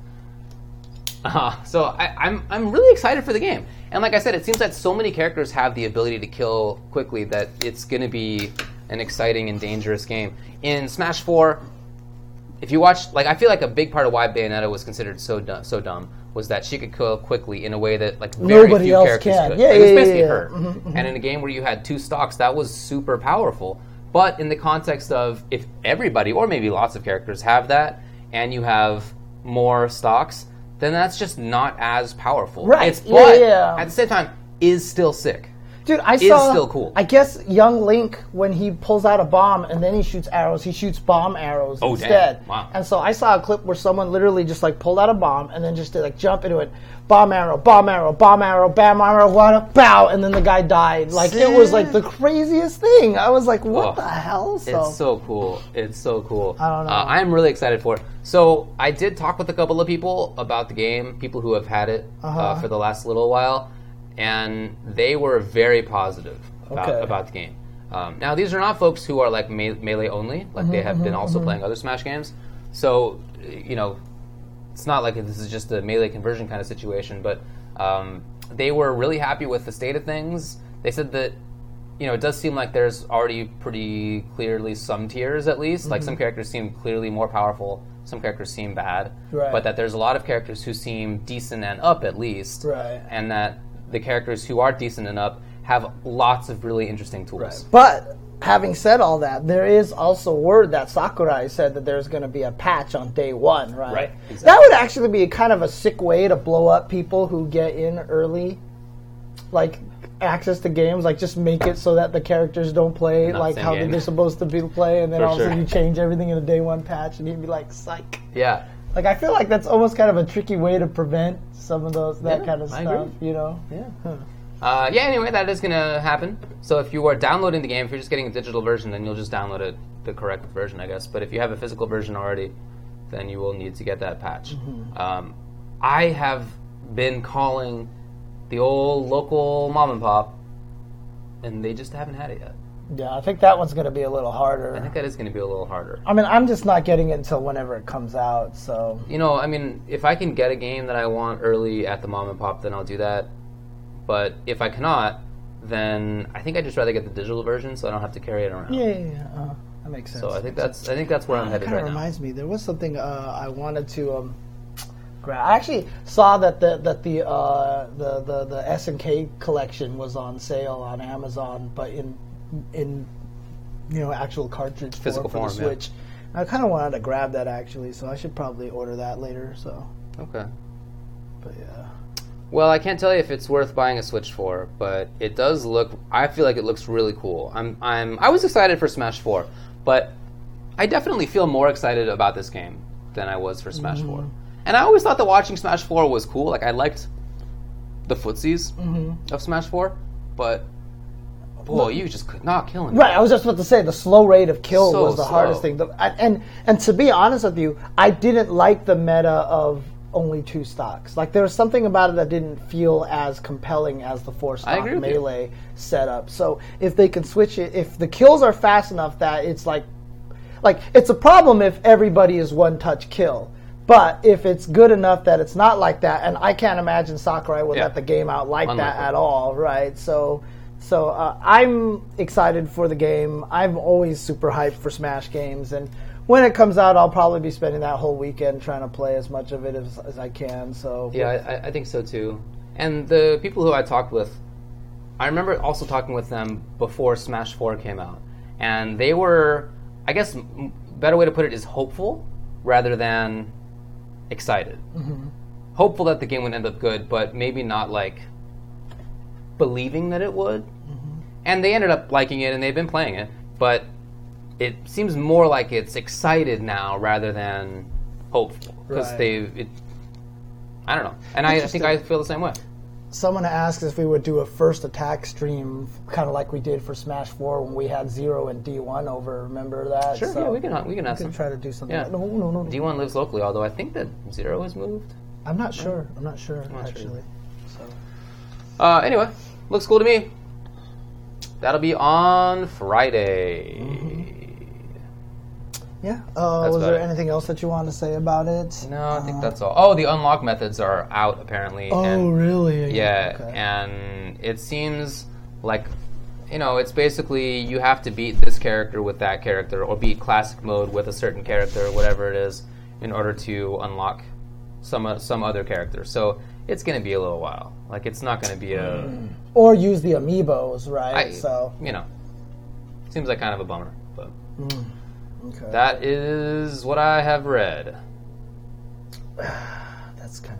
Uh, so I, I'm I'm really excited for the game. And like I said, it seems that so many characters have the ability to kill quickly that it's going to be an exciting and dangerous game. In Smash Four, if you watch, like I feel like a big part of why Bayonetta was considered so dumb, so dumb was that she could kill quickly in a way that like very Nobody few characters can. could. Yeah, Like, it was basically yeah, her. yeah. And in a game where you had two stocks, that was super powerful. But in the context of if everybody or maybe lots of characters have that, and you have more stocks, then that's just not as powerful. Right. It's, Yeah, but yeah. at the same time, is still sick. Dude, I is saw. still cool. I guess young Link, when he pulls out a bomb and then he shoots arrows, he shoots bomb arrows Oh, damn. instead. Wow. And so I saw a clip where someone literally just like pulled out a bomb and then just did like jump into it, bomb arrow, bomb arrow, bomb arrow, bam arrow, what bow, and then the guy died. Like it was like the craziest thing. I was like, what Ugh. the hell? So, It's so cool. It's so cool. I don't know. Uh, I'm really excited for it. So I did talk with a couple of people about the game, people who have had it uh Uh-huh. for the last little while, and they were very positive about, Okay. about the game. Um, now these are not folks who are like me- melee only; like Mm-hmm, they have been also playing other Smash games. So you know, it's not like this is just a melee conversion kind of situation, but um, they were really happy with the state of things. They said that you know it does seem like there's already pretty clearly some tiers at least. Like Mm-hmm. some characters seem clearly more powerful, some characters seem bad, Right. but that there's a lot of characters who seem decent and up at least, Right. and that the characters who are decent enough have lots of really interesting tools. But having said all that, there is also word that Sakurai said that there's going to be a patch on day one, right? Right, That would actually be kind of a sick way to blow up people who get in early, like access to games. Like just make it so that the characters don't play Not like how game. they're supposed to be play, and then For all of a sudden you change everything in a day one patch, and you'd be like, "Psych." Yeah. Like I feel like that's almost kind of a tricky way to prevent some of those that Yeah, kind of I stuff, agree. you know? Yeah. Uh, yeah, anyway, that is going to happen. So if you are downloading the game, if you're just getting a digital version, then you'll just download it, the correct version, I guess. But if you have a physical version already, then you will need to get that patch. Um, I have been calling the old local mom and pop, and they just haven't had it yet. Yeah, I think that one's going to be a little harder. I think that is going to be a little harder. I mean, I'm just not getting it until whenever it comes out. So You know, I mean, if I can get a game that I want early at the mom and pop, then I'll do that. But if I cannot, then I think I'd just rather get the digital version so I don't have to carry it around. yeah, yeah, yeah. Uh, that makes sense. So I think that's I think that's where I'm That headed kind of reminds me. There was something uh, I wanted to um, grab. I actually saw that the that the uh, the the the S and K collection was on sale on Amazon, but in in you know actual cartridge form Physical for form, the yeah. Switch. I kind of wanted to grab that actually, so I should probably order that later. So, Okay. but yeah. Well, I can't tell you if it's worth buying a Switch for, but it does look. I feel like it looks really cool. I'm. I'm. I was excited for Smash Four, but I definitely feel more excited about this game than I was for Smash Four. Mm-hmm. And I always thought that watching Smash Four was cool. Like I liked the footsies mm-hmm. of Smash Four, but boy, you just could not kill him. Right, I was just about to say the slow rate of kill So was the hardest thing. The, and and to be honest with you, I didn't like the meta of only two stocks. Like there was something about it that didn't feel as compelling as the four stock agree with you. melee setup. So if they can switch it, if the kills are fast enough that it's like, like it's a problem if everybody is one touch kill. But if it's good enough that it's not like that, and I can't imagine Sakurai would Yeah. let the game out like that Unlikely. at all, right? So, so uh, I'm excited for the game. I'm always super hyped for Smash games, and when it comes out, I'll probably be spending that whole weekend trying to play as much of it as, as I can. So, Yeah, I, I- think so too. And the people who I talked with, I remember also talking with them before Smash 4 came out. And they were, I guess, better way to put it is hopeful rather than excited. Hopeful that the game would end up good, but maybe not like believing that it would. And they ended up liking it and they've been playing it, but it seems more like it's excited now rather than hopeful because Right. they it, I don't know. And I, I think I feel the same way. someone asked if we would do a first attack stream, kind of like we did for Smash Four when we had Zero and D1 over. Remember that? Sure, So yeah, we can we can we ask could them. try to do something. Yeah. like- No, no, no. no. D1 lives locally, although I think that Zero has moved. I'm not sure. I'm not sure not sure actually. So. Uh, anyway, looks cool to me. That'll be on Friday. Mm-hmm. Yeah. Uh, was there it. anything else that you want to say about it? No, I think uh, that's all. Oh, the unlock methods are out apparently. Oh, and really? Yeah, Okay. and it seems like you know it's basically you have to beat this character with that character, or beat classic mode with a certain character, or whatever it is, in order to unlock some o- some other character. So it's going to be a little while. Like it's not going to be a mm. or use the amiibos, right? I- so you know seems like kind of a bummer, but mm. okay. that is what I have read. *sighs* that's kind of annoying. So,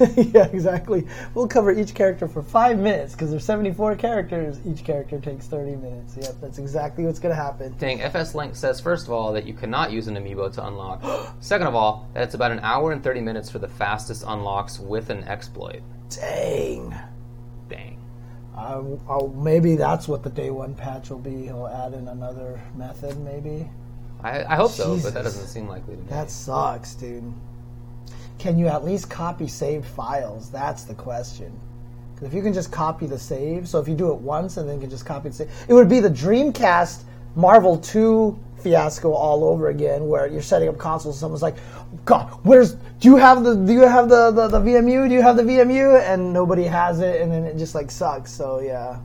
*laughs* yeah, exactly. We'll cover each character for five minutes because there's 74 characters. Each character takes 30 minutes. Yep, that's exactly what's going to happen. Dang, FS Link says first of all that you cannot use an amiibo to unlock. *gasps* Second of all, that it's about an hour and 30 minutes for the fastest unlocks with an exploit. Dang. Dang. Uh, oh, maybe that's what the day one patch will be. He'll add in another method, maybe. I, I hope so, but that doesn't seem likely to me. That sucks, dude. Can you at least copy saved files? That's the question. if you can just copy the save, so if you do it once and then you can just copy the save, it would be the Dreamcast Marvel 2 fiasco all over again, where you're setting up consoles. And someone's like, "God, where's? Do you have the? Do you have the, the the VMU? Do you have the VMU?" And nobody has it, and then it just like sucks. So yeah.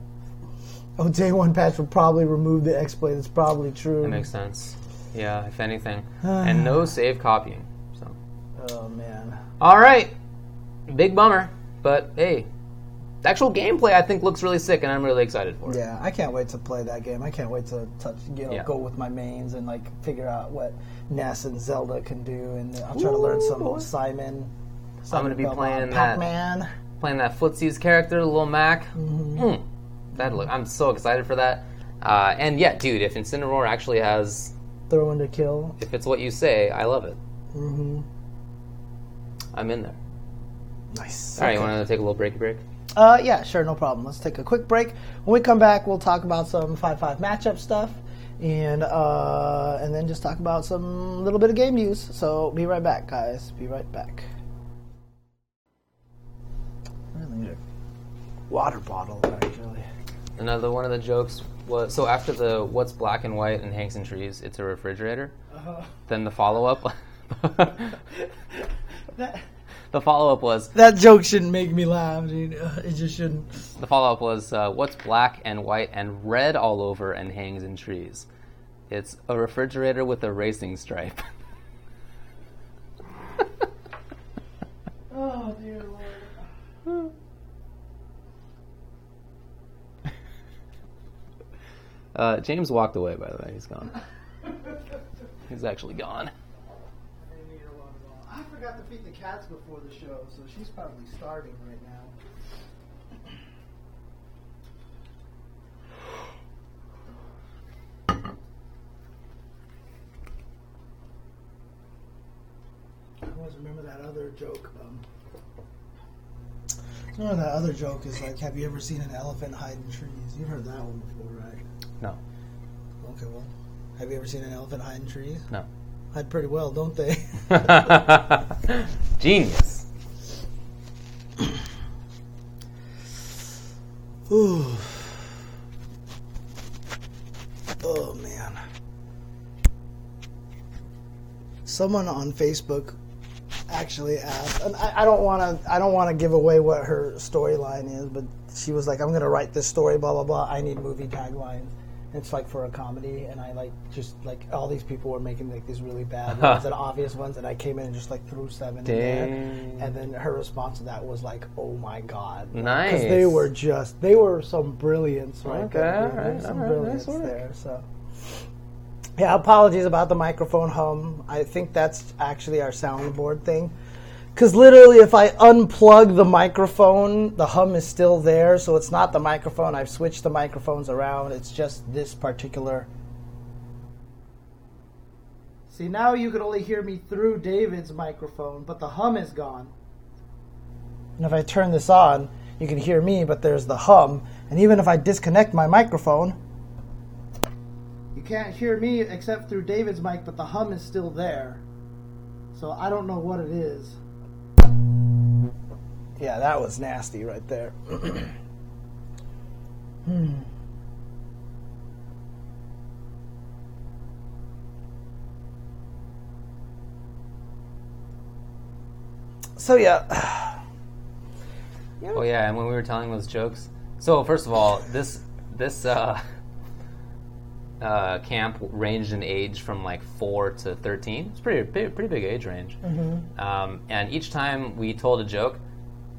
Oh, day one patch will probably remove the exploit. It's probably true. That makes sense. Yeah, if anything. *sighs* and no save copying. So. oh man. All right, big bummer, but hey, the actual gameplay I think looks really sick, and I'm really excited for it. Yeah, I can't wait to play that game. I can't wait to touch, you know, Yeah. go with my mains and like figure out what Ness and Zelda can do, and I'll try to learn some Ooh, boy. Simon. I'm gonna be playing that, Pac-Man. playing that footsies character, little Mac. Mm-hmm. Mm, that look, I'm so excited for that. Uh, and yeah, dude, if Incineroar actually has, Throw in to kill. if it's what you say, I love it. hmm I'm in there. Nice. All right, you want to take a little breaky break? Uh, yeah, sure, no problem. Let's take a quick break. When we come back, we'll talk about some five-five matchup stuff, and uh, and then just talk about some little bit of game news. So be right back, guys. Be right back. I need a water bottle, actually. Another one of the jokes was so after the what's black and white and hangs in trees, it's a refrigerator. Then the follow up, *laughs* *laughs* That, *laughs* the follow up was that joke shouldn't make me laugh, dude. It just shouldn't. the follow up was uh, what's black and white and red all over and hangs in trees. It's a refrigerator with a racing stripe. *laughs* Oh dear lord. Uh, James walked away, by the way. He's gone. *laughs* He's actually gone. I forgot to feed the cats before the show, so she's probably starving right now. I always remember that other joke. Um, remember that other joke is like, have you ever seen an elephant hide in trees? You've heard that one before, right? No, Okay, well, have you ever seen an elephant hide in trees? no. Hide pretty well, don't they? *laughs* Genius. Ooh. Oh man. Someone on Facebook actually asked, and I, I don't want to. I don't want to give away what her storyline is, but she was like, "I'm going to write this story, blah blah blah. I need movie taglines." It's like for a comedy, and I like just like all these people were making like these really bad uh-huh. ones and obvious ones, and I came in and just like threw seven in there. And then her response to that was like, "Oh my god!" Nice. Because they were just they were some brilliance right Okay, there. all right, some all right, brilliance nice there. So yeah, apologies about the microphone hum. I think that's actually our soundboard thing. Because literally, if I unplug the microphone, the hum is still there. So it's not the microphone. I've switched the microphones around. It's just this particular. See, now you can only hear me through David's microphone, but the hum is gone. And if I turn this on, you can hear me, but there's the hum. And even if I disconnect my microphone, you can't hear me except through David's mic, but the hum is still there. So I don't know what it is. Yeah, that was nasty right there. *clears throat* hmm. So yeah. *sighs* Oh yeah, and when we were telling those jokes, so first of all, this this uh, *laughs* uh, camp ranged in age from like four to thirteen. It's pretty pretty, pretty big age range. Um, and each time we told a joke,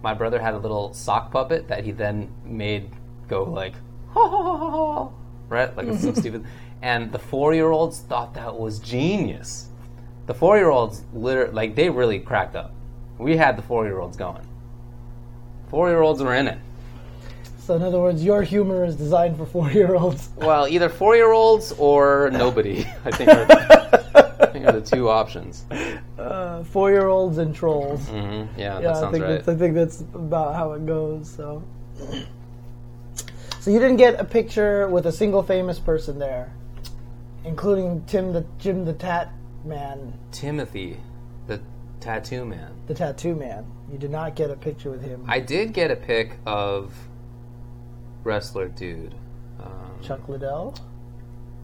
my brother had a little sock puppet that he then made go like ha ha ha ha, ha right, like it's so stupid. And the four-year-olds thought that was genius. The four-year-olds literally like they really cracked up. We had the four-year-olds going. Four year olds were in it. So in other words, your humor is designed for four-year-olds. Well, either four year olds or nobody. *laughs* I think are, I think are the two options. Uh, four-year-olds and trolls. hmm Yeah, Yeah, that I sounds think right. that's, I think that's about how it goes. So, so you didn't get a picture with a single famous person there, including Tim the Jim the Tat Man, Timothy, the tattoo man. the tattoo man. You did not get a picture with him. I did get a pic of wrestler dude, um, Chuck Liddell.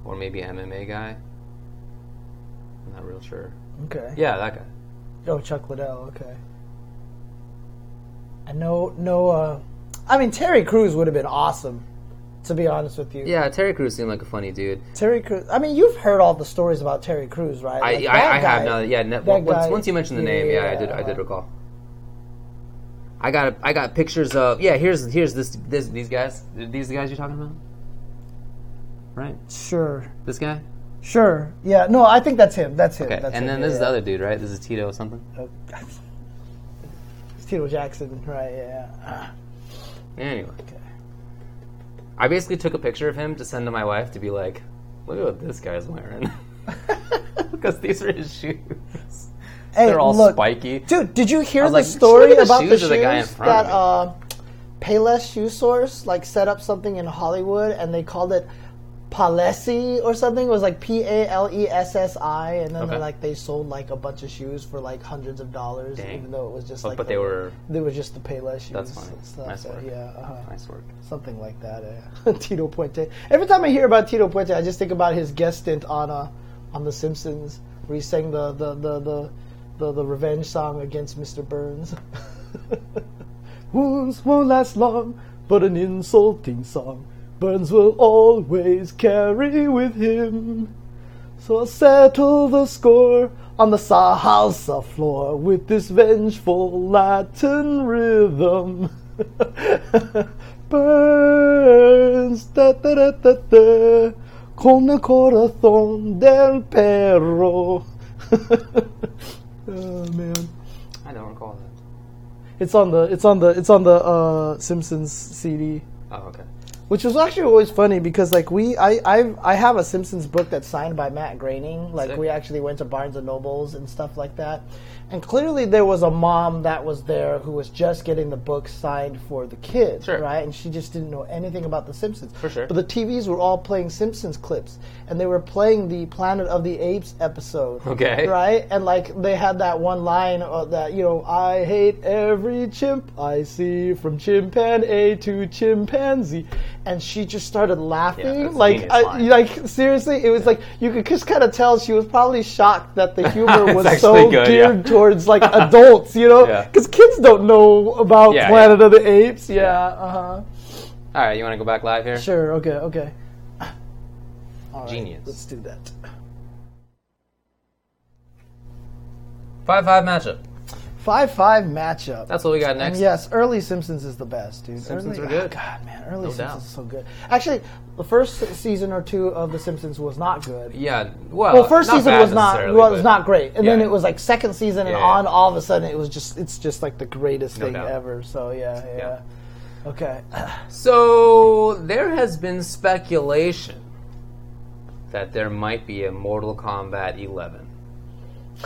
or maybe MMA guy. I'm not real sure. Okay. Yeah, that guy. Oh, Chuck Liddell. Okay. And no, no. Uh, I mean, Terry Crews would have been awesome. To be honest with you, Yeah, Terry Crews seemed like a funny dude. Terry Crews. I mean, you've heard all the stories about Terry Crews, right? I, Like, I, that I have now. Yeah, ne- once, guy- once you mentioned the name, yeah, I did. I did recall. I got I got pictures of yeah. Here's here's this this these guys. These the guys you're talking about, right? Sure. This guy. Sure. Yeah. No, I think that's him. That's him. Okay, That's and him. then yeah, this is the other dude, right? This is Tito or something. Oh, it's Tito Jackson, right? Yeah. Anyway, Okay. I basically took a picture of him to send to my wife to be like, look at what this guy's wearing, *laughs* *laughs* because these are his shoes. Hey, They're all look, spiky. Dude, did you hear the like, story the about the shoes shoes the guy in front that uh, Payless Shoe Source like set up something in Hollywood and they called it Palessi or something? It was like P A L E S S I, and then Okay. they, like they sold like a bunch of shoes for like hundreds of dollars, Dang. even though it was just like but the- they were they were just the Payless shoes. That's funny. stuff, Nice work. Yeah. Uh-huh. nice work. Something like that. Yeah. *laughs* Tito Puente. Every time I hear about Tito Puente, I just think about his guest stint on uh, on The Simpsons, where he sang the the the the, the, the revenge song against Mr. Burns. *laughs* Wounds won't last long, but an insulting song Burns will always carry with him. So I'll settle the score on the salsa floor with this vengeful Latin rhythm. *laughs* Burns, da da da da da, con el corazón del perro. *laughs* oh man, I don't recall that. it's on the it's on the it's on the uh, Simpsons CD. Oh, okay. Which was actually always funny because like we I I I have a Simpsons book that's signed by Matt Groening. Like Sick. we actually went to Barnes and Nobles and stuff like that. And clearly there was a mom that was there who was just getting the book signed for the kids, Sure. right? And she just didn't know anything about the Simpsons. For sure. But the TVs were all playing Simpsons clips and they were playing the Planet of the Apes episode. Okay. Right? And like they had that one line uh, that, you know, I hate every chimp I see from chimpanzee to chimpanzee. And she just started laughing. Yeah, like, I, like seriously, it was like you could just kind of tell she was probably shocked that the *laughs* humor was so good, geared yeah. towards *laughs* like adults, you know, *laughs* Yeah. because kids don't know about Yeah, Planet yeah. of the Apes. Yeah, uh huh. All right, you want to go back live here? Sure. Okay. Okay. All right, Genius. Let's do that. Five five matchup. Five five matchup. That's what we got and next. yes, early Simpsons is the best, dude. Simpsons early, are good. oh, God, man, early No Simpsons doubt. is so good. Actually, the first season or two of The Simpsons was not good. Yeah. Well, Well, first season was not well, was not great, and then it was like second season and Yeah, yeah. on. All of a sudden, it was just it's just like the greatest No thing doubt. ever. So yeah, yeah. Okay. So there has been speculation that there might be a Mortal Kombat 11.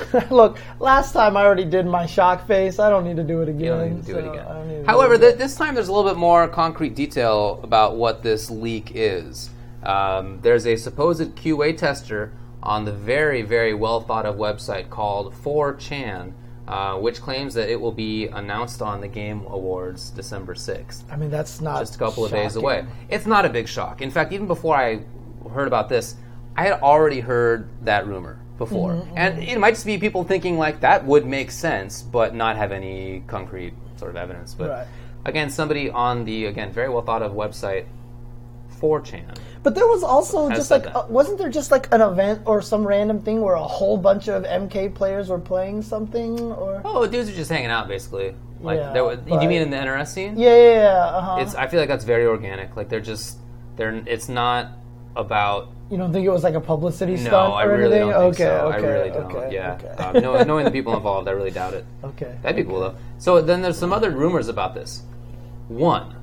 *laughs* Look, last time I already did my shock face. I don't need to do it again. You don't need to do so it again. need to do However, th- this time there's a little bit more concrete detail about what this leak is. Um, there's a supposed QA tester on the very, very well thought of website called 4chan, uh, which claims that it will be announced on the Game Awards December 6th. I mean, that's not just a couple of days away. It's not a big shock. In fact, even before I heard about this, I had already heard that rumor before. Mm-hmm, And it might just be people thinking like that would make sense, but not have any concrete sort of evidence. But Right. again, somebody on the again very well thought of website 4chan. But there was also just like, uh, wasn't there just like an event or some random thing where a whole bunch of MK players were playing something? Or Oh, dudes are just hanging out basically. Like Yeah, there was, but- you mean in the NRS scene? yeah, yeah, yeah. Uh-huh. It's I feel like that's very organic. Like they're just they're it's not about you don't think it was like a publicity stunt No, I or really anything? don't think okay, so. okay, I really don't. okay, yeah, okay. um, knowing, knowing the people *laughs* involved, I really doubt it. okay. That'd be cool though. So then there's some other rumors about this. One,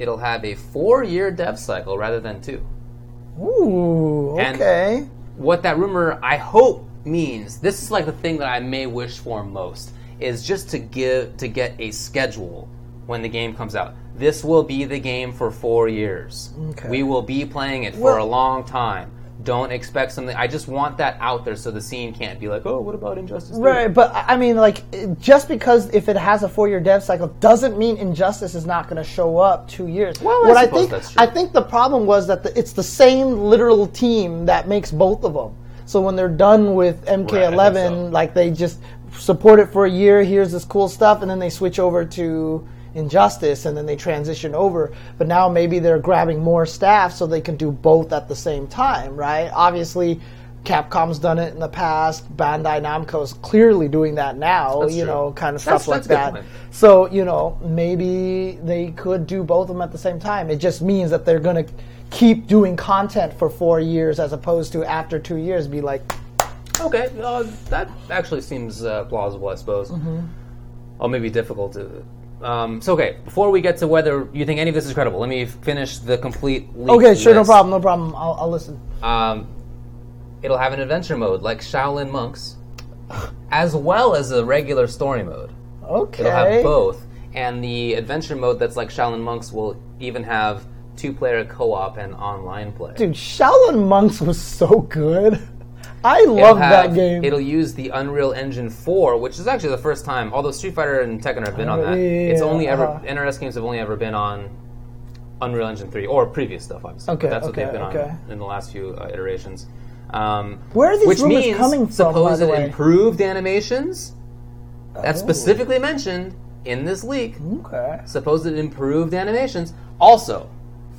it'll have a four-year dev cycle rather than two. Ooh, And- okay. what that rumor I hope means this is like the thing that I may wish for most is just to give to get a schedule when the game comes out. This will be the game for 4 years. Okay. We will be playing it for Well- a long time. Don't expect something. I just want that out there so the scene can't be like, "Oh, what about Injustice?" 3?" Right, but I I mean, like, just because if it has a four-year dev cycle doesn't mean Injustice is not going to show up two years. Well, I what I suppose think, that's true. I think the problem was that the, it's the same literal team that makes both of them. So when they're done with MK11, Right, so. like they just support it for a year. Here's this cool stuff, and then they switch over to Injustice, and then they transition over. But now maybe they're grabbing more staff so they can do both at the same time, right? Obviously. Capcom's done it in the past. Bandai Namco's clearly doing that now. That's you true. know, kind of That's- stuff like that's good that. So you know, maybe they could do both of them at the same time. It just means that they're going to keep doing content for four years, as opposed to after two years be like, Okay, uh, that actually seems uh, plausible, I suppose. Mm-hmm. Or maybe difficult to. Um, so okay, before we get to whether you think any of this is credible, let me finish the complete. okay, sure, no problem, no problem. I'll, I'll listen. Um, it'll have an adventure mode like Shaolin Monks, as well as a regular story mode. Okay. It'll have both, and the adventure mode that's like Shaolin Monks will even have two-player co-op and online play. Dude, Shaolin Monks was so good. *laughs* I love that game. It'll use the Unreal Engine 4, which is actually the first time. Although Street Fighter and Tekken have been on that, yeah, it's only ever uh-huh. NRS games have only ever been on Unreal Engine 3 or previous stuff. Obviously, Okay, but that's what they've been okay. on in the last few uh, iterations. Um, Where are these which rumors means coming from, by Supposed the way? improved animations. That's Oh. specifically mentioned in this leak. okay. Supposed improved animations. Also,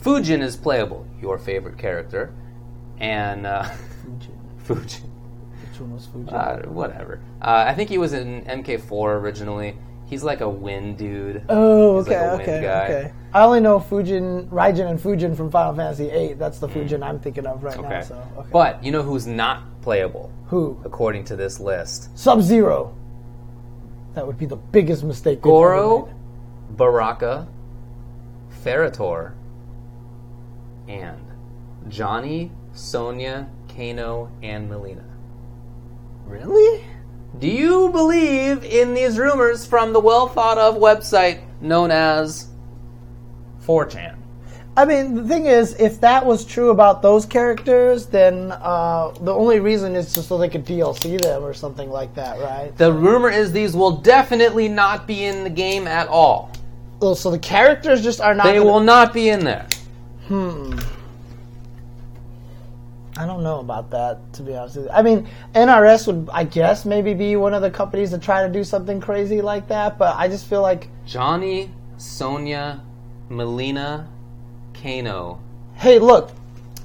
Fujin is playable, your favorite character, and uh, *laughs* Fujin. Which one was Fuji? Uh, whatever. Uh, I think he was in MK4 originally. He's like a wind dude. Oh, He's okay, okay, guy. okay. I only know Fujin, Raijin, and Fujin from Final Fantasy VIII. That's the Fujin I'm thinking of right now. Okay. So, okay. But you know who's not playable who? according to this list? Sub Zero. That would be the biggest mistake. Goro. Baraka, Ferra/Torr, and Johnny, Sonya, Kano, and Mileena. Really? Do you believe in these rumors from the well thought of website known as 4chan? I mean, the thing is, if that was true about those characters, then uh, the only reason is just so they could DLC them or something like that, right? The rumor is these will definitely not be in the game at all. Oh, so the characters just are not. They gonna- will not be in there. I don't know about that, to be honest with you. I mean, NRS would, I guess, maybe be one of the companies that try to do something crazy like that, but I just feel like, Johnny, Sonya, Mileena, Kano. hey, look,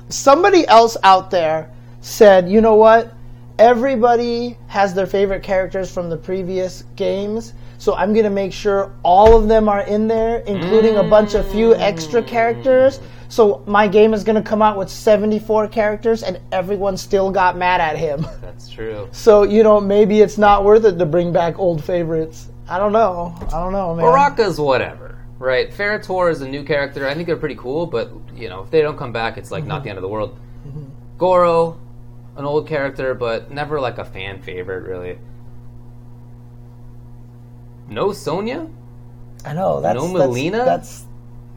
somebody else out there said, you know what? Everybody has their favorite characters from the previous games, so I'm going to make sure all of them are in there, including a bunch of few extra characters. So my game is going to come out with 74 characters, and everyone still got mad at him. *laughs* That's true. So you know, maybe it's not worth it to bring back old favorites. I don't know. I don't know, man. Baraka's whatever, right? Ferra/Torr is a new character. I think they're pretty cool, but you know, if they don't come back, it's like not mm-hmm. the end of the world. Mm-hmm. Goro, an old character, but never like a fan favorite, really. No Sonya? I know. That's No that's- Mileena? That's.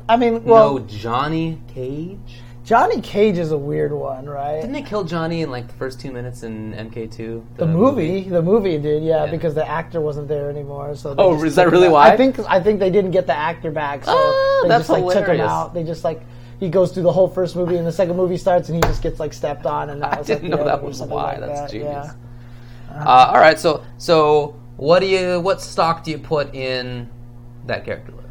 I mean, well, no Johnny Cage? Johnny Cage is a weird one, right? Didn't they kill Johnny in like the first two minutes in MK2? the movie, the movie did, yeah, because the actor wasn't there anymore. So they Oh, is that really why? I think I think they didn't get the actor back, so Ah, they that's just like took him out. They just like he goes through the whole first movie, and the second movie starts, and he just gets like stepped on, and *laughs* that I was didn't like, know that was why. like That's that, genius. Yeah. Uh, all right, so so what do you what stock do you put in that character list?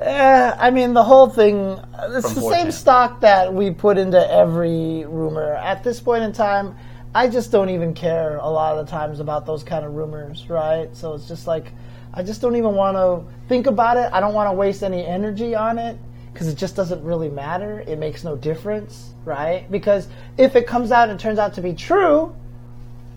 Eh, I mean, the whole thing, it's From the 4chan. same stock that we put into every rumor. At this point in time, I just don't even care a lot of the times about those kind of rumors, right? So it's just like, I just don't even want to think about it. I don't want to waste any energy on it because it just doesn't really matter. It makes no difference, right? Because if it comes out and turns out to be true,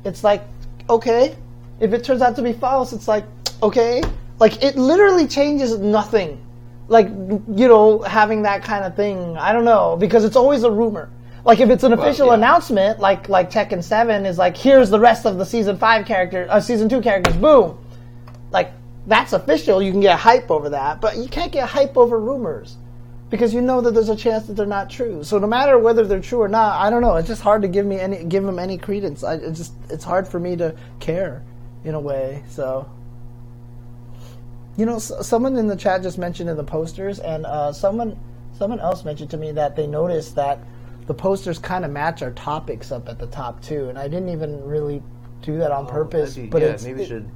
it's like, okay. If it turns out to be false, it's like, okay. Like, it literally changes nothing like you know having that kind of thing. I don't know because it's always a rumor. Like if it's an official yeah. announcement, like like Tekken Seven is like here's the rest of the season five character, uh, season two characters, boom, like that's official. You can get hype over that, but you can't get hype over rumors because you know that there's a chance that they're not true. So no matter whether they're true or not, I don't know. It's just hard to give me any give them any credence. I it just it's hard for me to care in a way. So you know, s- someone in the chat just mentioned in the posters, and uh, someone someone else mentioned to me that they noticed that the posters kind of match our topics up at the top too, and I didn't even really do that on purpose. but yeah, it's, maybe we it- should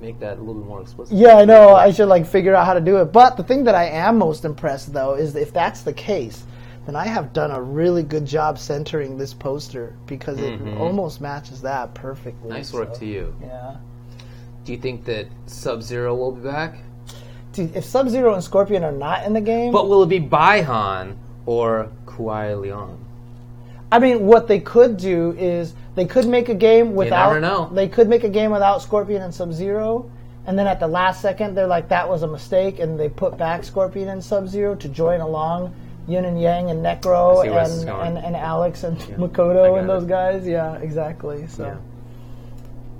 make that a little bit more explicit. yeah, I know. I should like figure out how to do it. But the thing that I am most impressed though is if that's the case, then I have done a really good job centering this poster because it almost matches that perfectly. Nice work so, to you. Yeah. Do you think that Sub Zero will be back? Dude, if Sub Zero and Scorpion are not in the game, But will it be Bi-Han or Kuai Liang? I mean, what they could do is they could make a game without. never know. They could make a game without Scorpion and Sub Zero, and then at the last second they're like, "That was a mistake," and they put back Scorpion and Sub Zero to join along Yun and Yang and Necro see where this is and, going. and, and Alex and I Makoto got and those it. guys. Yeah, exactly. So Yeah.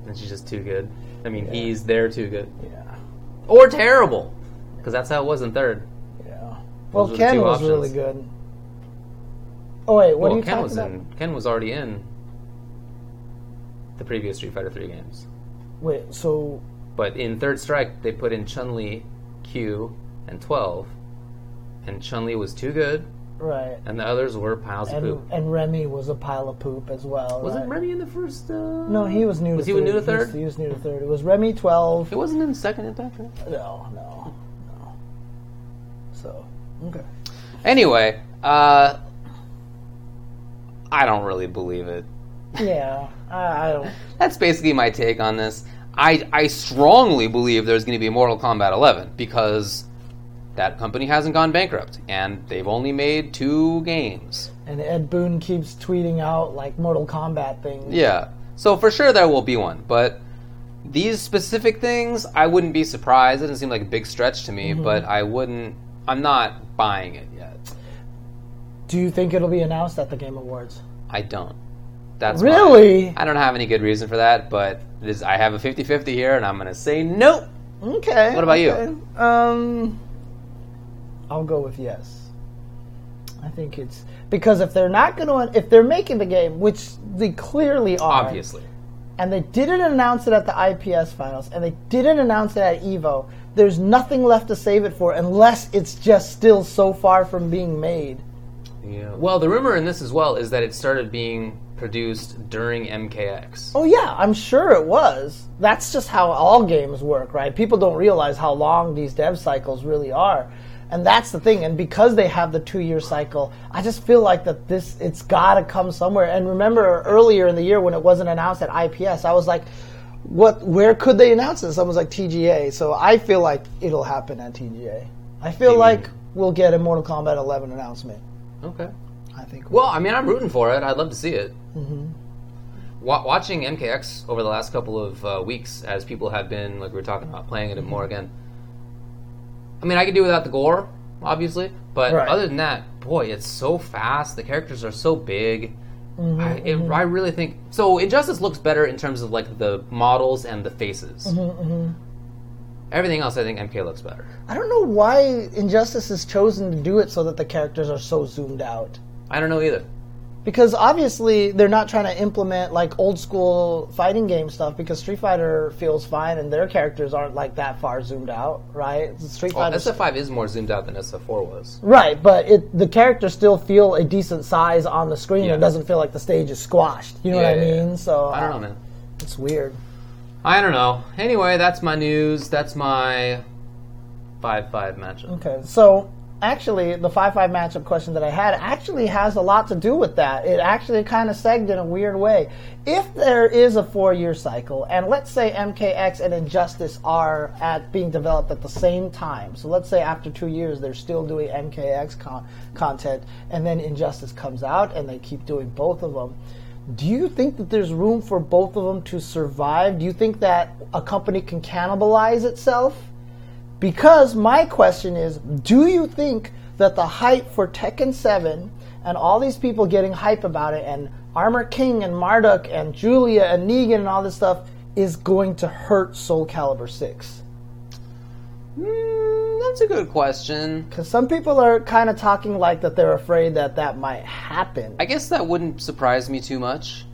And she's just too good. I mean, he's there too good. yeah, Or terrible. Because that's how it was in third. yeah. Well, Those were Ken was options. really good. Oh wait, what well, are you Ken talking was about? in. Ken was already in the previous Street Fighter 3 games. Wait, so But in Third Strike, they put in Chun Li, Q, and 12. And Chun Li was too good, right, and the others were piles of and poop. and Remy was a pile of poop as well. Wasn't right? Remy in the first? Uh... No, he was new. Was to he third. new to He was- third? He was new to third. It was Remy twelve. It wasn't in second and third. No, no, no. So okay. Anyway, uh, I don't really believe it. Yeah, I, I don't. *laughs* That's basically my take on this. I, I strongly believe there's going to be Mortal Kombat 11 because that company hasn't gone bankrupt and they've only made two games. And Ed Boon keeps tweeting out like Mortal Kombat things. Yeah. So for sure there will be one, but these specific things, I wouldn't be surprised. It doesn't seem like a big stretch to me, but I wouldn't. I'm not buying it yet. Do you think it'll be announced at the Game Awards? I don't. That's Really? I don't have any good reason for that, but it is, I have a 50-50 here, and I'm going to say nope. Okay. What about you? Um, I'll go with yes. I think it's because if they're not going to, if they're making the game, which they clearly are, Obviously. and they didn't announce it at the IPS finals, and they didn't announce it at Evo, there's nothing left to save it for unless it's just still so far from being made. Yeah. Well, the rumor in this as well is that it started being produced during MKX. Oh yeah, I'm sure it was. That's just how all games work, right? People don't realize how long these dev cycles really are. And that's the thing. And because they have the two year cycle, I just feel like that this it's gotta come somewhere. And remember earlier in the year when it wasn't announced at IPS, I was like, what where could they announce it? Someone was like TGA. So I feel like it'll happen at TGA. I feel like we'll get a Mortal Kombat 11 announcement. Okay. I think. Well, I mean, I'm rooting for it. I'd love to see it. Wa- watching MKX over the last couple of uh, weeks, as people have been, like we were talking about, playing it more again. I mean, I could do without the gore, obviously, but Right. other than that, boy, it's so fast. The characters are so big. Mm-hmm, I, it, mm-hmm. I really think so. Injustice looks better in terms of like the models and the faces. Mm-hmm, Everything else, I think MK looks better. I don't know why Injustice has chosen to do it so that the characters are so zoomed out. I don't know either. Because obviously they're not trying to implement like old school fighting game stuff because Street Fighter feels fine and their characters aren't like that far zoomed out, right? Street Well, Fighter SF5 is more zoomed out than SF4 was. Right, but it the characters still feel a decent size on the screen. Yeah. It doesn't feel like the stage is squashed. You know Yeah, what I yeah, mean? So I don't know, man. It's weird. I don't know. Anyway, that's my news. That's my five-five matchup. Okay, so actually, the five-five matchup question that I had actually has a lot to do with that. It actually kind of segged in a weird way. If there is a four-year cycle, and let's say MKX and Injustice are at being developed at the same time, so let's say after two years they're still doing MKX con- content, and then Injustice comes out, and they keep doing both of them. Do you think that there's room for both of them to survive? Do you think that a company can cannibalize itself? Because my question is, do you think that the hype for Tekken 7 and all these people getting hype about it and Armor King and Marduk and Julia and Negan and all this stuff is going to hurt Soul Calibur 6? Mm, that's a good question. Because some people are kind of talking like that they're afraid that that might happen. I guess that wouldn't surprise me too much.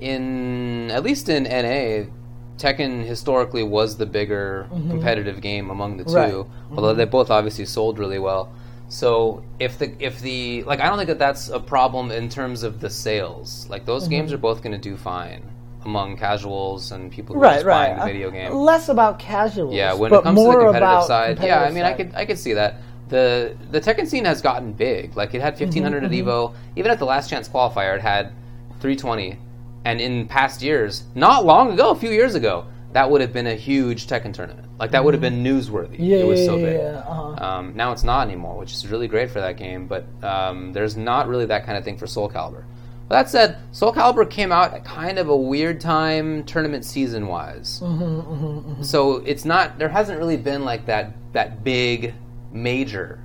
In at least in NA, Tekken historically was the bigger competitive game among the 2 Mm-hmm. Although they both obviously sold really well. So if the if the like I don't think that that's a problem in terms of the sales. Like those games are both going to do fine among casuals and people who are Mm-hmm. just right. buying the video game. Uh, Less about casuals. Yeah, when but it comes to the competitive side, yeah, I competitive mean, I could I could see that. the The Tekken scene has gotten big. Like it had 1500 Mm-hmm, at Evo. Even at the Last Chance qualifier, it had three twenty. And in past years, not long ago, a few years ago, that would have been a huge Tekken tournament. Like that would have been newsworthy. Mm-hmm. Yeah, it was yeah, so big. yeah, uh-huh. Um, now it's not anymore, which is really great for that game. But um, there's not really that kind of thing for Soul Calibur. But that said, Soul Calibur came out at kind of a weird time, tournament season wise. Mm-hmm, So it's not. There hasn't really been like that that big major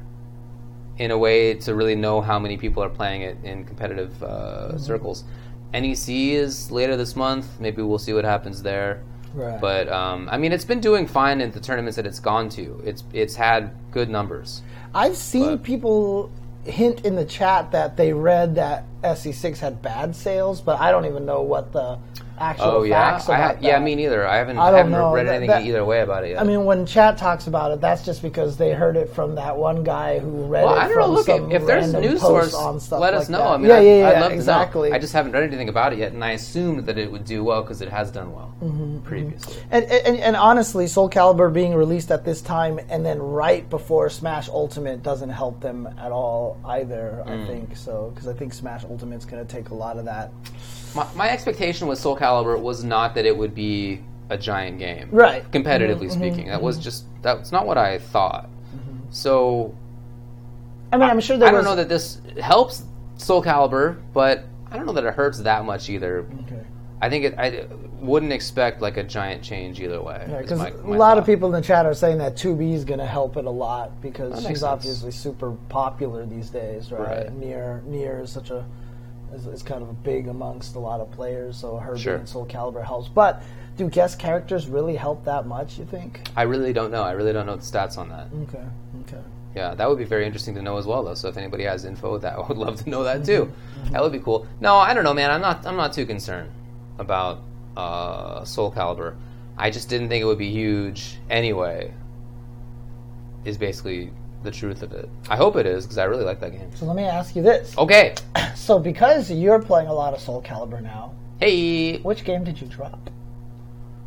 in a way to really know how many people are playing it in competitive uh, Mm-hmm. circles. NEC is later this month. Maybe we'll see what happens there. Right. But um, I mean, it's been doing fine in the tournaments that it's gone to. It's it's had good numbers. I've seen But- people hint in the chat that they read that SC6 had bad sales, but I don't even know what the actual Oh yeah, facts I about ha- yeah, me neither. I haven't I don't haven't know. read That- anything that- either way about it yet. I mean, when chat talks about it, that's just because they heard it from that one guy who read well, it I don't know. from Look, some if, if there's random news post source, on stuff let like us know. that. I mean, yeah, I, yeah, yeah, I'd love exactly. to know. I just haven't read anything about it yet, and I assumed that it would do well because it has done well Mm-hmm, previously. And, and, and honestly, Soul Calibur being released at this time and then right before Smash Ultimate doesn't help them at all either. Mm. I think so because I think Smash Ultimate's going to take a lot of that. My, my expectation with Soul Calibur was not that it would be a giant game, Right. Mm-hmm, Competitively speaking, that was just that's not what I thought. So I mean, I'm sure there I don't know that this helps Soul Calibur, but I don't know that it hurts that much either. Okay. I think it, I wouldn't expect like a giant change either way. Because a lot of people in the chat are saying that 2B is going to help it a lot because That she's obviously super popular these days, right? Right. NieR NieR is such a is, is kind of a big amongst a lot of players, so her Sure. being Soul Calibur helps. But do guest characters really help that much? You think? I really don't know. I really don't know the stats on that. Okay. Okay. Yeah, that would be very interesting to know as well, though. So if anybody has info, that *laughs* I would love to know that too. That would be cool. No, I don't know, man. I'm not. I'm not too concerned about uh, Soul Calibur. I just didn't think it would be huge anyway. Is basically the truth of it. I hope it is because I really like that game. So let me ask you this. Okay. *clears throat* So because you're playing a lot of Soul Calibur now, Hey. which game did you drop?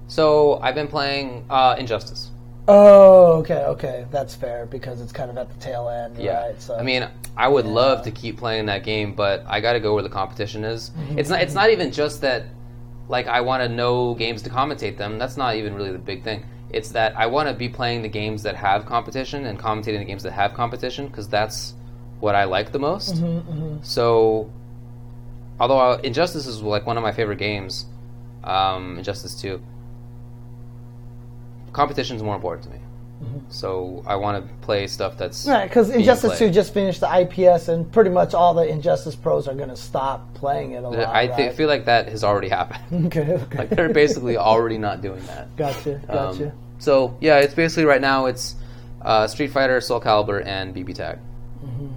So I've been playing uh, Injustice. Oh, okay, okay, that's fair because it's kind of at the tail end, Yeah. right? So I mean, I would love to keep playing that game, but I got to go where the competition is. Mm-hmm. It's not. It's not even just that. Like I want to know games to commentate them. That's not even really the big thing. It's that I want to be playing the games that have competition and commentating the games that have competition because that's what I like the most. Mm-hmm, So, although uh, Injustice is like one of my favorite games, um, Injustice Two, competition is more important to me. So I want to play stuff that's Mm-hmm. Right, because Injustice. 2 just finished the IPS, and pretty much all the Injustice pros are going to stop playing it a lot. I thi- right? feel like that has already happened. *laughs* okay, okay. like they're basically already not doing that. gotcha, Um, gotcha. So yeah, it's basically right now it's uh, Street Fighter, Soul Calibur, and BB Tag. Mm-hmm.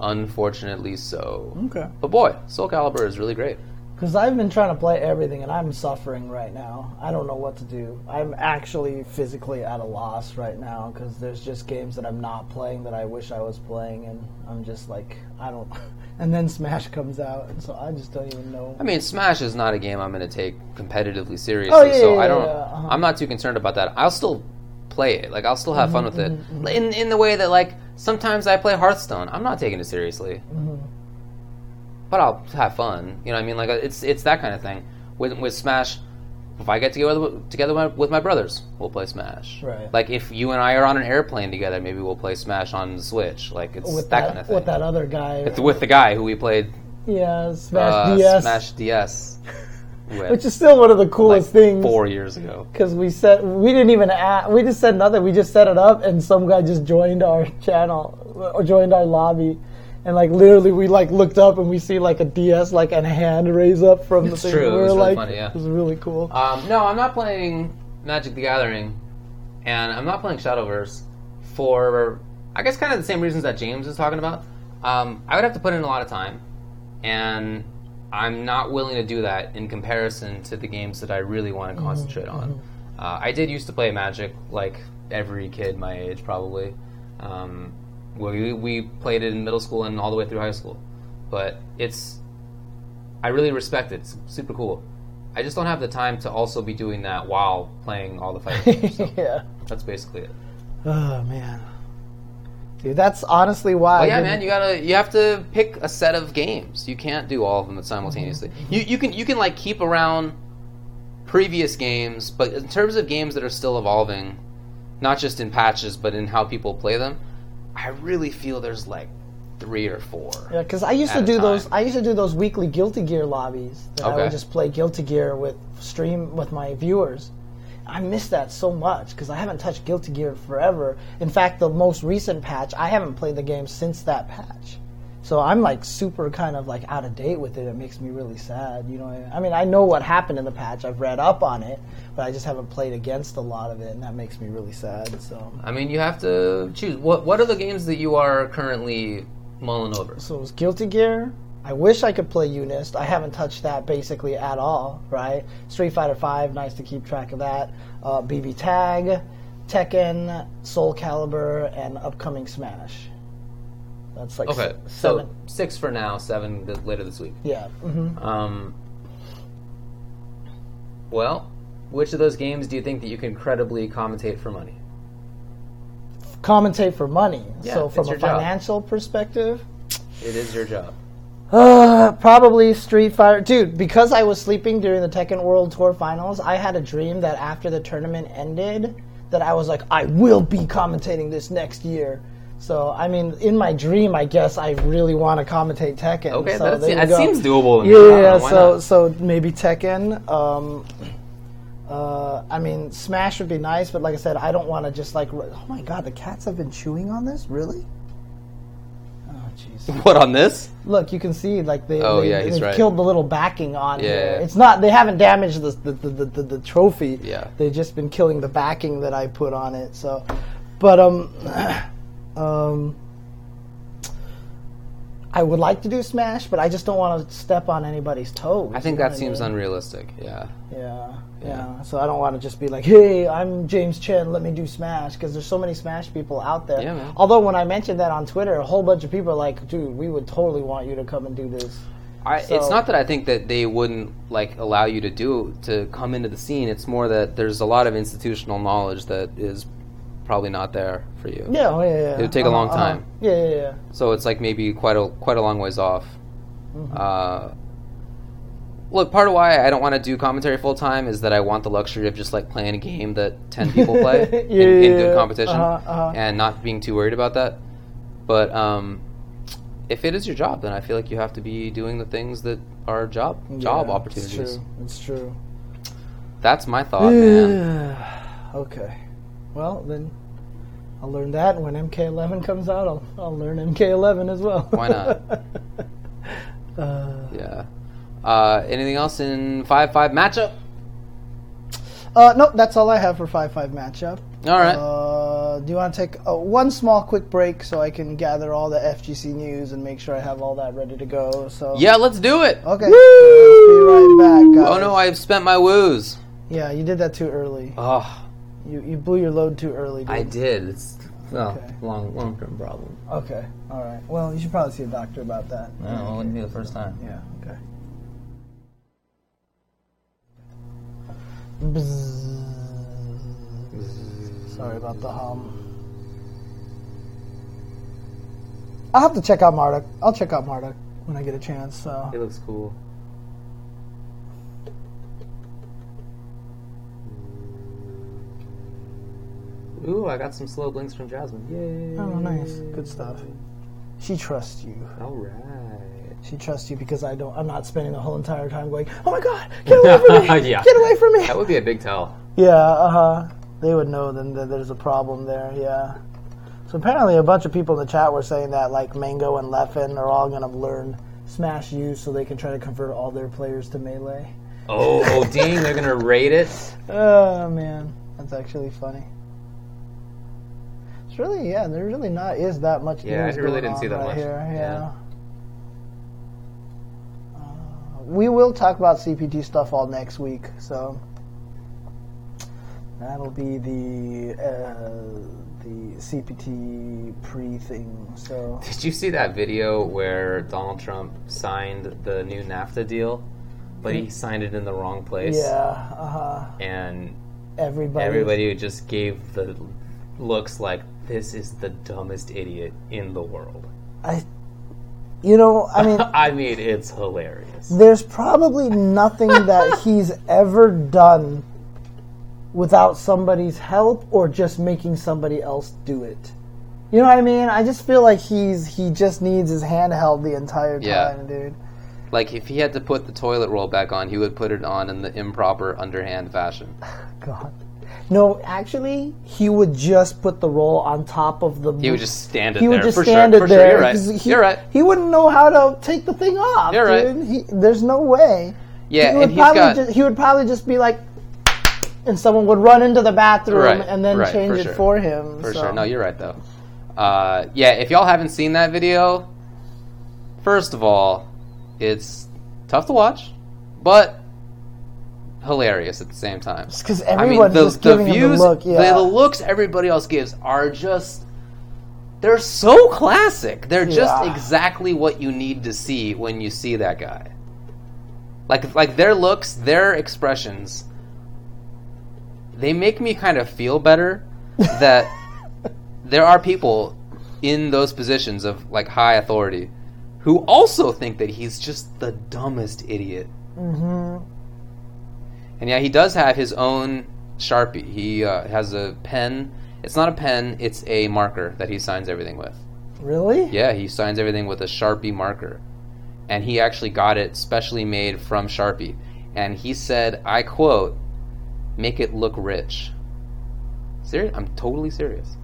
Unfortunately, so. okay. But boy, Soul Calibur is really great. Because I've been trying to play everything, and I'm suffering right now. I don't know what to do. I'm actually physically at a loss right now because there's just games that I'm not playing that I wish I was playing, and I'm just like, I don't. *laughs* And then Smash comes out, and so I just don't even know. I mean, Smash is not a game I'm going to take competitively seriously, Oh, yeah, so yeah, I don't. yeah, uh-huh. I'm not too concerned about that. I'll still play it. Like I'll still have fun with it. Mm-hmm, In in the way that like sometimes I play Hearthstone. I'm not taking it seriously. But I'll have fun. You know what I mean? Like it's it's that kind of thing. With with Smash, if I get together with, together with my, with my brothers, we'll play Smash. Right. Like if you and I are on an airplane together, maybe we'll play Smash on the Switch. Like it's with that, that, kind of thing. with that other guy. It's with the guy who we played yeah, Smash uh, DS. Smash DS *laughs* With which is still one of the like coolest things. four years ago. Because we said we didn't even add, we just said nothing. We just set it up, and some guy just joined our *laughs* channel or joined our lobby, and like literally we like looked up and we see like a DS like and a hand raise up from the It's thing. true, it was were really like, funny, yeah. it was really cool. Um, no, I'm not playing Magic the Gathering, and I'm not playing Shadowverse for, I guess, kind of the same reasons that James is talking about. Um, I would have to put in a lot of time, and I'm not willing to do that in comparison to the games that I really want to concentrate on. Uh, I did used to play Magic like every kid my age, probably. Um, we, we played it in middle school and all the way through high school. But it's I really respect it. It's super cool. I just don't have the time to also be doing that while playing all the fighting games. *laughs* So yeah. that's basically it. Oh man, dude, that's honestly why. Yeah, man, you gotta you have to pick a set of games. You can't do all of them simultaneously. Mm-hmm. You you can you can like keep around previous games, but in terms of games that are still evolving, not just in patches but in how people play them, I really feel there's like three or four. Yeah, because I used to do those. I used to do those weekly Guilty Gear lobbies. That I would just play Guilty Gear with stream with my viewers. I miss that so much because I haven't touched Guilty Gear forever. In fact, the most recent patch, I haven't played the game since that patch. So I'm like super kind of like out of date with it. It makes me really sad. You know, I mean? I mean, I know what happened in the patch. I've read up on it, but I just haven't played against a lot of it, and that makes me really sad. So, I mean, you have to choose. What what are the games that you are currently mulling over? So it was Guilty Gear. I wish I could play Unist. I haven't touched that basically at all, right? Street Fighter Five, nice to keep track of that. Uh, BB Tag, Tekken, Soul Calibur, and upcoming Smash. That's like Okay, so six for now, seven th- later this week. yeah. hmm Um, well, which of those games do you think that you can credibly commentate for money? Commentate for money. Yeah, so from a your job. financial perspective, It is your job. Uh, probably Street Fighter. Dude, because I was sleeping during the Tekken World Tour Finals, I had a dream that after the tournament ended, that I was like, I will be commentating this next year. So, I mean, in my dream, I guess I really want to commentate Tekken. Okay, so that, seems doable. Yeah, yeah. So, not? so maybe Tekken. Um, uh, I mean, Smash would be nice, but like I said, I don't want to just like. Oh my God, the cats have been chewing on this. Really? Oh, jeez. *laughs* what on this? Look, you can see like they, Oh, they, yeah, he's they've right. killed the little backing on Yeah, here. yeah. It's not they haven't damaged the the, the, the, the, the trophy. Yeah. They've just been killing the backing that I put on it. So but um um I would like to do Smash, but I just don't want to step on anybody's toes. I think that seems mean? unrealistic. Yeah. Yeah, yeah. So I don't want to just be like, "Hey, I'm James Chen. Let me do Smash," because there's so many Smash people out there. Yeah, man. Although when I mentioned that on Twitter, a whole bunch of people are like, "Dude, we would totally want you to come and do this." I, So- it's not that I think that they wouldn't like allow you to do to come into the scene. It's more that there's a lot of institutional knowledge that is probably not there for you. Yeah, oh, yeah, yeah. It would take a long Uh-huh, uh-huh. time. Yeah, yeah, yeah. So it's like maybe quite a quite a long ways off. Mm-hmm. Uh, look, part of why I don't want to do commentary full time is that I want the luxury of just like playing a game that ten people play *laughs* in, Yeah, in yeah, good competition, Uh-huh, uh-huh. and not being too worried about that. But um, if it is your job, then I feel like you have to be doing the things that are job job Yeah, opportunities. It's true. It's true. That's my thought, man. *sighs* okay. Well, then I'll learn that when MK11 comes out. I'll, I'll learn MK11 as well. Why not? *laughs* uh, Yeah. Uh, anything else in five five matchup? uh, nope, that's all I have for 5 5 matchup. All right. Uh, do you want to take uh, one small quick break so I can gather all the FGC news and make sure I have all that ready to go? So yeah, let's do it. Okay. Let's be right back, guys. Oh no, I've spent my woos. Yeah, you did that too early. Oh, You you blew your load too early. Dude. I did. It's well, Okay. long long term problem. Okay. All right. Well, you should probably see a doctor about that. No, it wouldn't be the first time. Yeah. Okay. Bzzz. Sorry about the hum. I'll have to check out Marduk. I'll check out Marduk when I get a chance. So It looks cool. Ooh, I got some slow blinks from Jasmine. Yay! oh, nice, good stuff. She trusts you. All right. She trusts you because I don't. I'm not spending the whole entire time going, "Oh my god, get away from me! *laughs* Yeah. Get away from me!" That would be a big tell. Yeah, uh huh. They would know then that there's a problem there. Yeah. So apparently, a bunch of people in the chat were saying that like Mango and Leffen are all gonna learn Smash U so they can try to convert all their players to melee. Oh, oh dang, they're gonna raid it. *laughs* Oh man, that's actually funny. It's really yeah. There really not is that much. Yeah, I really going didn't see that right much. Here. Yeah. Yeah. Uh, we will talk about CPT stuff all next week, so that'll be the uh, the CPT pre thing. So Did you see that video where Donald Trump signed the new NAFTA deal, but he signed it in the wrong place? yeah, uh huh. And Everybody. everybody just gave the looks like this is the dumbest idiot in the world. I, you know, I mean. *laughs* I mean, it's hilarious. there's probably nothing that *laughs* he's ever done without somebody's help or just making somebody else do it. You know what I mean? I just feel like he's he just needs his hand held the entire time, Yeah. dude. Like if he had to put the toilet roll back on, he would put it on in the improper underhand fashion. *laughs* God. No, actually, he would just put the roll on top of the. He would just stand it He there He would just for stand sure. it there. Sure. You're right. He, You're right. He wouldn't know how to take the thing off. You're right. dude. He, there's no way. Yeah, he would and he's probably got just, he would probably just be like, and someone would run into the bathroom Right, and then right, change for it sure. for him. For so. sure. No, you're right though. Uh, yeah, if y'all haven't seen that video, first of all, it's tough to watch, but hilarious at the same time. because I mean, the, just the giving views, the look. Yeah. the, the looks everybody else gives are just. They're so classic. They're just exactly what you need to see when you see that guy. Like, like their looks, their expressions, they make me kind of feel better *laughs* that there are people in those positions of like high authority who also think that he's just the dumbest idiot. hmm And yeah, he does have his own Sharpie. He uh, has a pen. It's not a pen, it's a marker that he signs everything with. Really? Yeah, he signs everything with a Sharpie marker. And he actually got it specially made from Sharpie. And he said, I quote, make it look rich. Serious? I'm totally serious.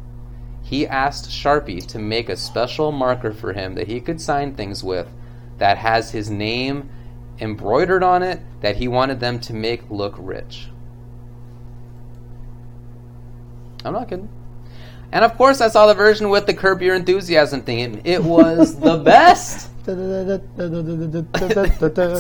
He asked Sharpie to make a special marker for him that he could sign things with that has his name embroidered on it that he wanted them to make look rich. I'm not kidding. And of course, I saw the version with the Curb Your Enthusiasm theme. It was the *laughs* best. *laughs* so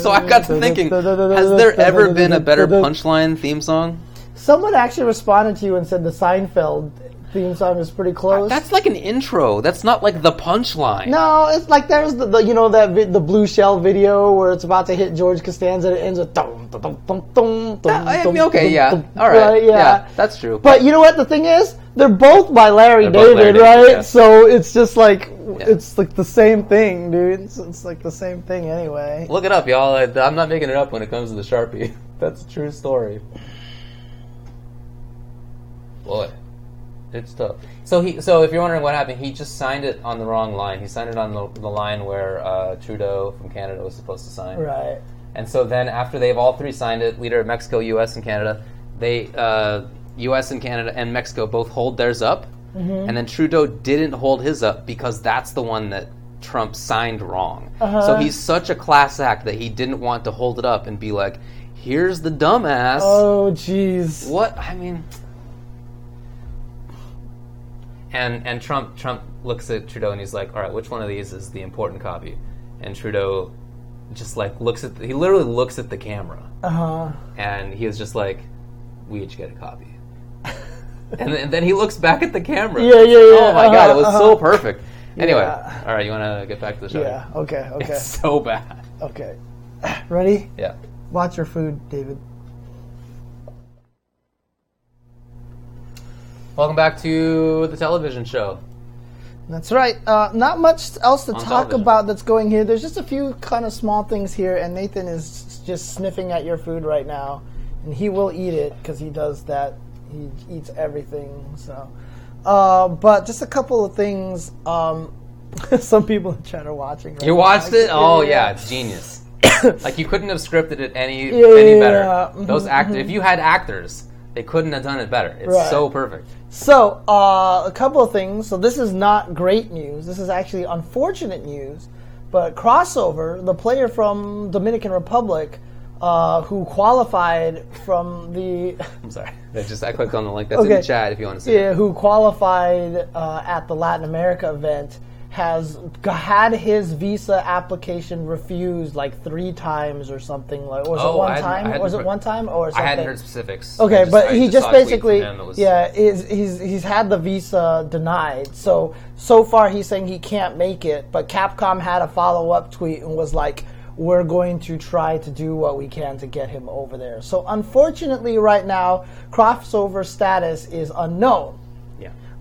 So I got to thinking, has there ever been a better *laughs* punchline theme song? Someone actually responded to you and said the Seinfeld theme song is pretty close. That's like an intro. That's not like the punchline. no, it's like there's the, the you know that vi- the blue shell video where it's about to hit George Costanza and it ends with dum dum dum dum dum. dum, I mean, okay, dum, yeah. dum, All right. yeah. yeah. that's true. But you know what the thing is? They're both by Larry both David, right? yeah. So it's just like Yeah. it's like the same thing, dude. It's, it's like the same thing anyway. Look it up, y'all. I- I'm not making it up when it comes to the Sharpie. *laughs* That's a true story. Boy, it's tough. So he, so if you're wondering what happened, he just signed it on the wrong line. He signed it on the, the line where uh, Trudeau from Canada was supposed to sign. Right. And so then after they've all three signed it, leader of Mexico, U.S. and Canada, they uh, U.S. and Canada and Mexico both hold theirs up, and then Trudeau didn't hold his up because that's the one that Trump signed wrong. So he's such a class act that he didn't want to hold it up and be like, "Here's the dumbass." Oh, jeez. What I mean. And and Trump Trump looks at Trudeau and he's like, "All right, which one of these is the important copy?" And Trudeau just like looks at the, he literally looks at the camera Uh huh. and he was just like, "We each get a copy." *laughs* and, then, and then he looks back at the camera. Yeah, yeah, yeah. Oh my god, it was Uh-huh, so uh-huh. perfect. Anyway, Yeah. all right, you want to get back to the show? Yeah. Okay. Okay. *laughs* It's so bad. Okay. *sighs* Ready? Yeah. Watch your food, David. Welcome back to the television show. That's right. Uh, not much else to On talk television. about that's going here. There's just a few kind of small things here, and Nathan is just sniffing at your food right now, and he will eat it because he does that. He eats everything. So, uh, but just a couple of things. Um, *laughs* Some people in chat are watching. Right You now. watched it? Oh Yeah, it's genius. *coughs* like you couldn't have scripted it any Yeah, any better. Those actors, if you had actors, they couldn't have done it better. It's Right. so perfect. So, uh, a couple of things. So, this is not great news. This is actually unfortunate news. But Crossover, the player from Dominican Republic, uh, who qualified from the *laughs* I'm sorry. I just I clicked on the link that's in the chat if you want to see. yeah, it. who qualified uh, at the Latin America event, has had his visa application refused like three times or something. Like, was Oh, it one I time? Was it one time or I something? hadn't heard specifics. Okay, just- but I he just basically, from him that was- yeah, is he's he's had the visa denied. So so far, he's saying he can't make it. But Capcom had a follow up tweet and was like, "We're going to try to do what we can to get him over there." So unfortunately, right now, crossover status is unknown.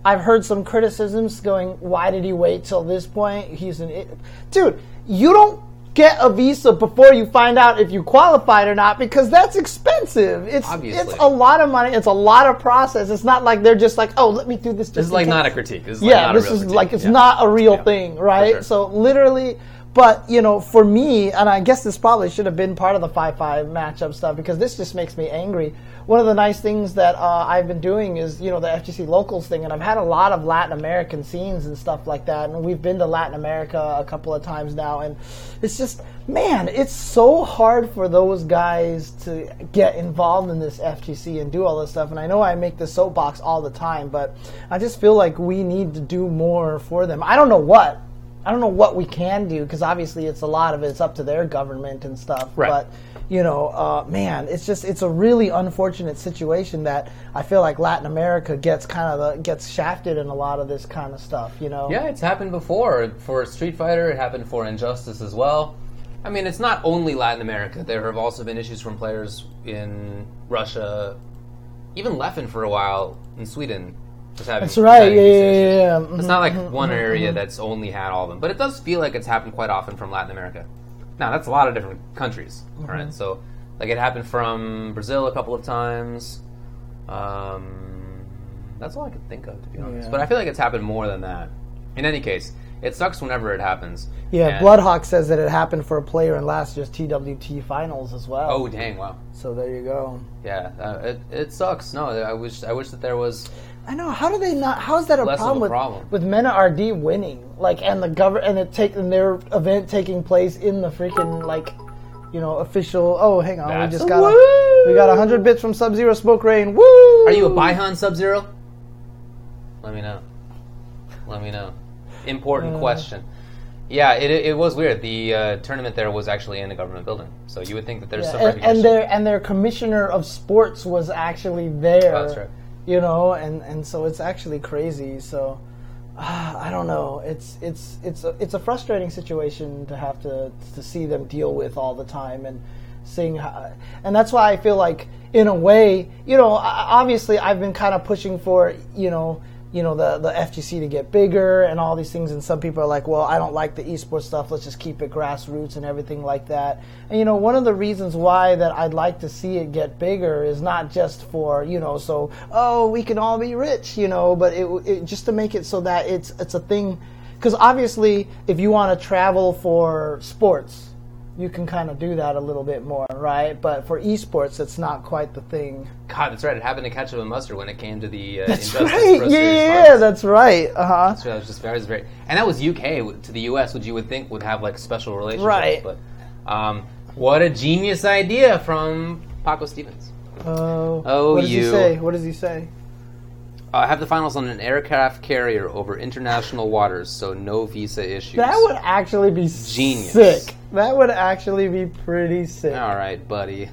I've heard some criticisms going, why did he wait till this point? He's an it. dude. You don't get a visa before you find out if you qualified or not because that's expensive. It's Obviously. it's a lot of money. It's a lot of process. It's not like they're just like, oh, let me do this. Just This is like case." not a critique. This is like yeah, a this real is critique. like it's Yeah. not a real Yeah. thing, right? sure. So literally, but you know, for me, and I guess this probably should have been part of the five-five matchup stuff because this just makes me angry. One of the nice things that uh, I've been doing is you know the FGC locals thing, and I've had a lot of Latin American scenes and stuff like that, and we've been to Latin America a couple of times now, and it's just man, it's so hard for those guys to get involved in this FGC and do all this stuff. And I know I make the soapbox all the time, but I just feel like we need to do more for them. I don't know what. I don't know what we can do because obviously it's a lot of it's up to their government and stuff. Right. But you know, uh, man, it's just it's a really unfortunate situation that I feel like Latin America gets kind of the, gets shafted in a lot of this kind of stuff. You know. Yeah, it's happened before. For Street Fighter, it happened for Injustice as well. I mean, it's not only Latin America. There have also been issues from players in Russia, even Leffen for a while in Sweden. Was having, That's right, yeah, yeah, yeah, yeah. It's not like Mhm, one mhm, area that's only had all of them, but it does feel like it's happened quite often from Latin America. Now, that's a lot of different countries, Mm-hmm. all right? So, like, it happened from Brazil a couple of times. Um, that's all I could think of, to be honest. Yeah. But I feel like it's happened more than that. In any case, it sucks whenever it happens. Yeah, And- Bloodhawk says that it happened for a player in last year's TWT finals as well. Oh, dang! Wow. so there you go. Yeah, uh, it, it sucks. No, I wish I wish that there was. I know. How do they not? How is that a problem a with problem. with Mena RD winning? Like, and the govern and it take and their event taking place in the freaking like, you know, official. Oh, hang on, That's we just got a, we got hundred bits from Sub Zero Smoke Rain. Woo! Are you a Bi-Han Sub Zero? Let me know. Let me know. Important Uh. question. Yeah, it, it was weird. The uh, tournament there was actually in a government building, so you would think that there's Yeah, some and, recognition. and their and their commissioner of sports was actually there. Oh, that's right. You know, and and so it's actually crazy. So. ah, *sighs* I don't know. It's it's it's a, it's a frustrating situation to have to to see them deal with all the time and seeing how, and that's why I feel like in a way, you know, obviously I've been kind of pushing for, you know, you know the the FGC to get bigger and all these things and some people are like, "Well, I don't like the esports stuff. Let's just keep it grassroots and everything like that." And you know, one of the reasons why that I'd like to see it get bigger is not just for, you know, so oh, we can all be rich, you know, but it, it just to make it so that it's it's a thing because obviously if you want to travel for sports you can kind of do that a little bit more, right? But for esports, it's not quite the thing. God, that's right. It happened to catch up and Mustard when it came to the uh, That's Injustice right. Pro Yeah, yeah, yeah, that's right. Uh huh. So that was just very, very, and that was UK to the US, which you would think would have like special relationships. Right. But um, what a genius idea from Paco Stevens. Oh, Oh, what does you. he say? What does he say? Uh, have the finals on an aircraft carrier over international waters, so no visa issues. That would actually be Genius. sick. That would actually be pretty sick. All right, buddy.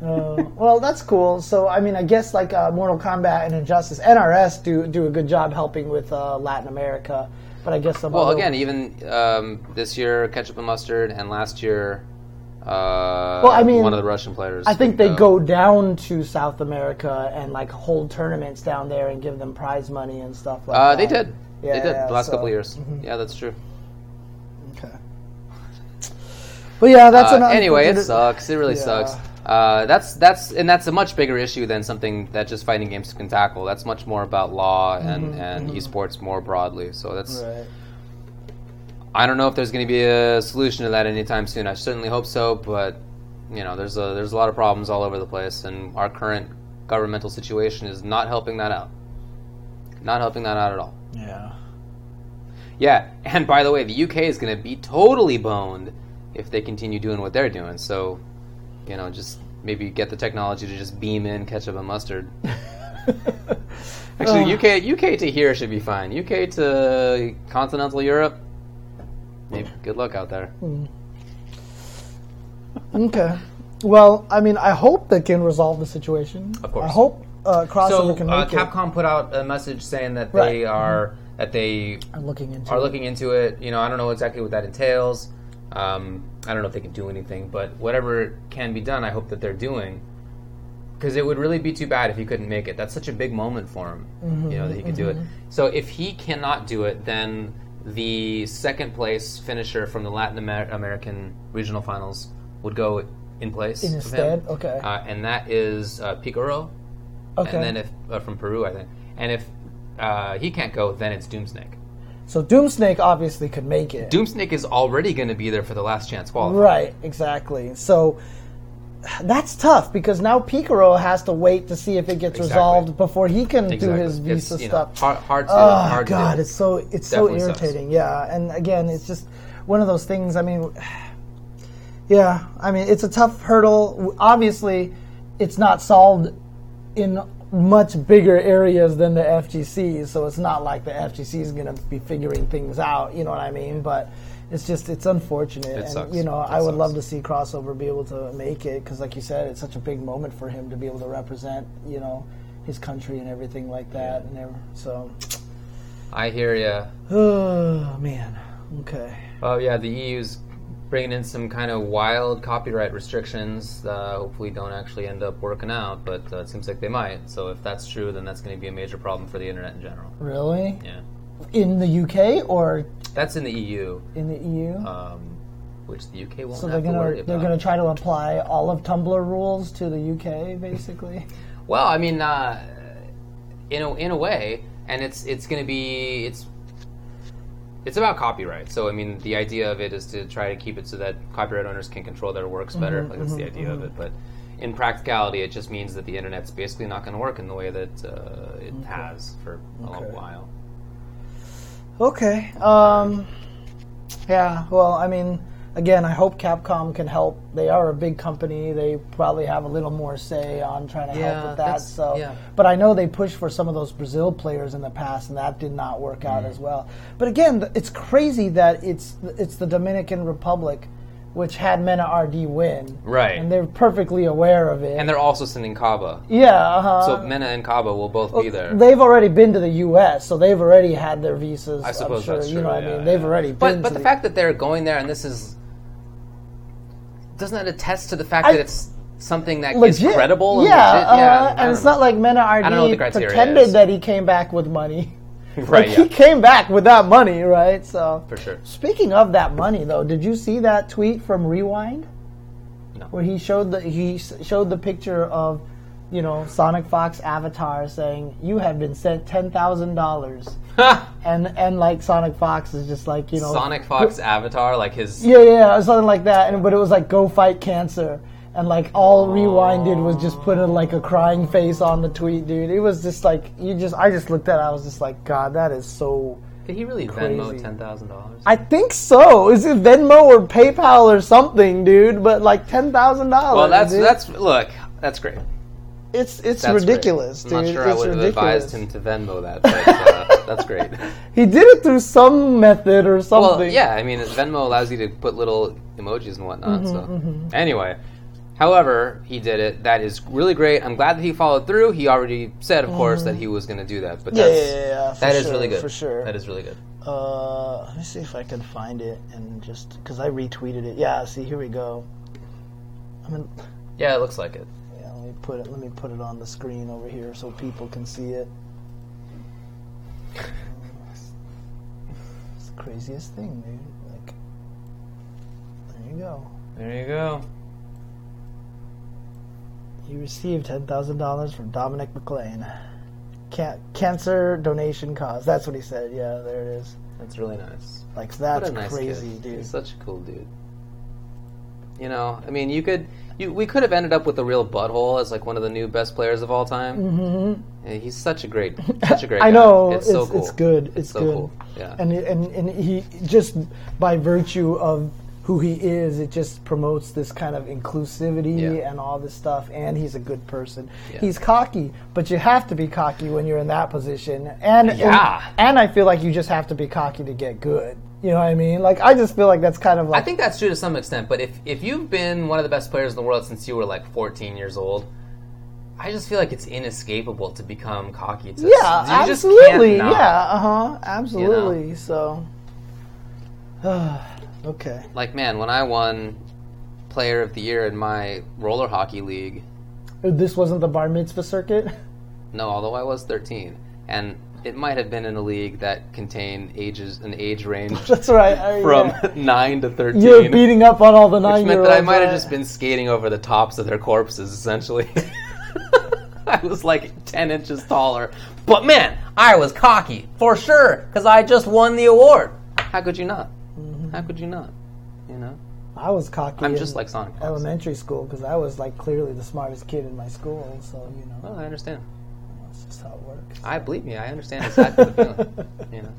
Uh, well, that's cool. So, I mean, I guess like uh, Mortal Kombat and Injustice, NRS do do a good job helping with uh, Latin America. But I guess some Well, other- again, even um, this year, ketchup and mustard, and last year, uh, Well, I mean, one of the Russian players. I think they uh, go down to South America and like hold tournaments down there and give them prize money and stuff like Uh, that. they did. Yeah, they did yeah, the last so- mm-hmm. couple of years. Yeah, that's true. Okay. But yeah, that's Uh, an anyway, it sucks. It really Yeah. sucks. Uh, that's that's and that's a much bigger issue than something that just fighting games can tackle. That's much more about law and, and esports more broadly. So that's Mm-hmm, Right. I don't know if there's going to be a solution to that anytime soon. I certainly hope so, but you know, there's a there's a lot of problems all over the place, and our current governmental situation is not helping that out. Not helping that out at all. Yeah. Yeah, and by the way, the UK is going to be totally boned if they continue doing what they're doing. So, you know, just maybe get the technology to just beam in ketchup and mustard. *laughs* Actually, UK UK to here should be fine. UK to continental Europe, maybe good luck out there. Okay. Well, I mean, I hope they can resolve the situation. Of course. I hope uh, crossover So, can uh, make it. Capcom put out a message saying that Right. they are that they I'm looking into. are it. looking into it. You know, I don't know exactly what that entails. Um, I don't know if they can do anything, but whatever can be done, I hope that they're doing. Because it would really be too bad if he couldn't make it. That's such a big moment for him, Mm-hmm, you know, that he could do it. So if he cannot do it, then the second place finisher from the Latin Amer- American regional finals would go in place In of his him. stead? Okay. uh, and that is uh, Picaro. Okay. And then if uh, from Peru, I think, and if uh, he can't go, then it's Doomsnake. so Doomsnake obviously could make it. Doomsnake is already going to be there for the last chance qualifier. Right, exactly. So that's tough because now Picaro has to wait to see if it gets Exactly. resolved before he can do his visa it's, you know, stuff. hard, hard to. Oh hard to God, do. it's so it's so Definitely sucks. irritating. Yeah, and again, it's just one of those things. I mean, yeah, I mean, it's a tough hurdle. Obviously, it's not solved in much bigger areas than the FGC, so it's not like the FGC is going to be figuring things out. You know what I mean? But it's just it's unfortunate, and sucks. you know, It I would love to see crossover be able to make it because, like you said, it's such a big moment for him to be able to represent, you know, his country and everything like that. And ev- so, I hear you. oh *sighs* man, okay. Oh yeah, the EU's bringing in some kind of wild copyright restrictions. Uh, hopefully, don't actually end up working out, but uh, it seems like they might. So if that's true, then that's going to be a major problem for the internet in general. Really? Yeah, In the UK or that's in the EU, in the EU? um, which the UK won't so they're have to gonna worry they're about. gonna try to apply all of Tumblr rules to the UK, basically. *laughs* Well, I mean, uh, in a in a way, and it's it's going to be it's it's about copyright. So I mean, the idea of it is to try to keep it so that copyright owners can control their works better. like that's the idea of it. But in practicality, it just means that the internet's basically not going to work in the way that uh, it has for a long while. Okay. Um, yeah. Well, I mean, again, I hope Capcom can help. They are a big company. They probably have a little more say on trying to Yeah, help with that. So, yeah. but I know they pushed for some of those Brazil players in the past, and that did not work out Mm. as well. But again, it's crazy that it's it's the Dominican Republic, which had Mena RD win, Right. And they're perfectly aware of it. And they're also sending Kaba. yeah. Uh-huh. So Mena and Kaba will both be there. They've already been to the U.S., so they've already had their visas. I suppose sure, that's You know what yeah, I mean? They've already But been. but to the fact that they're going there and this is doesn't that attest to the fact I- that it's something that legit, is credible? And yeah, legit? uh, yeah. I and it's know. not like Mena don't know what the RD pretended that he came back with money. *laughs* right. Like he came back with that money, right? So, for sure. speaking of that money, though, did you see that tweet from Rewind? No. Where he showed the he showed the picture of, you know, Sonic Fox avatar saying, "You have been sent ten thousand dollars," *laughs* and and like Sonic Fox is just like you know Sonic Fox avatar, like his. Yeah, yeah, or something like that. And but it was like go fight cancer. And like all Rewind did was just put a, like a crying face on the tweet, dude. It was just like you just I just looked at it, I was just like, God, that is so Did he really Crazy. Venmo ten thousand dollars? I think so. Is it Venmo or PayPal or something, dude? But like ten thousand dollars. Well, that's dude. that's look, that's great. it's it's That's ridiculous, great. I'm dude. not sure it's I would have advised him to Venmo that, but uh, *laughs* that's great. He did it through some method or something. Well, yeah, I mean, Venmo allows you to put little emojis and whatnot. so Mm-hmm, anyway, however, he did it. That is really great. I'm glad that he followed through. He already said, of course, that he was going to do that. But Mm-hmm. Yeah, that's, yeah, yeah, yeah, that is sure, really good for sure. That is really good. Uh, let me see if I can find it and just because I retweeted it. Yeah, see, here we go. I mean, Yeah, it looks like it. yeah, let me put it. Let me put it on the screen over here so people can see it. It's the craziest thing, dude. Like, there you go. There you go. You received ten thousand dollars from Dominic McLean. Can- cancer donation cause. That's what he said. Yeah, there it is. That's really nice. Like that's a nice crazy, kid. dude. He's such a cool dude. You know, I mean, you could, you, we could have ended up with a real butthole as like one of the new best players of all time. Mm-hmm. he's such a great, *laughs* such a great. I guy. know It's it's, so cool. it's good. It's, so good. cool. Yeah. And and and he just by virtue of who he is, it just promotes this kind of inclusivity Yeah. and all this stuff. And he's a good person. Yeah. He's cocky, but you have to be cocky when you're in that position. And Yeah. and, and I feel like you just have to be cocky to get good. You know what I mean? Like I just feel like that's kind of like I think that's true to some extent, but if if you've been one of the best players in the world since you were like 14 years old, I just feel like it's inescapable to become cocky. To, yeah, you absolutely. Yeah, uh huh, absolutely. So, *sighs* *sighs* okay. Like man, when I won Player of the Year in my roller hockey league, uh, This wasn't the bar mitzvah circuit. no, although I was 13, and it might have been in a league that contained ages an age range *laughs* That's right. I- *laughs* from yeah. *laughs* nine to 13. You're beating up on all the nine. which meant that. I might have just been skating over the tops of their corpses, essentially. I was like 10 inches taller. But man, I was cocky, for sure, because I just won the award. How could you not? Mm-hmm. How could you not? You know? I was cocky. I'm in just like Sonic Fox. elementary school because I was like clearly the smartest kid in my school. So you know, Well, I understand. that's just how it works. I believe me, I understand exactly the feeling. *laughs* You know?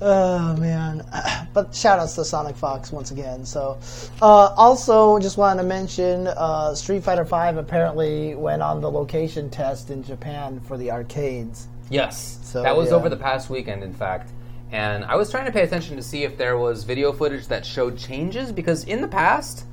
Oh man! *clears throat* But shout outs to Sonic Fox once again. So, uh, also just wanted to mention uh, Street Fighter V apparently went on the location test in Japan for the arcades. Yes. So, that was yeah. over the past weekend, in fact. And I was trying to pay attention to see if there was video footage that showed changes because in the past,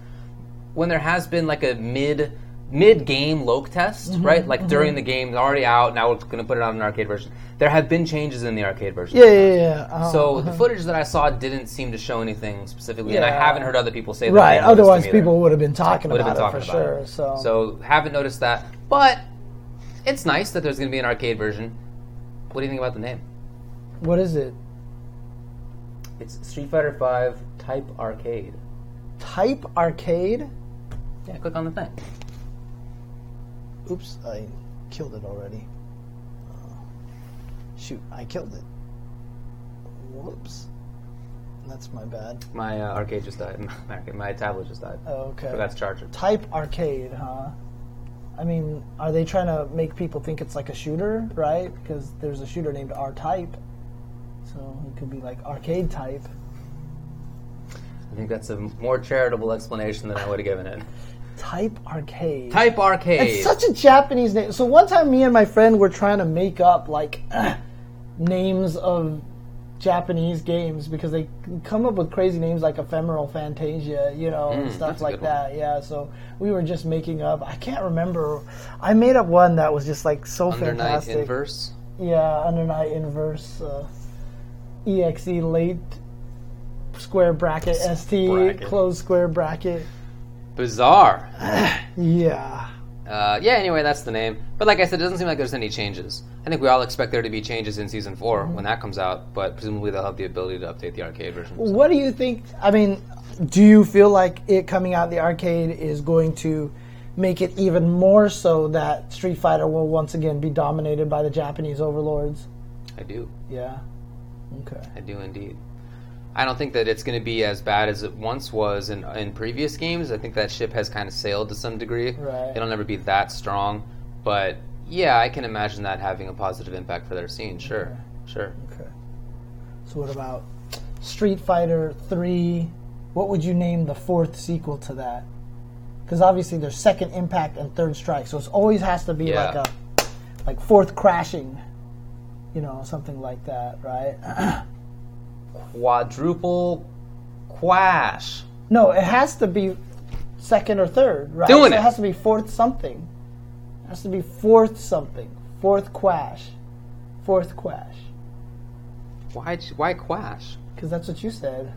when there has been like a mid mid game loc test, Mm-hmm, right? Like during the game, it's already out. Now we're going to put it on an arcade version. There have been changes in the arcade version. Yeah, yeah, yeah. uh-huh. So the footage that I saw didn't seem to show anything specifically, and I haven't heard other people say that. right. Otherwise, people would have been talking Would about been it for about sure. it. So, So haven't noticed that, but it's nice that there's going to be an arcade version. What do you think about the name? what is it? It's Street Fighter V Type Arcade. Type arcade? Yeah, click on the thing. Oops, I killed it already. Uh, shoot, I killed it. Whoops. That's my bad. My uh, arcade just died. *laughs* My, my tablet just died. Oh, okay. Forgot to charge it. Type arcade, huh? I mean, are they trying to make people think it's like a shooter, right? Because there's a shooter named R Type. So it could be like arcade type. I think that's a more charitable explanation than I would have given it. Type arcade. Type Arcade. It's such a Japanese name. So one time, me and my friend were trying to make up like *clears throat* names of Japanese games because they come up with crazy names like Ephemeral Fantasia, you know, and Mm, stuff like one. that. Yeah. So we were just making up. I can't remember. I made up one that was just like so Under Night fantastic. Inverse. Yeah, Under Night Inverse. Uh, exe late square bracket st Bracket. close square bracket. Bizarre. *sighs* Yeah. Uh, yeah, anyway, that's the name. But like I said, it doesn't seem like there's any changes. I think we all expect there to be changes in Season 4 Mm-hmm. when that comes out, but presumably they'll have the ability to update the arcade version. So- What do you think? I mean, do you feel like it coming out the arcade is going to make it even more so that Street Fighter will once again be dominated by the Japanese overlords? I do. Yeah. Okay. I do indeed. I don't think that it's going to be as bad as it once was in, in previous games. I think that ship has kind of sailed to some degree. Right. It'll never be that strong. But yeah, I can imagine that having a positive impact for their scene. Sure. Sure. Okay. So what about Street Fighter 3? What would you name the fourth sequel to that? Because obviously there's second impact and third strike, so it always has to be Yeah. like a like fourth crashing, you know, something like that, right? *clears throat* Quadruple quash. No, it has to be second or third, right? Doing so it. it has to be fourth something. It has to be fourth something. Fourth quash. Fourth quash. Why, why quash? Because that's what you said.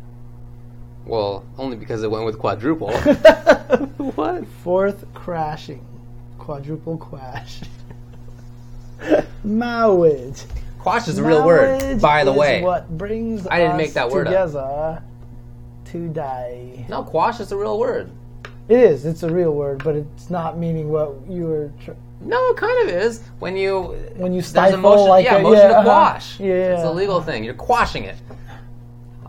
Well, only because it went with quadruple. *laughs* what? Fourth crashing. Quadruple quash. *laughs* Marriage. Quash is a real word, by the way. what brings I didn't make that word up. together to die. No, quash is a real word. It is. It's a real word, but it's not meaning what you were. Tr- No, it kind of is when you When you stifle, motion, like yeah, a- motion yeah, to uh-huh. quash. Yeah. it's a legal thing. You're quashing it.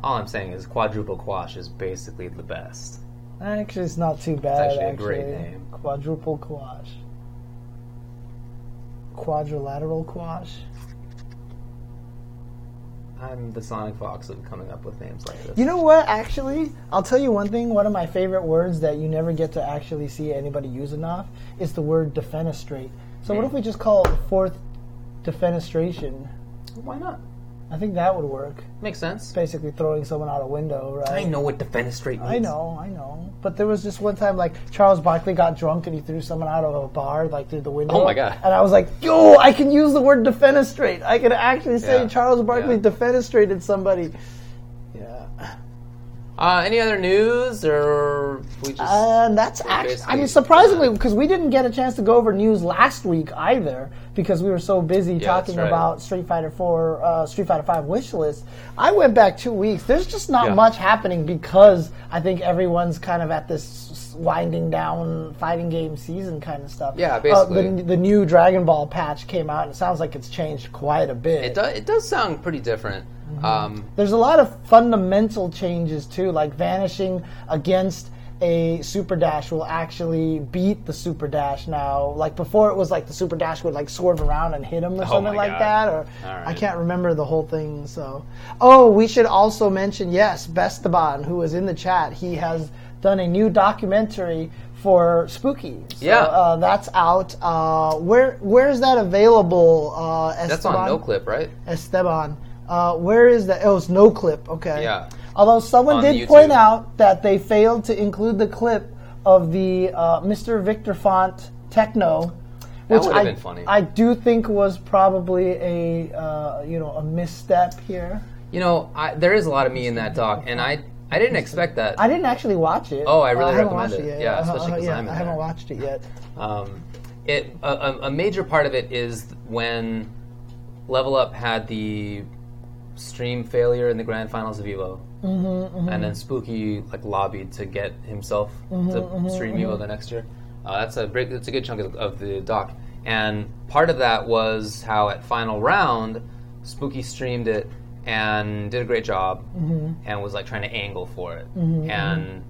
All I'm saying is quadruple quash is basically the best. Actually, it's not too bad. actually a great name. Quadruple quash. Quadrilateral quash. I'm the Sonic Fox of coming up with names like this. You know what? Actually, I'll tell you one thing. One of my favorite words that you never get to actually see anybody use enough is the word defenestrate. So Hmm. what if we just call it the fourth defenestration? Why not? I think that would work. Makes sense. Basically, throwing someone out a window, right? I know what defenestrate means. I know, I know. But there was just one time, like Charles Barkley got drunk and he threw someone out of a bar, like through the window. Oh my God. And I was like, "Yo, I can use the word defenestrate. I can actually say Yeah, Charles Barkley yeah. defenestrated somebody." Yeah. Uh, any other news, or we just? And that's actually, I mean, surprisingly, because we didn't get a chance to go over news last week either, because we were so busy talking right. about Street Fighter Four, uh, Street Fighter Five wish list. I went back two weeks. There's just not Yeah. much happening because I think everyone's kind of at this winding down fighting game season kind of stuff. Yeah, Uh, basically. the, the new Dragon Ball patch came out, and it sounds like it's changed quite a bit. it does. It does sound pretty different. Mm-hmm. Um, There's a lot of fundamental changes too, like vanishing against a super dash will actually beat the super dash now. Like before, it was like the super dash would like swerve around and hit him or something Oh my like God. that. Or right. I can't remember the whole thing. So, oh, we should also mention yes, Bestaban, who was in the chat. He has done a new documentary for Spooky. So, Yeah. uh, that's out. Uh, where where is that available? Uh, Esteban? that's on no clip, right? Esteban. Uh, where is that? Oh, it's no clip. Okay. Yeah. Although someone did YouTube. point out that they failed to include the clip of the uh, Mr. Victor Font techno, That which I, been funny. I do think was probably a uh, you know a misstep here. You know, I, there is a lot of me in that doc, and I I didn't expect that. I didn't actually watch it. Oh, I really Uh, haven't recommend watched it. yet. Yeah, Uh-huh, especially 'cause yeah, I'm I haven't there. watched it yet. Um, it a, a, a major part of it is when Level Up had the stream failure in the grand finals of Evo, Mm-hmm, and then Spooky like lobbied to get himself Mm-hmm, to stream Evo the next year. Uh, that's a that's a good chunk of, of the doc, and part of that was how at final round, Spooky streamed it and did a great job, Mm-hmm. and was like trying to angle for it, and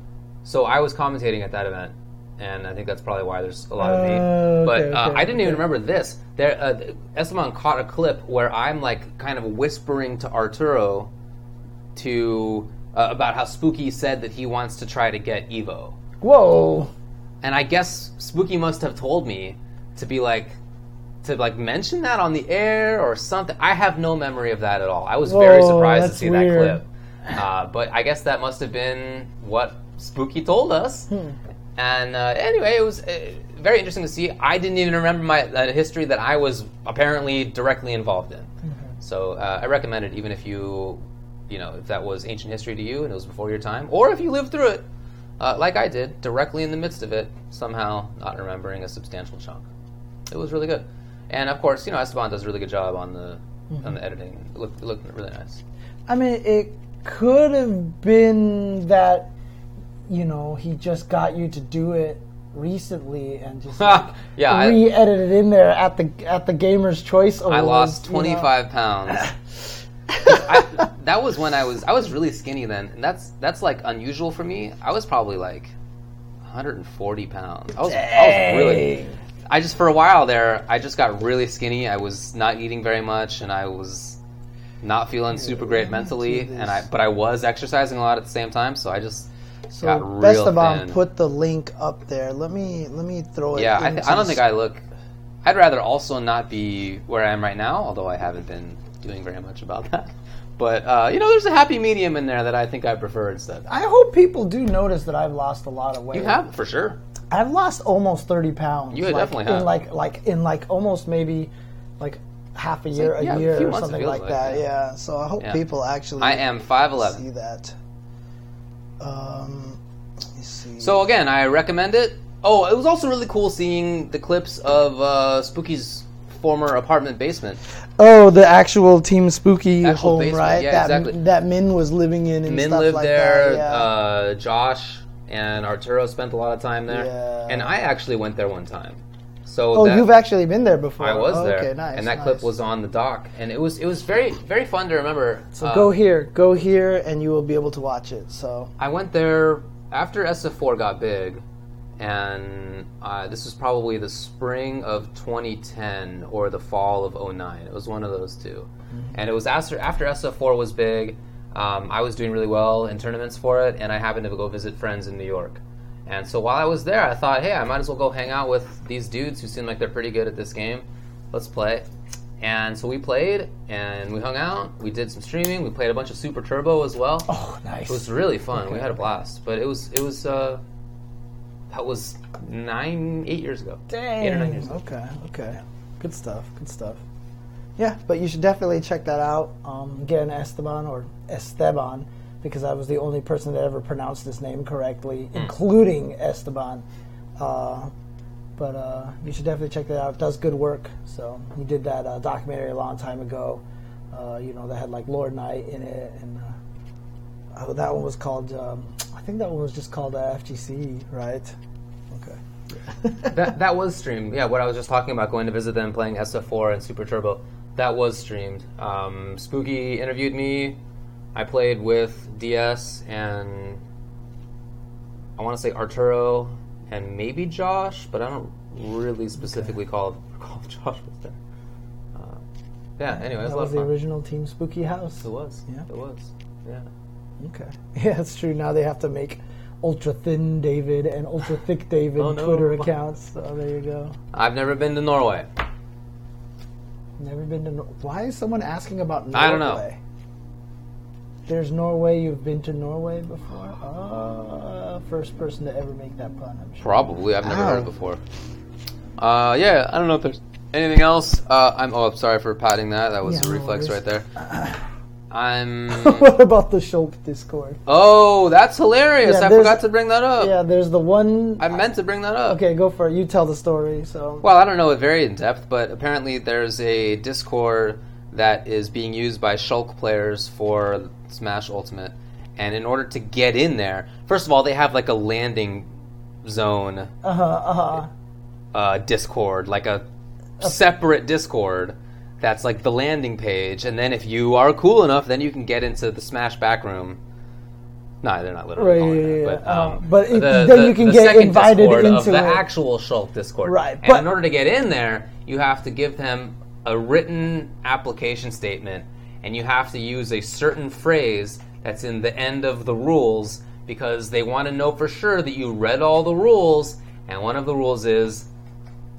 so I was commentating at that event. And I think that's probably why there's a lot of me. Uh, But okay, uh, okay, I didn't even remember this. There, uh, Esteban caught a clip where I'm like kind of whispering to Arturo to uh, about how Spooky said that he wants to try to get Evo, Whoa. and I guess Spooky must have told me to be like to like mention that on the air or something. I have no memory of that at all. I was very surprised to see weird. that clip, uh, but I guess that must have been what Spooky told us. Hmm. And uh, anyway, it was uh, very interesting to see. I didn't even remember my uh, history that I was apparently directly involved in. Mm-hmm. So uh, I recommend it, even if you, you know, if that was ancient history to you and it was before your time, or if you lived through it, uh, like I did, directly in the midst of it, somehow not remembering a substantial chunk. It was really good, and of course, you know, Esteban does a really good job on the Mm-hmm. on the editing. It looked, it looked really nice. I mean, it could have been that, you know, he just got you to do it recently and just *laughs* like, yeah, re-edited in there at the at the Gamer's Choice Awards. I lost you know? 25 pounds. *laughs* I, that was when I was I was really skinny then, and that's that's like unusual for me. I was probably like 140 pounds. I was, I was really. I just for a while there, I just got really skinny. I was not eating very much, and I was not feeling super great mentally. And I but I was exercising a lot at the same time, so I just So got real best of all, put the link up there. Let me let me throw it. yeah, I, th- I don't think I look. I'd rather also not be where I am right now, although I haven't been doing very much about that. *laughs* But uh, you know, there's a happy medium in there that I think I prefer instead. I hope people do notice that I've lost a lot of weight. You have for sure. I've lost almost thirty pounds. You like, definitely in have. like like in like almost maybe like half a year, like- yeah, a a year, few or something like, like, that. yeah. Yeah. So I hope Yeah. people actually I am five eleven. see 5'11. that. Um, see. So again, I recommend it. Oh, it was also really cool seeing the clips of uh, Spooky's former apartment basement. Oh, the actual Team Spooky Actual home, basement, right? yeah, that exactly. that Min was living in and Min stuff lived like there. that. Yeah. Uh, Josh and Arturo spent a lot of time there, Yeah. and I actually went there one time. So Oh, that- you've actually been there before. I was Oh, there, Okay, nice. and that nice. clip was on the doc, and it was it was very very fun to remember. So Uh, go here, go here, and you will be able to watch it. So I went there after SF4 got big, and uh, this was probably the spring of 2010 or the fall of 09. It was one of those 2 and it was after after SF4 was big. Um, I was doing really well in tournaments for it, and I happened to go visit friends in New York. And so while I was there, I thought, hey, I might as well go hang out with these dudes who seem like they're pretty good at this game. Let's play. And so we played, and we hung out. We did some streaming. We played a bunch of Super Turbo as well. oh, nice. It was really fun. We had a blast, but it was it was uh, that was nine eight years ago. Dang. Eight or nine years ago. Okay, okay. Good stuff. Good stuff. Yeah, but you should definitely check that out. Um, again, Esteban or Esteban, because I was the only person that ever pronounced his name correctly, Hmm. including Esteban. Uh, but uh, you should definitely check that out. It does good work. So he did that uh, documentary a long time ago. Uh, you know, that had like Lord Knight in it, and uh, oh, that one was called. Um, I think that one was just called uh, FGC, right? Okay. *laughs* that that was streamed. Yeah, what I was just talking about, going to visit them, playing SF4 and Super Turbo, that was streamed. Um, Spooky interviewed me. I played with DS and I want to say Arturo and maybe Josh, but I don't really specifically call *laughs* recall if Josh was there. Uh, yeah. Anyway, was that lot was the fun. original Team Spooky House. It was. Yeah. It was. Yeah. Okay. *laughs* Yeah, it's true. Now they have to make ultra thin David and ultra thick *laughs* David Oh, no. Twitter accounts. So there you go. I've never been to Norway. Never been to. Nor- Why is someone asking about Norway? I don't know. There's Norway. You've been to Norway before? Uh, first person to ever make that pun. I'm sure. Probably. I've never heard it before. Uh, yeah, I don't know if there's anything else. Uh, I'm. Oh, I'm sorry for patting that. That was Yeah, a reflex worries. right there. *clears throat* I'm. *laughs* what about the Shulk Discord? Oh, that's hilarious! Yeah, I forgot to bring that up. Yeah, there's the one. I meant to bring that up. Okay, go for it. You tell the story. So. Well, I don't know it very in depth, but apparently there's a Discord that is being used by Shulk players for Smash Ultimate, and in order to get in there, first of all, they have like a landing zone Uh huh. Uh huh. uh, Discord, like a separate Discord that's like the landing page, and then if you are cool enough, then you can get into the Smash backroom. No, they're not literally Right, calling yeah, it, but, um, Uh, but it- the- then the- you can get invited Discord of into the it. actual Shulk Discord. Right, and but- in order to get in there, you have to give them a written application statement, and you have to use a certain phrase that's in the end of the rules because they want to know for sure that you read all the rules. And one of the rules is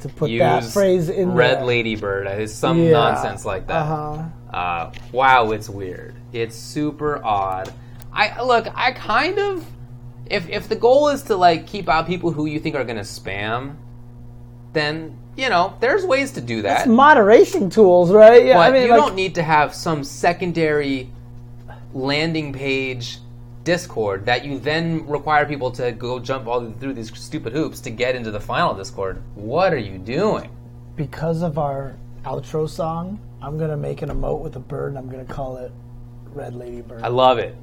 To put that phrase in Red there. Ladybird. It's some Yeah. nonsense like that. Uh-huh. Uh, wow, it's weird. It's super odd. I look. I kind of, if if the goal is to like keep out people who you think are going to spam, then you know there's ways to do that. It's moderation tools, right? Yeah, but I mean, you like, don't need to have some secondary landing page Discord that you then require people to go jump all through these stupid hoops to get into the final Discord. What are you doing? because of our outro song, I'm gonna make an emote with a bird, and I'm gonna call it Red Lady Bird. I love it.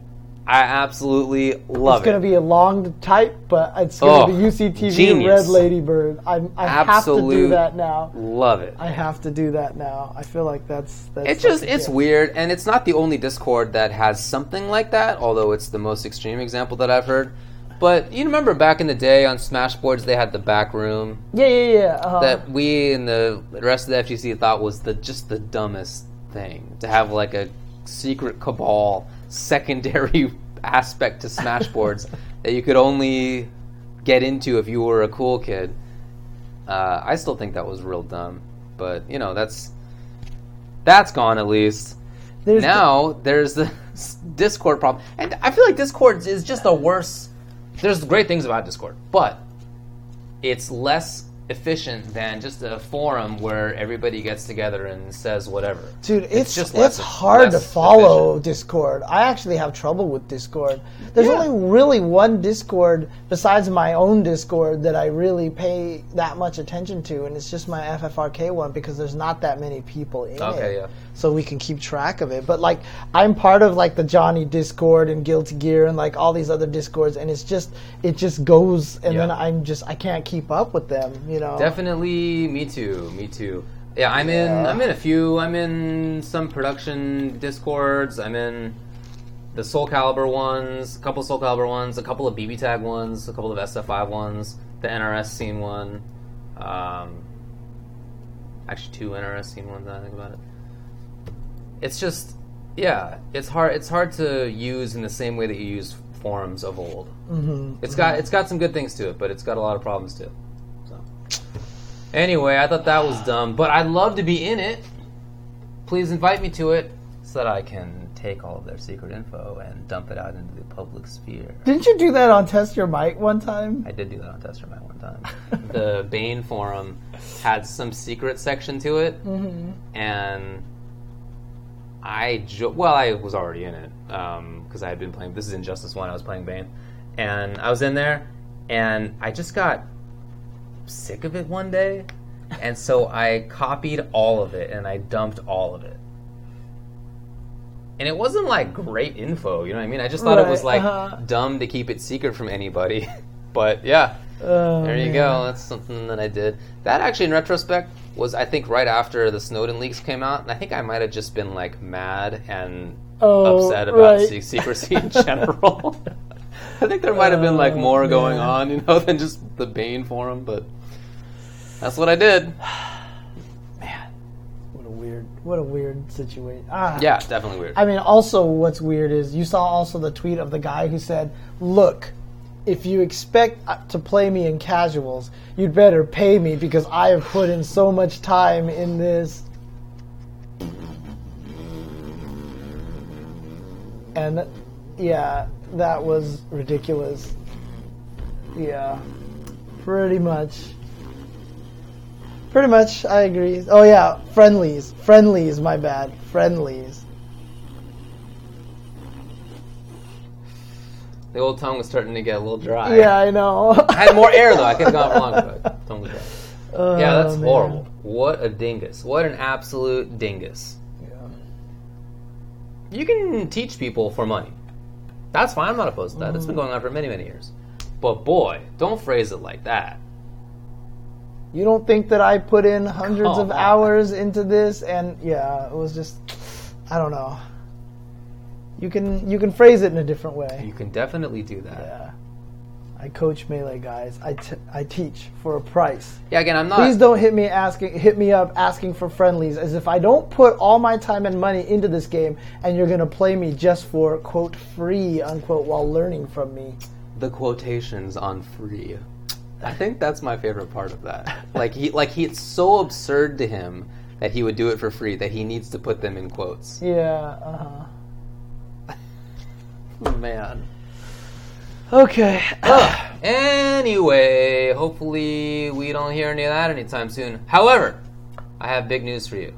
I absolutely love it. it's gonna be a long type, but it's gonna Oh, be UCTV genius. Red Ladybird. I'm, I have to do that now. love it. I have to do that now. I feel like that's that's. It's just it's weird, and it's not the only Discord that has something like that. Although it's the most extreme example that I've heard. But you remember back in the day on Smash boards, they had the back room Yeah, yeah, yeah. Uh, that we and the rest of the FGC thought was the just the dumbest thing to have like a secret cabal secondary *laughs* aspect to Smash boards *laughs* that you could only get into if you were a cool kid. Uh, I still think that was real dumb, but you know that's that's gone at least. there's now there's the *laughs* Discord problem, and I feel like Discord is just a worse. There's great things about Discord, but it's less efficient than just a forum where everybody gets together and says whatever. Dude, it's just it's, less- hard to follow Discord. I actually have trouble with Discord. There's Yeah. only really one Discord besides my own Discord that I really pay that much attention to, and it's just my FFRK one because there's not that many people in Okay, it. yeah. So we can keep track of it. But like I'm part of like the Johnny Discord and Guilty Gear and like all these other Discords and it's just it just goes and Yeah. then I'm just I can't keep up with them, you know. Definitely, me too. Me too. Yeah, I'm in. I'm in a few. I'm in some production discords. I'm in the Soulcalibur ones, a couple Soulcalibur ones, a couple of BB Tag ones, a couple of SF5 ones, the NRS scene one. Um, actually, two NRS scene ones. I think about it. It's just, yeah, it's hard. It's hard to use in the same way that you use forums of old. hmm It's got it's got some good things to it, but it's got a lot of problems too. So anyway, I thought that was dumb, but I'd love to be in it. Please invite me to it so that I can take all of their secret info and dump it out into the public sphere. Didn't you do that on Test Your Might one time? I did do that on Test Your Might one time. the Bane forum had some secret section to it, *laughs* and I jo- well, I was already in it because I had been playing. This is Injustice One. I was playing Bane, and I was in there, and I just got sick of it one day, *laughs* and so I copied all of it and I dumped all of it. And it wasn't like great info, you know what I mean? I just thought it was like uh-huh. dumb to keep it secret from anybody. *laughs* but yeah, Oh, there you man. go. That's something that I did. That actually, in retrospect, was I think right after the Snowden leaks came out, and I think I might have just been like mad and Oh, upset about right. se- secrecy in general. *laughs* I think there might have been like Oh, more going man. on, you know, than just the Bane forum. But that's what I did. *sighs* Man, What a weird, what a weird situation. Ah. yeah, definitely weird. I mean, also, what's weird is you saw also the tweet of the guy who said, "Look, if you expect uh, to play me in casuals, you'd better pay me because I have put in so much time in this." And yeah, that was ridiculous. Yeah, pretty much. Pretty much, I agree. Oh yeah, friendlies, friendlies. My bad, friendlies. The old tongue was starting to get a little dry. Yeah, I know. I had more air though. I could have gone for longer. But tongue was dry. Oh, Yeah, that's man. horrible. What a dingus. What an absolute dingus. Yeah. You can teach people for money. That's fine. I'm not opposed to that. It's been mm. going on for many, many years. But boy, don't phrase it like that. You don't think that I put in hundreds of hours into this, and yeah, it was just, I don't know. You can you can phrase it in a different way. You can definitely do that. Yeah. I coach melee guys. I, t- I teach for a price. Yeah, again, I'm not. Please don't hit me asking hit me up asking for friendlies as if I don't put all my time and money into this game and you're gonna play me just for quote free unquote while learning from me. the quotations on free. I think that's my favorite part of that. Like he, like he, it's so absurd to him that he would do it for free that he needs to put them in quotes. Yeah. Uh Man. Okay. *sighs* Anyway, hopefully we don't hear any of that anytime soon. However, I have big news for you.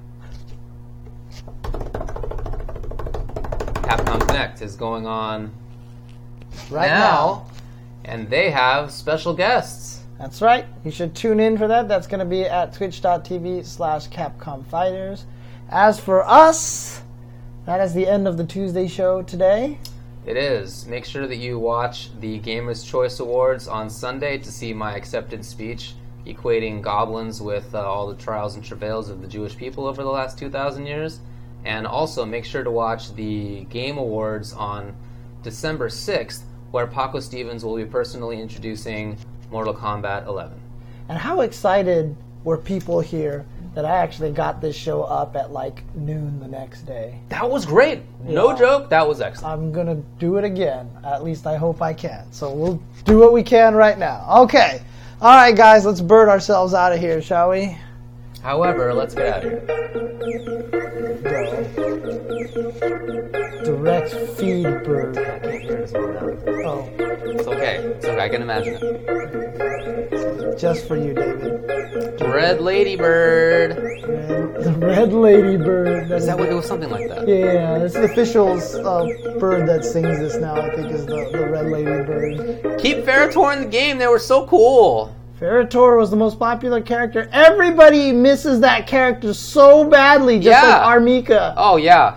Capcom Connect is going on right now, now. and they have special guests. That's right. You should tune in for that. That's going to be at twitch.tv slash Capcom Fighters. As for us, that is the end of the Tuesday show today. It is. Make sure that you watch the Gamers' Choice Awards on Sunday to see my acceptance speech equating goblins with uh, all the trials and travails of the Jewish people over the last 2,000 years. And also make sure to watch the Game Awards on December 6th, where Paco Stevens will be personally introducing Mortal Kombat 11. And how excited were people here that I actually got this show up at like noon the next day? That was great. No Yeah. joke. That was excellent. I'm going to do it again. At least I hope I can. So we'll do what we can right now. Okay. All right, guys, let's bird ourselves out of here, shall we? However, let's get out of here. Go. Direct feed bird. Oh, It's okay. It's okay. I can imagine it. just for you, David. Red Ladybird. Red, red Ladybird. Is that what it was? Something like that. Yeah, it's the official uh, bird that sings this now. I think is the, the red Ladybird. Keep Ferra/Torr in the game. They were so cool. Ferra/Torr was the most popular character. Everybody misses that character so badly, just Yeah. like Armika. Oh yeah,